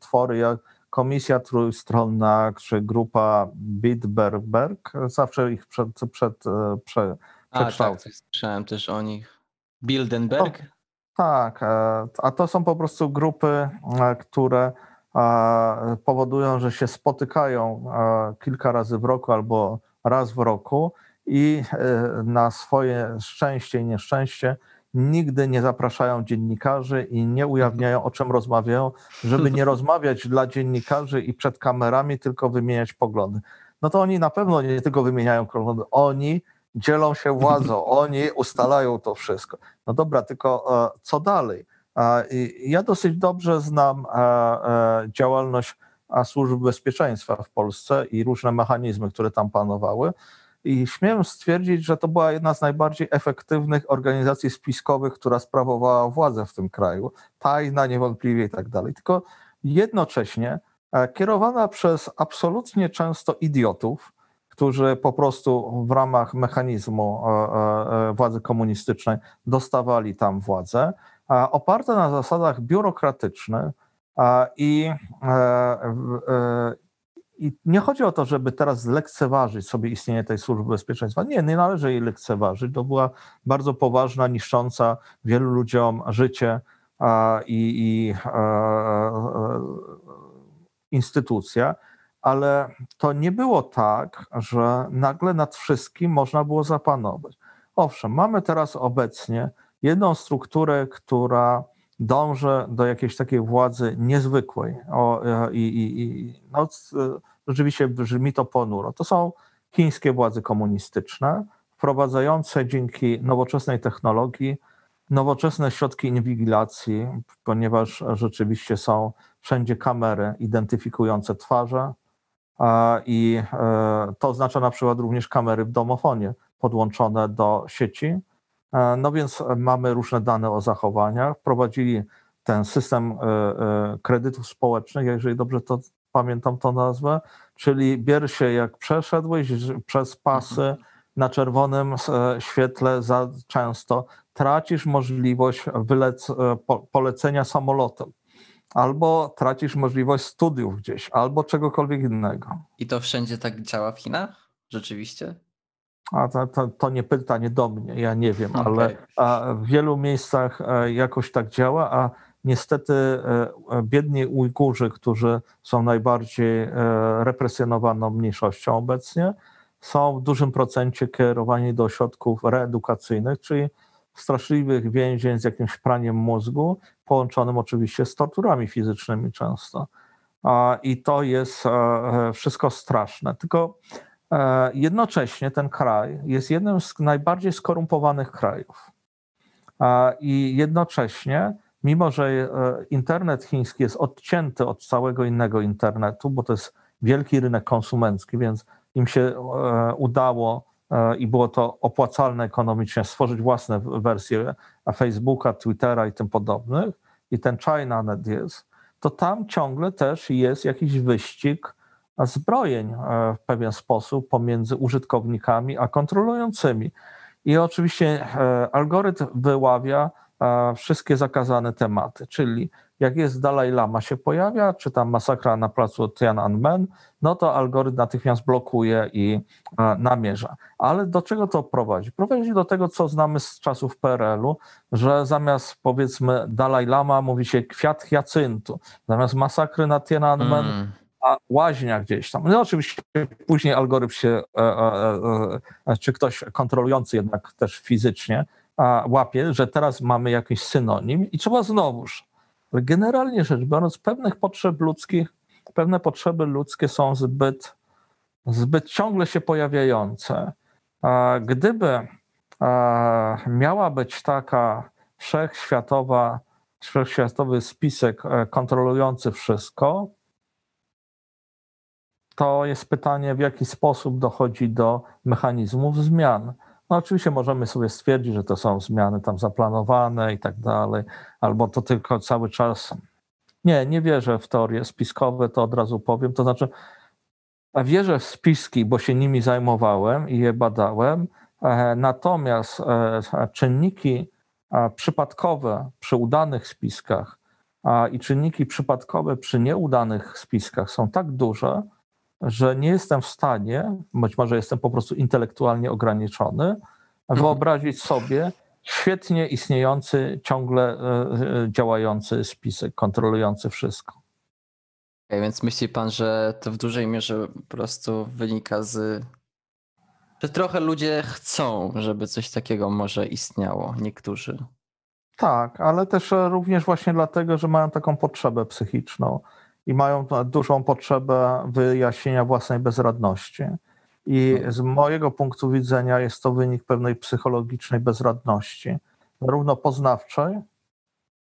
twory jak komisja trójstronna czy grupa Bitberberg, zawsze ich przed, przed, e, prze, A tak, coś słyszałem też o nich. Bildenberg? To, tak, a to są po prostu grupy, które powodują, że się spotykają kilka razy w roku albo raz w roku i na swoje szczęście i nieszczęście nigdy nie zapraszają dziennikarzy i nie ujawniają, o czym rozmawiają, żeby nie rozmawiać dla dziennikarzy i przed kamerami, tylko wymieniać poglądy. No to oni na pewno nie tylko wymieniają poglądy, oni dzielą się władzą, oni ustalają to wszystko. No dobra, tylko e, co dalej? Ja dosyć dobrze znam e, e, działalność służb bezpieczeństwa w Polsce i różne mechanizmy, które tam panowały. I śmiem stwierdzić, że to była jedna z najbardziej efektywnych organizacji spiskowych, która sprawowała władzę w tym kraju. Tajna niewątpliwie i tak dalej. Tylko jednocześnie e, kierowana przez absolutnie często idiotów, którzy po prostu w ramach mechanizmu e, e, władzy komunistycznej dostawali tam władzę, oparte na zasadach biurokratycznych i i nie chodzi o to, żeby teraz lekceważyć sobie istnienie tej służby bezpieczeństwa. Nie, nie należy jej lekceważyć. To była bardzo poważna, niszcząca wielu ludziom życie i, i instytucja, ale to nie było tak, że nagle nad wszystkim można było zapanować. Owszem, mamy teraz obecnie jedną strukturę, która dąży do jakiejś takiej władzy niezwykłej o, i, i, i no, rzeczywiście brzmi to ponuro. To są chińskie władze komunistyczne, wprowadzające dzięki nowoczesnej technologii nowoczesne środki inwigilacji, ponieważ rzeczywiście są wszędzie kamery identyfikujące twarze i e, to oznacza na przykład również kamery w domofonie podłączone do sieci. E, no więc mamy różne dane o zachowaniach. Wprowadzili ten system e, kredytów społecznych, jeżeli dobrze to pamiętam tą nazwę, czyli bierz się jak przeszedłeś przez pasy na czerwonym e, świetle za często, tracisz możliwość wylec, e, polecenia samolotem, albo tracisz możliwość studiów gdzieś, albo czegokolwiek innego. I to wszędzie tak działa w Chinach? Rzeczywiście? A to, to, to nie pytanie do mnie, ja nie wiem, okay. ale w wielu miejscach e, jakoś tak działa, a Niestety e, e, biedni Ujgurzy, którzy są najbardziej represjonowaną mniejszością obecnie, są w dużym procencie kierowani do ośrodków reedukacyjnych, czyli straszliwych więzień z jakimś praniem mózgu, połączonym oczywiście z torturami fizycznymi często. I to jest wszystko straszne. Tylko jednocześnie ten kraj jest jednym z najbardziej skorumpowanych krajów. I jednocześnie mimo że e, internet chiński jest odcięty od całego innego internetu, bo to jest wielki rynek konsumencki, więc im się e, udało e, i było to opłacalne ekonomicznie stworzyć własne wersje Facebooka, Twittera i tym podobnych, i ten ChinaNet jest, to tam ciągle też jest jakiś wyścig zbrojeń w pewien sposób pomiędzy użytkownikami a kontrolującymi. I oczywiście algorytm wyławia wszystkie zakazane tematy, czyli jak jest Dalaj Lama się pojawia, czy tam masakra na placu Tiananmen, no to algorytm natychmiast blokuje i namierza. Ale do czego to prowadzi? Prowadzi do tego, co znamy z czasów PRL-u, że zamiast powiedzmy Dalaj Lama mówi się kwiat hiacyntu, zamiast masakry na Tiananmen mm. Łaźnia gdzieś tam. No oczywiście później algorytm się, e, e, e, czy ktoś kontrolujący jednak też fizycznie, łapie, że teraz mamy jakiś synonim i trzeba znowuż. Generalnie rzecz biorąc, pewnych potrzeb ludzkich, pewne potrzeby ludzkie są zbyt, zbyt ciągle się pojawiające. Gdyby miała być taka wszechświatowa, wszechświatowy spisek kontrolujący wszystko, to jest pytanie, w jaki sposób dochodzi do mechanizmów zmian. No oczywiście możemy sobie stwierdzić, że to są zmiany tam zaplanowane i tak dalej, albo to tylko cały czas. Nie, nie wierzę w teorie spiskowe, to od razu powiem. To znaczy, wierzę w spiski, bo się nimi zajmowałem i je badałem, e, natomiast e, czynniki e, przypadkowe przy udanych spiskach i czynniki przypadkowe przy nieudanych spiskach są tak duże, że nie jestem w stanie, być może jestem po prostu intelektualnie ograniczony, Mhm. wyobrazić sobie świetnie istniejący, ciągle e, e, działający spisek, kontrolujący wszystko. Okay, więc myśli pan, że to w dużej mierze po prostu wynika z. że trochę ludzie chcą, żeby coś takiego może istniało, niektórzy. Tak, ale też e, również właśnie dlatego, że mają taką potrzebę psychiczną i mają dużą potrzebę wyjaśnienia własnej bezradności. I z mojego punktu widzenia jest to wynik pewnej psychologicznej bezradności, zarówno poznawczej,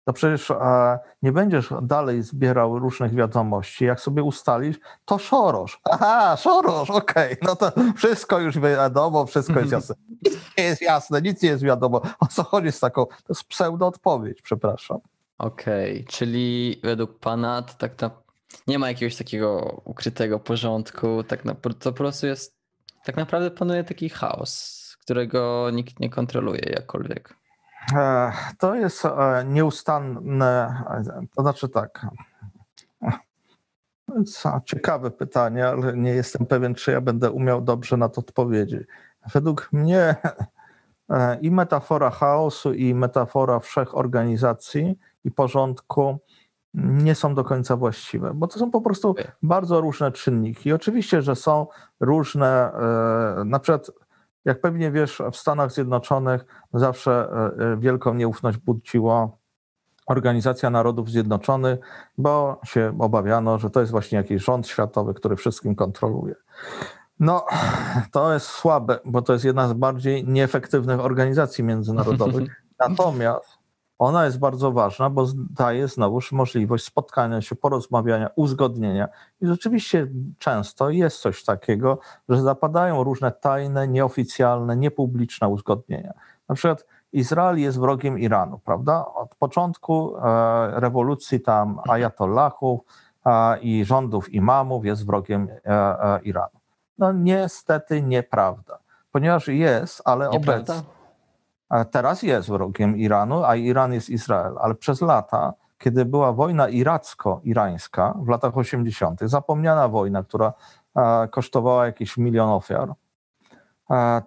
to przecież e, nie będziesz dalej zbierał różnych wiadomości. Jak sobie ustalisz, to Szorosz. Aha, Szorosz, okej, okay. no to wszystko już wiadomo, wszystko jest jasne. Nic nie jest jasne, nic nie jest wiadomo. O co chodzi z taką, to jest pseudo-odpowiedź, przepraszam. Okej, okay. czyli według pana to tak na, nie ma jakiegoś takiego ukrytego porządku, tak na, to po prostu jest, tak naprawdę panuje taki chaos, którego nikt nie kontroluje jakkolwiek. To jest nieustanne, to znaczy tak. Ciekawe pytanie, ale nie jestem pewien, czy ja będę umiał dobrze na to odpowiedzieć. Według mnie i metafora chaosu, i metafora wszechorganizacji i porządku nie są do końca właściwe, bo to są po prostu bardzo różne czynniki. I oczywiście, że są różne, na przykład jak pewnie wiesz, w Stanach Zjednoczonych zawsze wielką nieufność budziła Organizacja Narodów Zjednoczonych, bo się obawiano, że to jest właśnie jakiś rząd światowy, który wszystkim kontroluje. No, to jest słabe, bo to jest jedna z bardziej nieefektywnych organizacji międzynarodowych. Natomiast ona jest bardzo ważna, bo daje znowuż możliwość spotkania się, porozmawiania, uzgodnienia. I rzeczywiście często jest coś takiego, że zapadają różne tajne, nieoficjalne, niepubliczne uzgodnienia. Na przykład Izrael jest wrogiem Iranu, prawda? Od początku e, rewolucji tam ajatollahów e, i rządów imamów jest wrogiem e, Iranu. No niestety nieprawda, ponieważ jest, ale obecnie Teraz jest wrogiem Iranu, a Iran jest Izrael, ale przez lata, kiedy była wojna iracko-irańska w latach 80., zapomniana wojna, która kosztowała jakiś milion ofiar,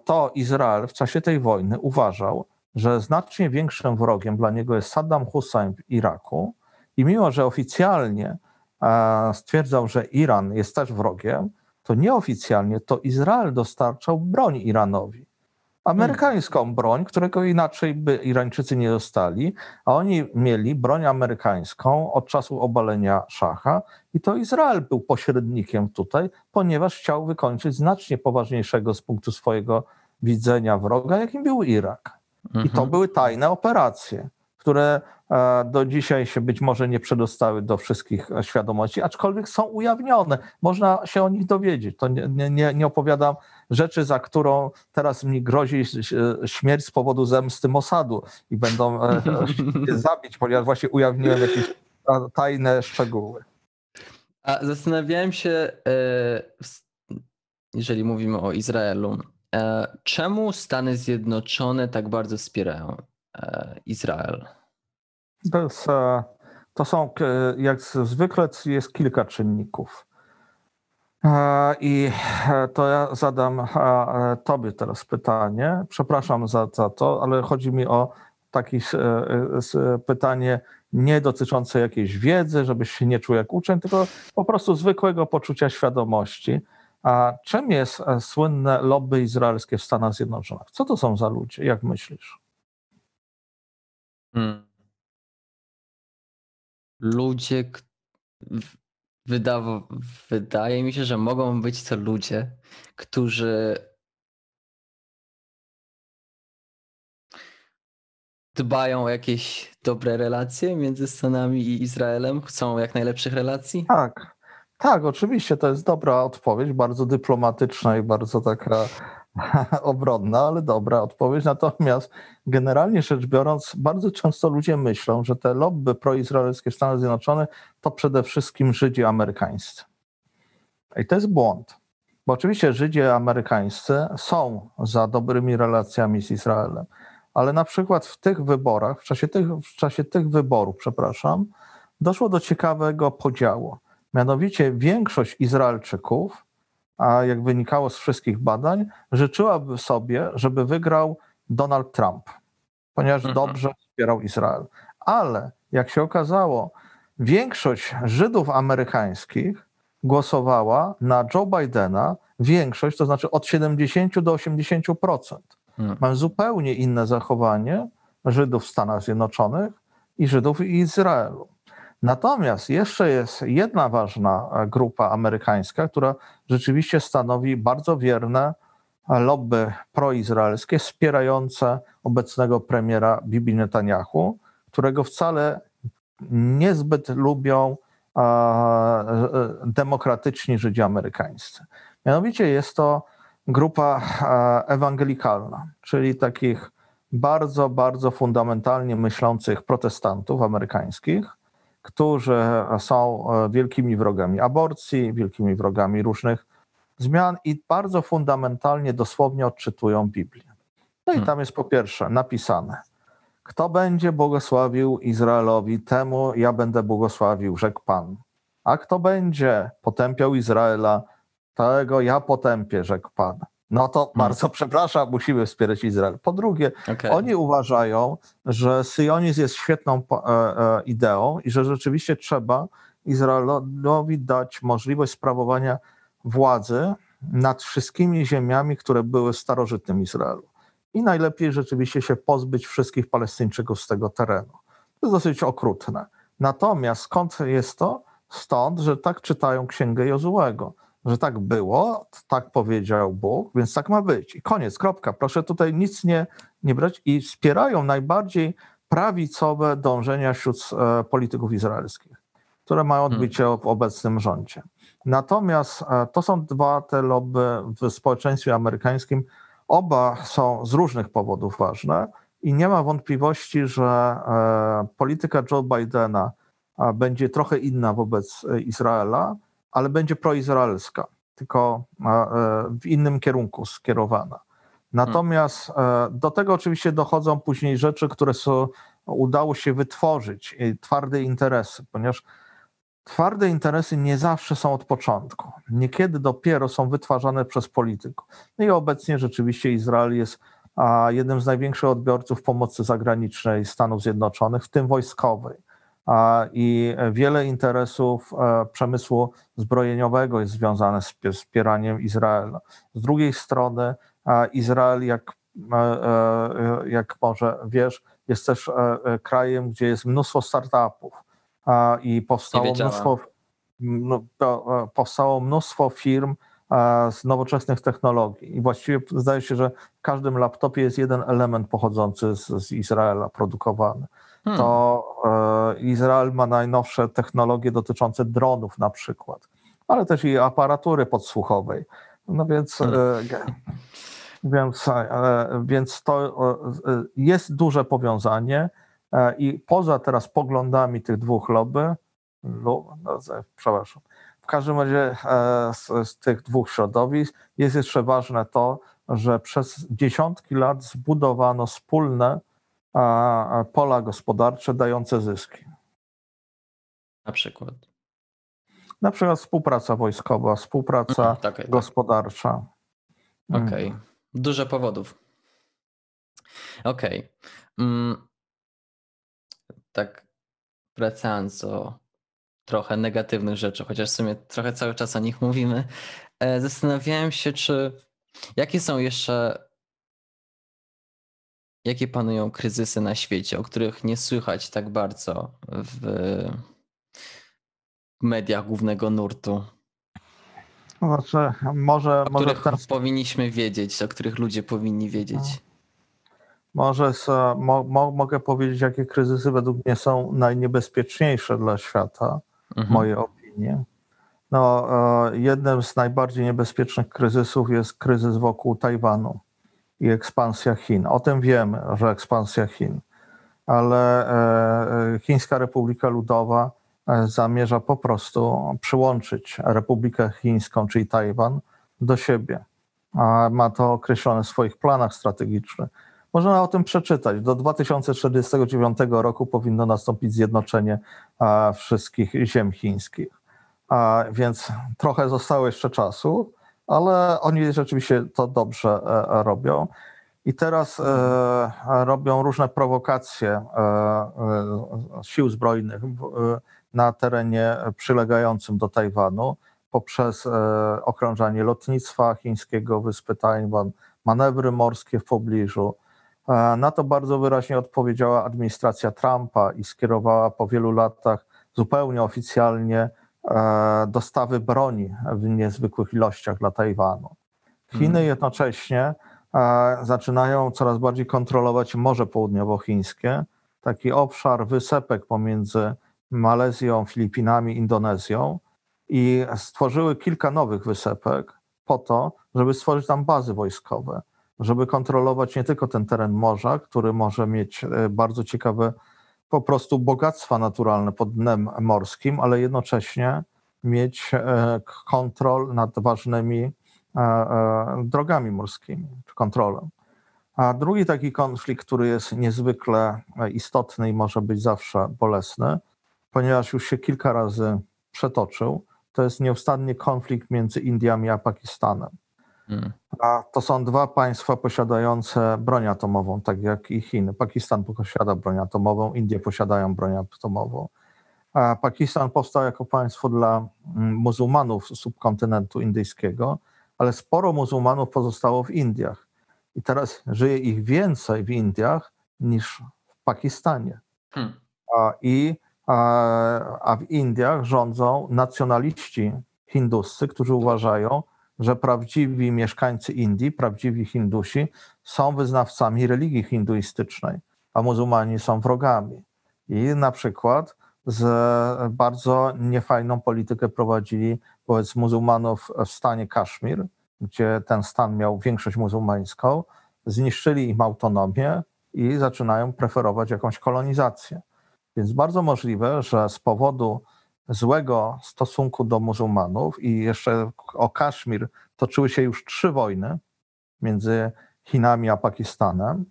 to Izrael w czasie tej wojny uważał, że znacznie większym wrogiem dla niego jest Saddam Hussein w Iraku i mimo, że oficjalnie stwierdzał, że Iran jest też wrogiem, to nieoficjalnie to Izrael dostarczał broń Iranowi amerykańską broń, którego inaczej by Irańczycy nie dostali, a oni mieli broń amerykańską od czasu obalenia szacha i to Izrael był pośrednikiem tutaj, ponieważ chciał wykończyć znacznie poważniejszego z punktu swojego widzenia wroga, jakim był Irak. I to mhm. były tajne operacje, które e, do dzisiaj się być może nie przedostały do wszystkich świadomości, aczkolwiek są ujawnione. Można się o nich dowiedzieć. To nie, nie, nie opowiadam rzeczy, za którą teraz mi grozi śmierć z powodu zemsty Mossadu i będą e, zabić, ponieważ właśnie ujawniłem jakieś tajne szczegóły. A zastanawiałem się, e, jeżeli mówimy o Izraelu, e, czemu Stany Zjednoczone tak bardzo wspierają Izrael? To, jest, to są, jak zwykle, jest kilka czynników. I e, to ja zadam e, Tobie teraz pytanie. Przepraszam za, za to, ale chodzi mi o takie pytanie nie dotyczące jakiejś wiedzy, żebyś się nie czuł jak uczeń, tylko po prostu zwykłego poczucia świadomości. A czym jest e, słynne lobby izraelskie w Stanach Zjednoczonych? Co to są za ludzie? Jak myślisz? Hmm. Ludzie, Wydawa wydaje mi się, że mogą być to ludzie, którzy dbają o jakieś dobre relacje między Stanami i Izraelem, chcą jak najlepszych relacji? Tak, tak, oczywiście to jest dobra odpowiedź, bardzo dyplomatyczna i bardzo taka obronna, ale dobra odpowiedź. Natomiast generalnie rzecz biorąc, bardzo często ludzie myślą, że te lobby proizraelskie w Stanach Zjednoczonych to przede wszystkim Żydzi amerykańscy. I to jest błąd. Bo oczywiście Żydzi amerykańscy są za dobrymi relacjami z Izraelem, ale na przykład w tych wyborach, w czasie tych, w czasie tych wyborów, przepraszam, doszło do ciekawego podziału. Mianowicie większość Izraelczyków, a jak wynikało z wszystkich badań, życzyłaby sobie, żeby wygrał Donald Trump, ponieważ Mhm. dobrze wspierał Izrael. Ale jak się okazało, większość Żydów amerykańskich głosowała na Joe Bidena, większość, to znaczy od 70 do 80%. Hmm. Mają zupełnie inne zachowanie Żydów w Stanach Zjednoczonych i Żydów w Izraelu. Natomiast jeszcze jest jedna ważna e, grupa amerykańska, która rzeczywiście stanowi bardzo wierne e, lobby proizraelskie wspierające obecnego premiera Bibi Netanyahu, którego wcale niezbyt lubią e, demokratyczni Żydzi amerykańscy. Mianowicie jest to grupa ewangelikalna, czyli takich bardzo, bardzo fundamentalnie myślących protestantów amerykańskich, którzy są e, wielkimi wrogami aborcji, wielkimi wrogami różnych zmian i bardzo fundamentalnie, dosłownie odczytują Biblię. No i Hmm. tam jest po pierwsze napisane, kto będzie błogosławił Izraelowi, temu ja będę błogosławił, rzekł Pan. A kto będzie potępiał Izraela, tego ja potępię, rzekł Pan. No to bardzo przepraszam, musimy wspierać Izrael. Po drugie, Okej. oni uważają, że syjonizm jest świetną e, e, ideą i że rzeczywiście trzeba Izraelowi dać możliwość sprawowania władzy nad wszystkimi ziemiami, które były w starożytnym Izraelu. I najlepiej rzeczywiście się pozbyć wszystkich Palestyńczyków z tego terenu. To jest dosyć okrutne. Natomiast skąd jest to? Stąd, że tak czytają księgę Jozułego, że tak było, tak powiedział Bóg, więc tak ma być. I koniec, kropka. Proszę tutaj nic nie, nie brać i wspierają najbardziej prawicowe dążenia wśród e, polityków izraelskich, które mają Hmm. odbicie w obecnym rządzie. Natomiast e, to są dwa te lobby w społeczeństwie amerykańskim. Oba są z różnych powodów ważne i nie ma wątpliwości, że e, polityka Joe Bidena będzie trochę inna wobec Izraela, ale będzie proizraelska, tylko a, e, w innym kierunku skierowana. Natomiast e, do tego oczywiście dochodzą później rzeczy, które są, udało się wytworzyć, twarde interesy, ponieważ twarde interesy nie zawsze są od początku. Niekiedy dopiero są wytwarzane przez polityków. No i obecnie rzeczywiście Izrael jest jednym z największych odbiorców pomocy zagranicznej Stanów Zjednoczonych, w tym wojskowej. I wiele interesów e, przemysłu zbrojeniowego jest związane z wspie- wspieraniem Izraela. Z drugiej strony, Izrael, jak, e, e, jak może wiesz, jest też krajem, gdzie jest mnóstwo startupów i powstało mnóstwo, no, powstało mnóstwo firm z nowoczesnych technologii. I właściwie zdaje się, że w każdym laptopie jest jeden element pochodzący z, z Izraela produkowany. To e, Izrael ma najnowsze technologie dotyczące dronów na przykład, ale też i aparatury podsłuchowej. No więc, e, więc, e, więc to jest duże powiązanie i poza teraz poglądami tych dwóch lobby, no, przepraszam, w każdym razie z, z tych dwóch środowisk jest jeszcze ważne to, że przez dziesiątki lat zbudowano wspólne pola gospodarcze dające zyski. Na przykład. Na przykład współpraca wojskowa, współpraca Mhm, tak, tak. gospodarcza. Mm. Okej. Dużo powodów. Okej. Mm. Tak, wracając do trochę negatywnych rzeczy, chociaż w sumie trochę cały czas o nich mówimy, e, zastanawiałem się, czy jakie są jeszcze, jakie panują kryzysy na świecie, o których nie słychać tak bardzo w mediach głównego nurtu, To Znaczy, może, o może, których ten, powinniśmy wiedzieć, o których ludzie powinni wiedzieć. może s- mo, mo, mogę powiedzieć, jakie kryzysy według mnie są najniebezpieczniejsze dla świata, Mhm. moje opinie. No, e, jednym z najbardziej niebezpiecznych kryzysów jest kryzys wokół Tajwanu i ekspansja Chin. O tym wiemy, że ekspansja Chin, ale e, e, Chińska Republika Ludowa e, zamierza po prostu przyłączyć Republikę Chińską, czyli Tajwan, do siebie. A ma to określone w swoich planach strategicznych. Można o tym przeczytać. Do 2049 roku powinno nastąpić zjednoczenie wszystkich ziem chińskich. Więc trochę zostało jeszcze czasu, ale oni rzeczywiście to dobrze e, robią. I teraz e, robią różne prowokacje e, sił zbrojnych na terenie przylegającym do Tajwanu poprzez okrążanie lotnictwa chińskiego, wyspy Tajwan, manewry morskie w pobliżu. Na to bardzo wyraźnie odpowiedziała administracja Trumpa i skierowała po wielu latach zupełnie oficjalnie E, dostawy broni w niezwykłych ilościach dla Tajwanu. Chiny hmm. jednocześnie e, zaczynają coraz bardziej kontrolować Morze Południowochińskie, taki obszar wysepek pomiędzy Malezją, Filipinami, Indonezją i stworzyły kilka nowych wysepek po to, żeby stworzyć tam bazy wojskowe, żeby kontrolować nie tylko ten teren morza, który może mieć e, bardzo ciekawe po prostu bogactwa naturalne pod dnem morskim, ale jednocześnie mieć e, kontrol nad ważnymi e, e, drogami morskimi, czy kontrolę. A drugi taki konflikt, który jest niezwykle istotny i może być zawsze bolesny, ponieważ już się kilka razy przetoczył, to jest nieustannie konflikt między Indiami a Pakistanem. A to są dwa państwa posiadające broń atomową, tak jak i Chiny. Pakistan posiada broń atomową, Indie posiadają broń atomową. A Pakistan powstał jako państwo dla mm, muzułmanów subkontynentu indyjskiego, ale sporo muzułmanów pozostało w Indiach. I teraz żyje ich więcej w Indiach niż w Pakistanie. Hmm. A, I, a, a w Indiach rządzą nacjonaliści hinduscy, którzy uważają, że prawdziwi mieszkańcy Indii, prawdziwi Hindusi są wyznawcami religii hinduistycznej, a muzułmanie są wrogami. I na przykład z bardzo niefajną politykę prowadzili wobec muzułmanów w stanie Kaszmir, gdzie ten stan miał większość muzułmańską, zniszczyli im autonomię i zaczynają preferować jakąś kolonizację. Więc bardzo możliwe, że z powodu złego stosunku do muzułmanów i jeszcze o Kaszmir toczyły się już trzy wojny między Chinami a Pakistanem,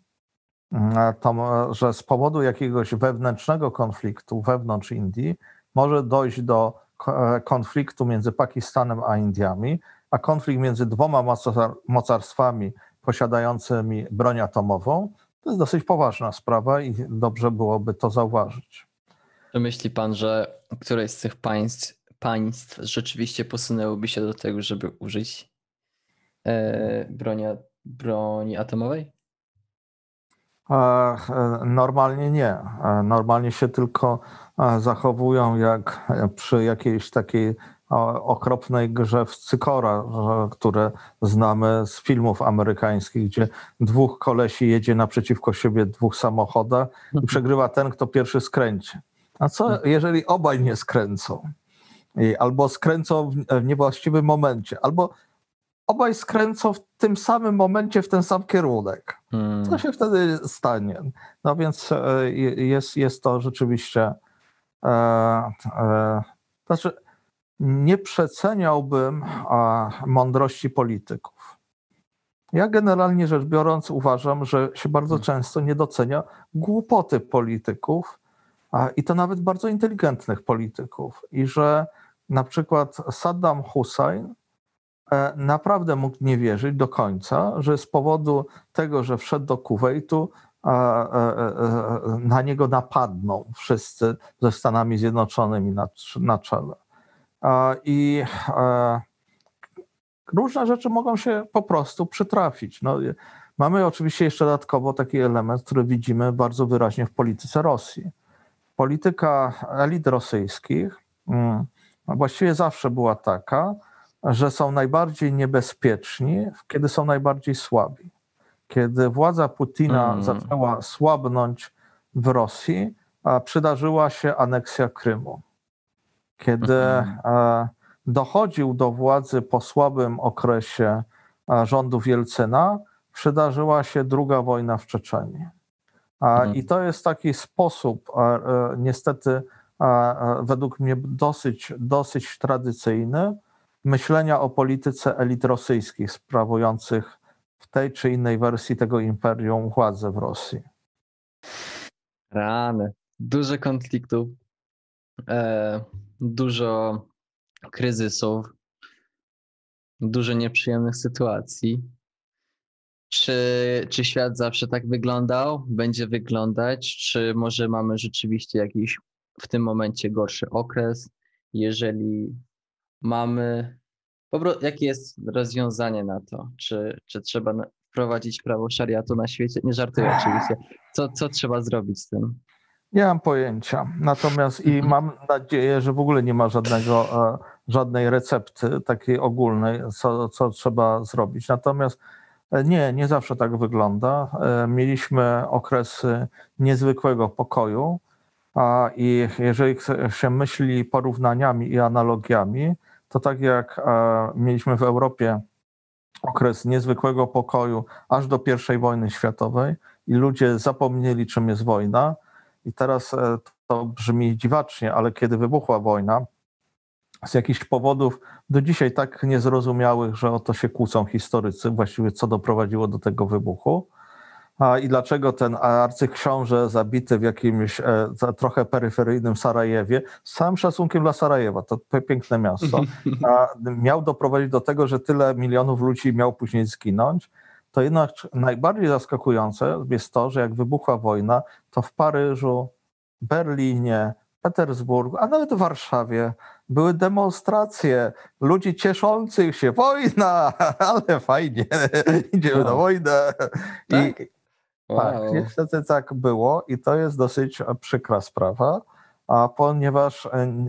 mm, to, że z powodu jakiegoś wewnętrznego konfliktu wewnątrz Indii może dojść do e, konfliktu między Pakistanem a Indiami, a konflikt między dwoma mocarstwami posiadającymi broń atomową to jest dosyć poważna sprawa i dobrze byłoby to zauważyć. Czy myśli pan, że któreś z tych państw, państw rzeczywiście posunęłoby się do tego, żeby użyć e, broni, broni atomowej? E, normalnie nie. E, normalnie się tylko e, zachowują jak przy jakiejś takiej okropnej grze w cykora, które znamy z filmów amerykańskich, gdzie dwóch kolesi jedzie naprzeciwko siebie dwóch samochodach i mhm. przegrywa ten, kto pierwszy skręci. A co mhm. jeżeli obaj nie skręcą? Albo skręcą w niewłaściwym momencie, albo obaj skręcą w tym samym momencie w ten sam kierunek. Hmm. Co się wtedy stanie? No więc e, jest, jest to rzeczywiście. E, e, znaczy, nie przeceniałbym mądrości polityków. Ja generalnie rzecz biorąc uważam, że się bardzo hmm. często nie docenia głupoty polityków i to nawet bardzo inteligentnych polityków. I że na przykład Saddam Hussein e, naprawdę mógł nie wierzyć do końca, że z powodu tego, że wszedł do Kuwejtu, e, e, na niego napadną wszyscy ze Stanami Zjednoczonymi na, na czele. I różne rzeczy mogą się po prostu przytrafić. No, mamy oczywiście jeszcze dodatkowo taki element, który widzimy bardzo wyraźnie w polityce Rosji polityka elit rosyjskich mm, właściwie zawsze była taka, że są najbardziej niebezpieczni, kiedy są najbardziej słabi. Kiedy władza Putina mm. zaczęła słabnąć w Rosji, przydarzyła się aneksja Krymu. Kiedy mm. dochodził do władzy po słabym okresie rządów Jelcyna, przydarzyła się druga wojna w Czeczeniu. Mhm. I to jest taki sposób, niestety, według mnie dosyć, dosyć tradycyjny, myślenia o polityce elit rosyjskich sprawujących w tej czy innej wersji tego imperium władzę w Rosji. Rany. Dużo konfliktów, e, dużo kryzysów, dużo nieprzyjemnych sytuacji. Czy, czy świat zawsze tak wyglądał? Będzie wyglądać? Czy może mamy rzeczywiście jakiś w tym momencie gorszy okres? Jeżeli mamy, jakie jest rozwiązanie na to? Czy, czy trzeba wprowadzić prawo szariatu na świecie? Nie żartuję oczywiście. Co, co trzeba zrobić z tym? Nie mam pojęcia. Natomiast i mam nadzieję, że w ogóle nie ma żadnego, e, żadnej recepty takiej ogólnej, co, co trzeba zrobić. Natomiast nie, nie zawsze tak wygląda. E, mieliśmy okresy niezwykłego pokoju i jeżeli się myśli porównaniami i analogiami, to tak jak mieliśmy w Europie okres niezwykłego pokoju aż do I wojny światowej i ludzie zapomnieli, czym jest wojna, i teraz e, to brzmi dziwacznie, ale kiedy wybuchła wojna, z jakichś powodów do dzisiaj tak niezrozumiałych, że o to się kłócą historycy, właściwie co doprowadziło do tego wybuchu. I dlaczego ten arcyksiąże zabity w jakimś e, trochę peryferyjnym Sarajewie, z całym szacunkiem dla Sarajewa, to piękne miasto, miał doprowadzić do tego, że tyle milionów ludzi miał później zginąć, to jednak najbardziej zaskakujące jest to, że jak wybuchła wojna, to w Paryżu, Berlinie, Petersburgu, a nawet w Warszawie były demonstracje ludzi cieszących się. Wojna, ale fajnie, idziemy na wojnę. I, tak? Wow. tak, niestety tak było i to jest dosyć przykra sprawa, a ponieważ e,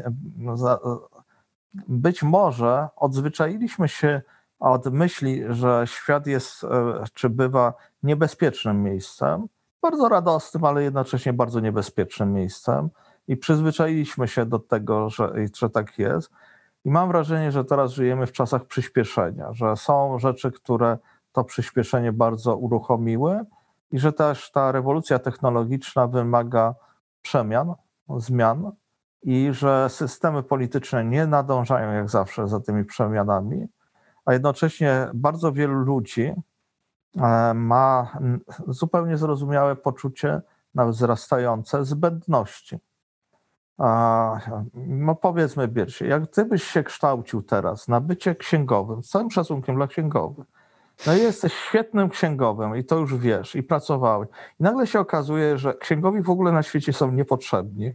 być może odzwyczailiśmy się od myśli, że świat jest e, czy bywa niebezpiecznym miejscem, bardzo radosnym, ale jednocześnie bardzo niebezpiecznym miejscem i przyzwyczailiśmy się do tego, że, że tak jest. I mam wrażenie, że teraz żyjemy w czasach przyspieszenia, że są rzeczy, które to przyspieszenie bardzo uruchomiły i że też ta rewolucja technologiczna wymaga przemian, zmian i że systemy polityczne nie nadążają jak zawsze za tymi przemianami a jednocześnie bardzo wielu ludzi e, ma zupełnie zrozumiałe poczucie, nawet wzrastające, zbędności. No powiedzmy, Biersie, jak gdybyś się kształcił teraz na bycie księgowym, z całym szacunkiem dla księgowych, no jesteś świetnym księgowym i to już wiesz, i pracowałeś. I nagle się okazuje, że księgowi w ogóle na świecie są niepotrzebni.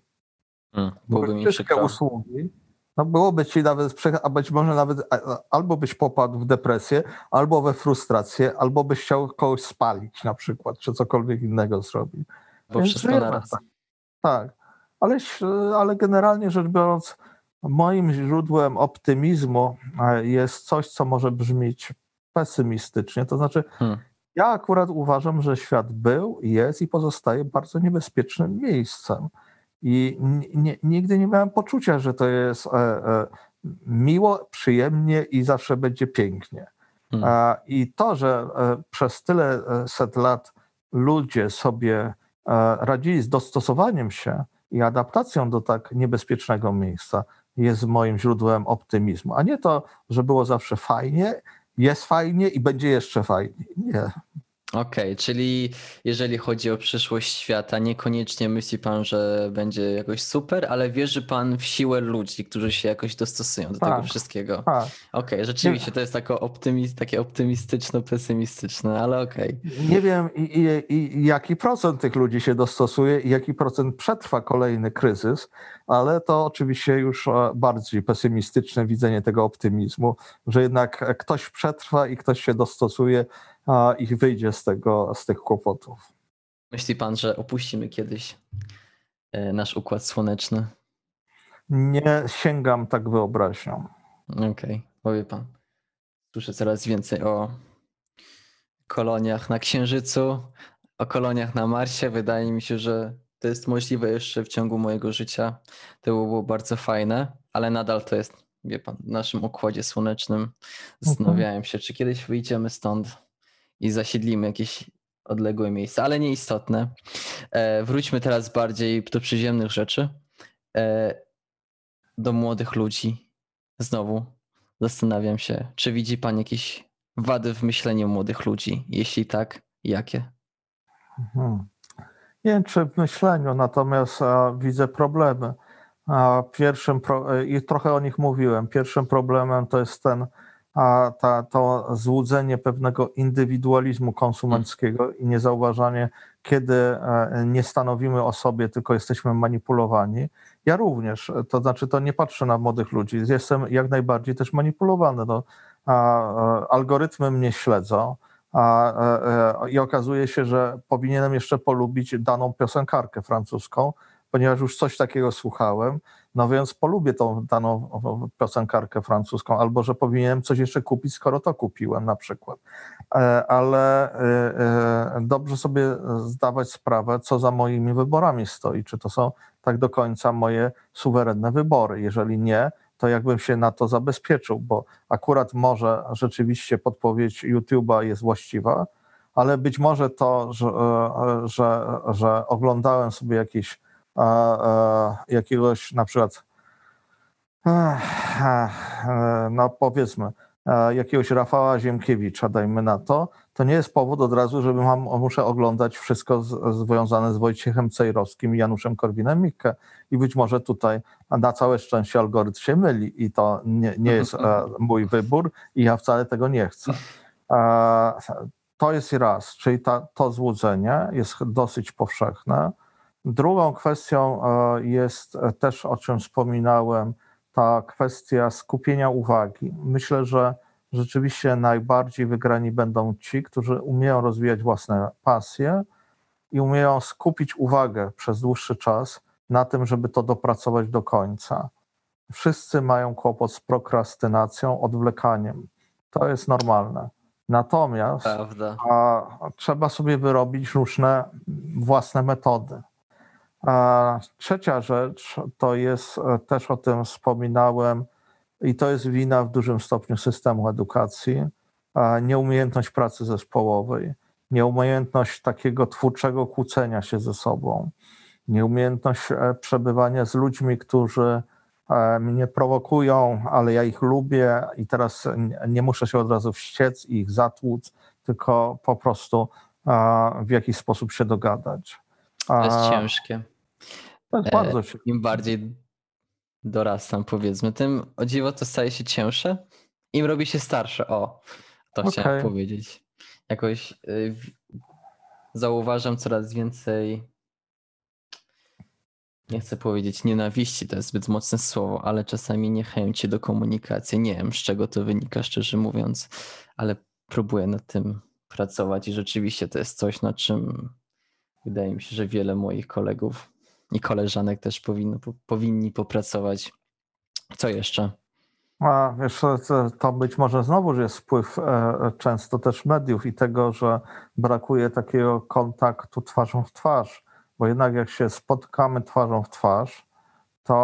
Hmm, byłoby mi przykro. usługi no byłoby ci nawet, a być może nawet albo byś popadł w depresję, albo we frustrację, albo byś chciał kogoś spalić na przykład, czy cokolwiek innego zrobić. Bo Więc wszystko naraz. Tak, tak. Ale, ale generalnie rzecz biorąc, moim źródłem optymizmu e, jest coś, co może brzmieć pesymistycznie. To znaczy, hmm. ja akurat uważam, że świat był, jest i pozostaje bardzo niebezpiecznym miejscem. I nie, nigdy nie miałem poczucia, że to jest e, e, miło, przyjemnie i zawsze będzie pięknie. Hmm. I to, że e, przez tyle set lat ludzie sobie radzili z dostosowaniem się i adaptacją do tak niebezpiecznego miejsca, jest moim źródłem optymizmu. A nie to, że było zawsze fajnie, jest fajnie i będzie jeszcze fajniej. Nie. Okej, czyli jeżeli chodzi o przyszłość świata, niekoniecznie myśli pan, że będzie jakoś super, ale wierzy pan w siłę ludzi, którzy się jakoś dostosują do tego tak, wszystkiego. tak. Okej, rzeczywiście to jest tako optymi- takie optymistyczno-pesymistyczne, ale okej. Nie wiem, i, i, i jaki procent tych ludzi się dostosuje i jaki procent przetrwa kolejny kryzys, ale to oczywiście już e, bardziej pesymistyczne widzenie tego optymizmu, że jednak ktoś przetrwa i ktoś się dostosuje i wyjdzie z, tego, z tych kłopotów. Myśli pan, że opuścimy kiedyś e, nasz układ słoneczny? Nie sięgam tak wyobraźnią. Okej, okay. powie pan. Słyszę coraz więcej o koloniach na Księżycu, o koloniach na Marsie. Wydaje mi się, że to jest możliwe jeszcze w ciągu mojego życia. To było bardzo fajne, ale nadal to jest, wie pan, w naszym układzie słonecznym. Mhm. Zastanawiałem się, czy kiedyś wyjdziemy stąd i zasiedlimy jakieś odległe miejsca, ale nieistotne. E, wróćmy teraz bardziej do przyziemnych rzeczy. E, do młodych ludzi. Znowu zastanawiam się, czy widzi Pan jakieś wady w myśleniu młodych ludzi? Jeśli tak, jakie? Hmm. Nie wiem, czy w myśleniu, natomiast a, widzę problemy. A, pierwszym, pro, i trochę o nich mówiłem, pierwszym problemem to jest ten, a, ta, to złudzenie pewnego indywidualizmu konsumenckiego i niezauważanie, kiedy e, nie stanowimy o sobie, tylko jesteśmy manipulowani. Ja również, to znaczy to nie patrzę na młodych ludzi, jestem jak najbardziej też manipulowany. No, a, algorytmy mnie śledzą a, a, i okazuje się, że powinienem jeszcze polubić daną piosenkarkę francuską, ponieważ już coś takiego słuchałem, no więc polubię tą daną piosenkarkę francuską, albo że powinienem coś jeszcze kupić, skoro to kupiłem na przykład. E, ale e, e, dobrze sobie zdawać sprawę, co za moimi wyborami stoi, czy to są tak do końca moje suwerenne wybory. Jeżeli nie, to jakbym się na to zabezpieczył, bo akurat może rzeczywiście podpowiedź YouTube'a jest właściwa, ale być może to, że, że, że oglądałem sobie jakieś, jakiegoś na przykład, no powiedzmy, jakiegoś Rafała Ziemkiewicza, dajmy na to, to nie jest powód od razu, żeby mam, muszę oglądać wszystko związane z Wojciechem Cejrowskim i Januszem Korwinem-Mikke. I być może tutaj na całe szczęście algorytm się myli i to nie, nie jest e, mój wybór i ja wcale tego nie chcę. E, to jest raz, czyli ta, to złudzenie jest dosyć powszechne. Drugą kwestią e, jest też, o czym wspominałem, ta kwestia skupienia uwagi. Myślę, że rzeczywiście najbardziej wygrani będą ci, którzy umieją rozwijać własne pasje i umieją skupić uwagę przez dłuższy czas na tym, żeby to dopracować do końca. Wszyscy mają kłopot z prokrastynacją, odwlekaniem. To jest normalne. Natomiast a, trzeba sobie wyrobić różne własne metody. A trzecia rzecz to jest, e, też o tym wspominałem, i to jest wina w dużym stopniu systemu edukacji, nieumiejętność pracy zespołowej, nieumiejętność takiego twórczego kłócenia się ze sobą, nieumiejętność e, przebywania z ludźmi, którzy e, mnie prowokują, ale ja ich lubię i teraz nie muszę się od razu wściec i ich zatłuc, tylko po prostu w jakiś sposób się dogadać. To jest ciężkie. To jest bardzo ciężkie. Im bardziej dorastam, powiedzmy, tym o dziwo to staje się cięższe. Im robi się starsze. O, to okay. chciałem powiedzieć. Jakoś y, zauważam coraz więcej. Nie chcę powiedzieć nienawiści, to jest zbyt mocne słowo, ale czasami niechęci do komunikacji. Nie wiem, z czego to wynika, szczerze mówiąc, ale próbuję nad tym pracować i rzeczywiście to jest coś, na czym wydaje mi się, że wiele moich kolegów i koleżanek też powinno, powinni popracować. Co jeszcze? A wiesz, to być może znowu jest wpływ e, często też mediów i tego, że brakuje takiego kontaktu twarzą w twarz, bo jednak jak się spotkamy twarzą w twarz, to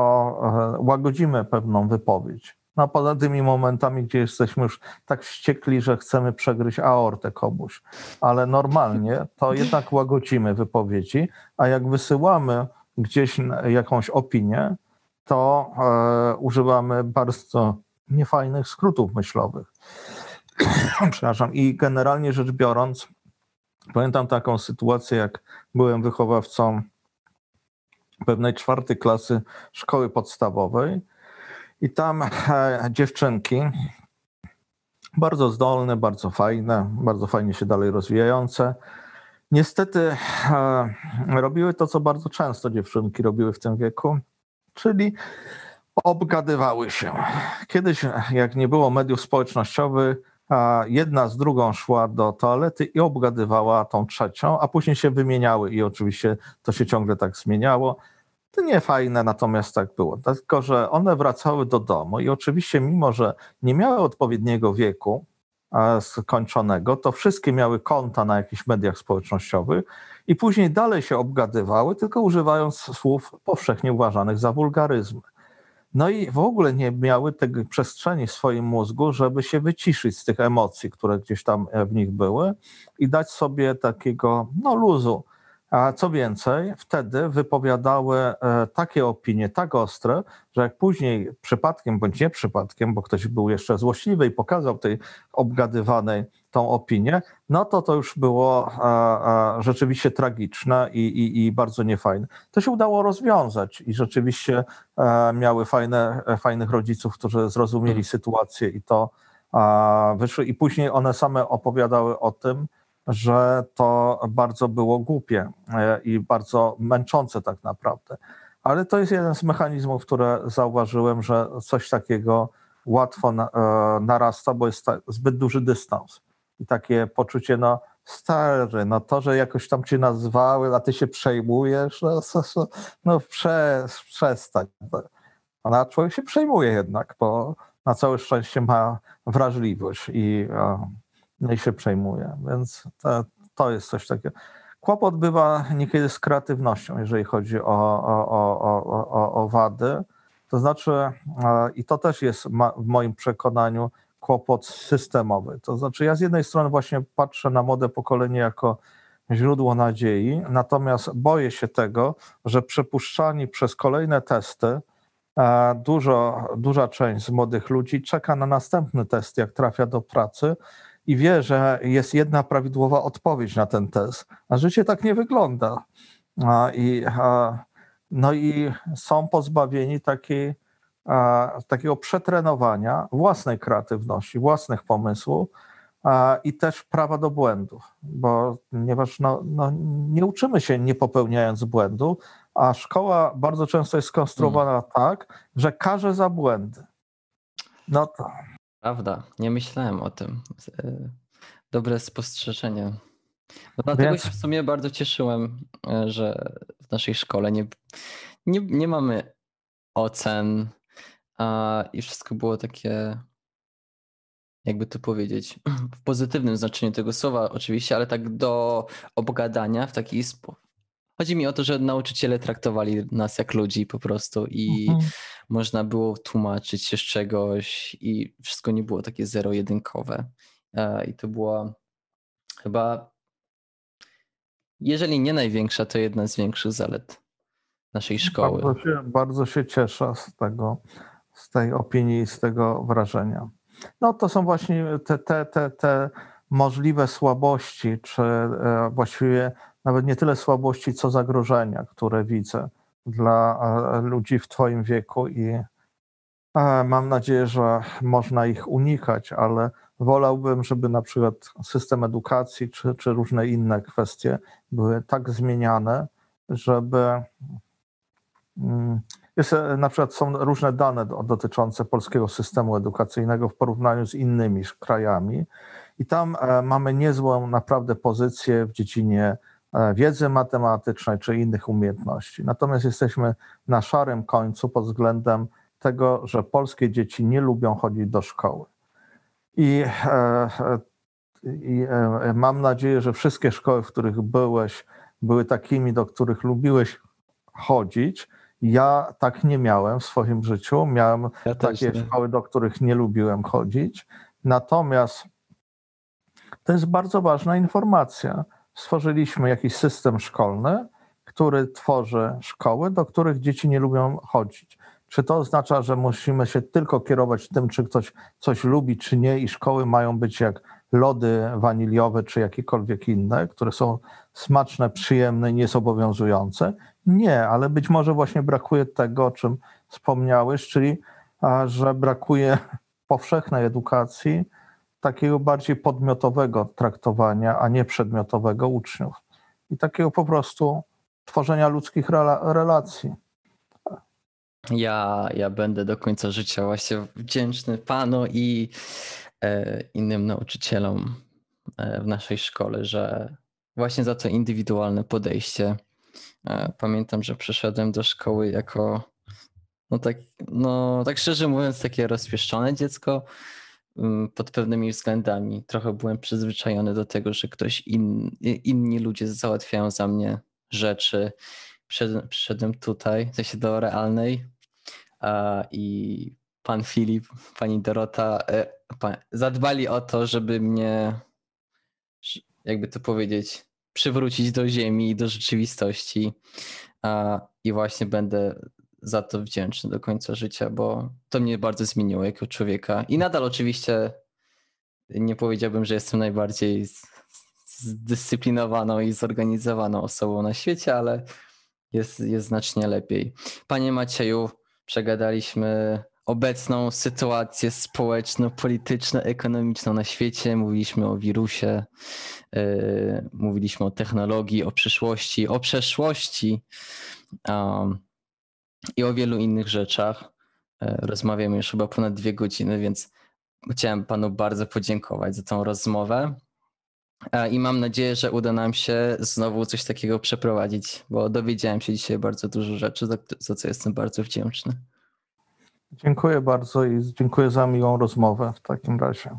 e, łagodzimy pewną wypowiedź. No poza tymi momentami, gdzie jesteśmy już tak wściekli, że chcemy przegryźć aortę komuś, ale normalnie to jednak łagodzimy wypowiedzi, a jak wysyłamy gdzieś jakąś opinię, to e, używamy bardzo niefajnych skrótów myślowych. Przepraszam. I generalnie rzecz biorąc, pamiętam taką sytuację, jak byłem wychowawcą pewnej czwartej klasy szkoły podstawowej i tam e, dziewczynki, bardzo zdolne, bardzo fajne, bardzo fajnie się dalej rozwijające, Niestety e, robiły to, co bardzo często dziewczynki robiły w tym wieku, czyli obgadywały się. Kiedyś, jak nie było mediów społecznościowych, jedna z drugą szła do toalety i obgadywała tą trzecią, a później się wymieniały i oczywiście to się ciągle tak zmieniało. To nie fajne, natomiast tak było. Tylko, że one wracały do domu i oczywiście, mimo że nie miały odpowiedniego wieku, skończonego, to wszystkie miały konta na jakichś mediach społecznościowych i później dalej się obgadywały, tylko używając słów powszechnie uważanych za wulgaryzmy. No i w ogóle nie miały tej przestrzeni w swoim mózgu, żeby się wyciszyć z tych emocji, które gdzieś tam w nich były i dać sobie takiego no, luzu. A co więcej, wtedy wypowiadały e, takie opinie, tak ostre, że jak później przypadkiem bądź nie przypadkiem, bo ktoś był jeszcze złośliwy i pokazał tej obgadywanej tą opinię, no to to już było e, e, rzeczywiście tragiczne i, i, i bardzo niefajne. To się udało rozwiązać i rzeczywiście miały fajne, fajnych rodziców, którzy zrozumieli hmm. sytuację i to wyszły. I później one same opowiadały o tym, że to bardzo było głupie e, i bardzo męczące tak naprawdę. Ale to jest jeden z mechanizmów, które zauważyłem, że coś takiego łatwo e, narasta, bo jest zbyt duży dystans. I takie poczucie, no stary, no to, że jakoś tam cię nazwały, a ty się przejmujesz, no, no prze, przestań. A człowiek się przejmuje jednak, bo na całe szczęście ma wrażliwość i i się przejmuje. Więc to, to jest coś takiego. Kłopot bywa niekiedy z kreatywnością, jeżeli chodzi o, o, o, o, o wady. To znaczy, i to też jest w moim przekonaniu kłopot systemowy. To znaczy, ja z jednej strony właśnie patrzę na młode pokolenie jako źródło nadziei, natomiast boję się tego, że przepuszczani przez kolejne testy, dużo, duża część z młodych ludzi czeka na następny test, jak trafia do pracy i wie, że jest jedna prawidłowa odpowiedź na ten test, a życie tak nie wygląda. I, no i są pozbawieni takiej, takiego przetrenowania własnej kreatywności, własnych pomysłów i też prawa do błędów, bo ponieważ no, no, nie uczymy się nie popełniając błędu, a szkoła bardzo często jest skonstruowana hmm. tak, że karze za błędy. No to Prawda, nie myślałem o tym. E, dobre spostrzeżenie. No dlatego się w sumie bardzo cieszyłem, e, że w naszej szkole nie, nie, nie mamy ocen a, i wszystko było takie, jakby to powiedzieć, w pozytywnym znaczeniu tego słowa oczywiście, ale tak do obgadania w taki sposób Chodzi mi o to, że nauczyciele traktowali nas jak ludzi po prostu i mhm. można było tłumaczyć się z czegoś i wszystko nie było takie zero-jedynkowe. E, I to była chyba, jeżeli nie największa, to jedna z większych zalet naszej szkoły. Bardzo się, bardzo się cieszę z tego, z tej opinii i z tego wrażenia. No to są właśnie te, te, te, te możliwe słabości, czy e, właściwie nawet nie tyle słabości, co zagrożenia, które widzę dla e, ludzi w Twoim wieku i e, mam nadzieję, że można ich unikać, ale wolałbym, żeby na przykład system edukacji czy, czy różne inne kwestie były tak zmieniane, żeby. Mm, jest, e, na przykład są różne dane dotyczące polskiego systemu edukacyjnego w porównaniu z innymi krajami, i tam mamy niezłą naprawdę pozycję w dziedzinie wiedzy matematycznej czy innych umiejętności. Natomiast jesteśmy na szarym końcu pod względem tego, że polskie dzieci nie lubią chodzić do szkoły. I, e, e, i mam nadzieję, że wszystkie szkoły, w których byłeś, były takimi, do których lubiłeś chodzić. Ja tak nie miałem w swoim życiu. Miałem ja takie szkoły, do których nie lubiłem chodzić. Natomiast to jest bardzo ważna informacja stworzyliśmy jakiś system szkolny, który tworzy szkoły, do których dzieci nie lubią chodzić. Czy to oznacza, że musimy się tylko kierować tym, czy ktoś coś lubi, czy nie, i szkoły mają być jak lody waniliowe, czy jakiekolwiek inne, które są smaczne, przyjemne niezobowiązujące? Nie, ale być może właśnie brakuje tego, o czym wspomniałeś, czyli że brakuje powszechnej edukacji, takiego bardziej podmiotowego traktowania, a nie przedmiotowego uczniów. I takiego po prostu tworzenia ludzkich rela relacji. Ja, ja będę do końca życia właśnie wdzięczny Panu i e, innym nauczycielom e, w naszej szkole, że właśnie za to indywidualne podejście. E, pamiętam, że przyszedłem do szkoły jako, no tak, no tak szczerze mówiąc, takie rozpieszczone dziecko, pod pewnymi względami. Trochę byłem przyzwyczajony do tego, że ktoś in, inni ludzie załatwiają za mnie rzeczy. Przyszedłem tutaj, w sensie do realnej a, i pan Filip, pani Dorota e, pan, zadbali o to, żeby mnie, jakby to powiedzieć, przywrócić do ziemi i do rzeczywistości. A, I właśnie będę za to wdzięczny do końca życia, bo to mnie bardzo zmieniło jako człowieka. I nadal oczywiście nie powiedziałbym, że jestem najbardziej zdyscyplinowaną i zorganizowaną osobą na świecie, ale jest, jest znacznie lepiej. Panie Macieju, przegadaliśmy obecną sytuację społeczno-polityczno-ekonomiczną na świecie. Mówiliśmy o wirusie, yy, mówiliśmy o technologii, o przyszłości, o przeszłości um, i o wielu innych rzeczach. Yy, rozmawiamy już chyba ponad dwie godziny, więc chciałem panu bardzo podziękować za tą rozmowę. E, I mam nadzieję, że uda nam się znowu coś takiego przeprowadzić, bo dowiedziałem się dzisiaj bardzo dużo rzeczy, za, za co jestem bardzo wdzięczny. Dziękuję bardzo i dziękuję za miłą rozmowę w takim razie.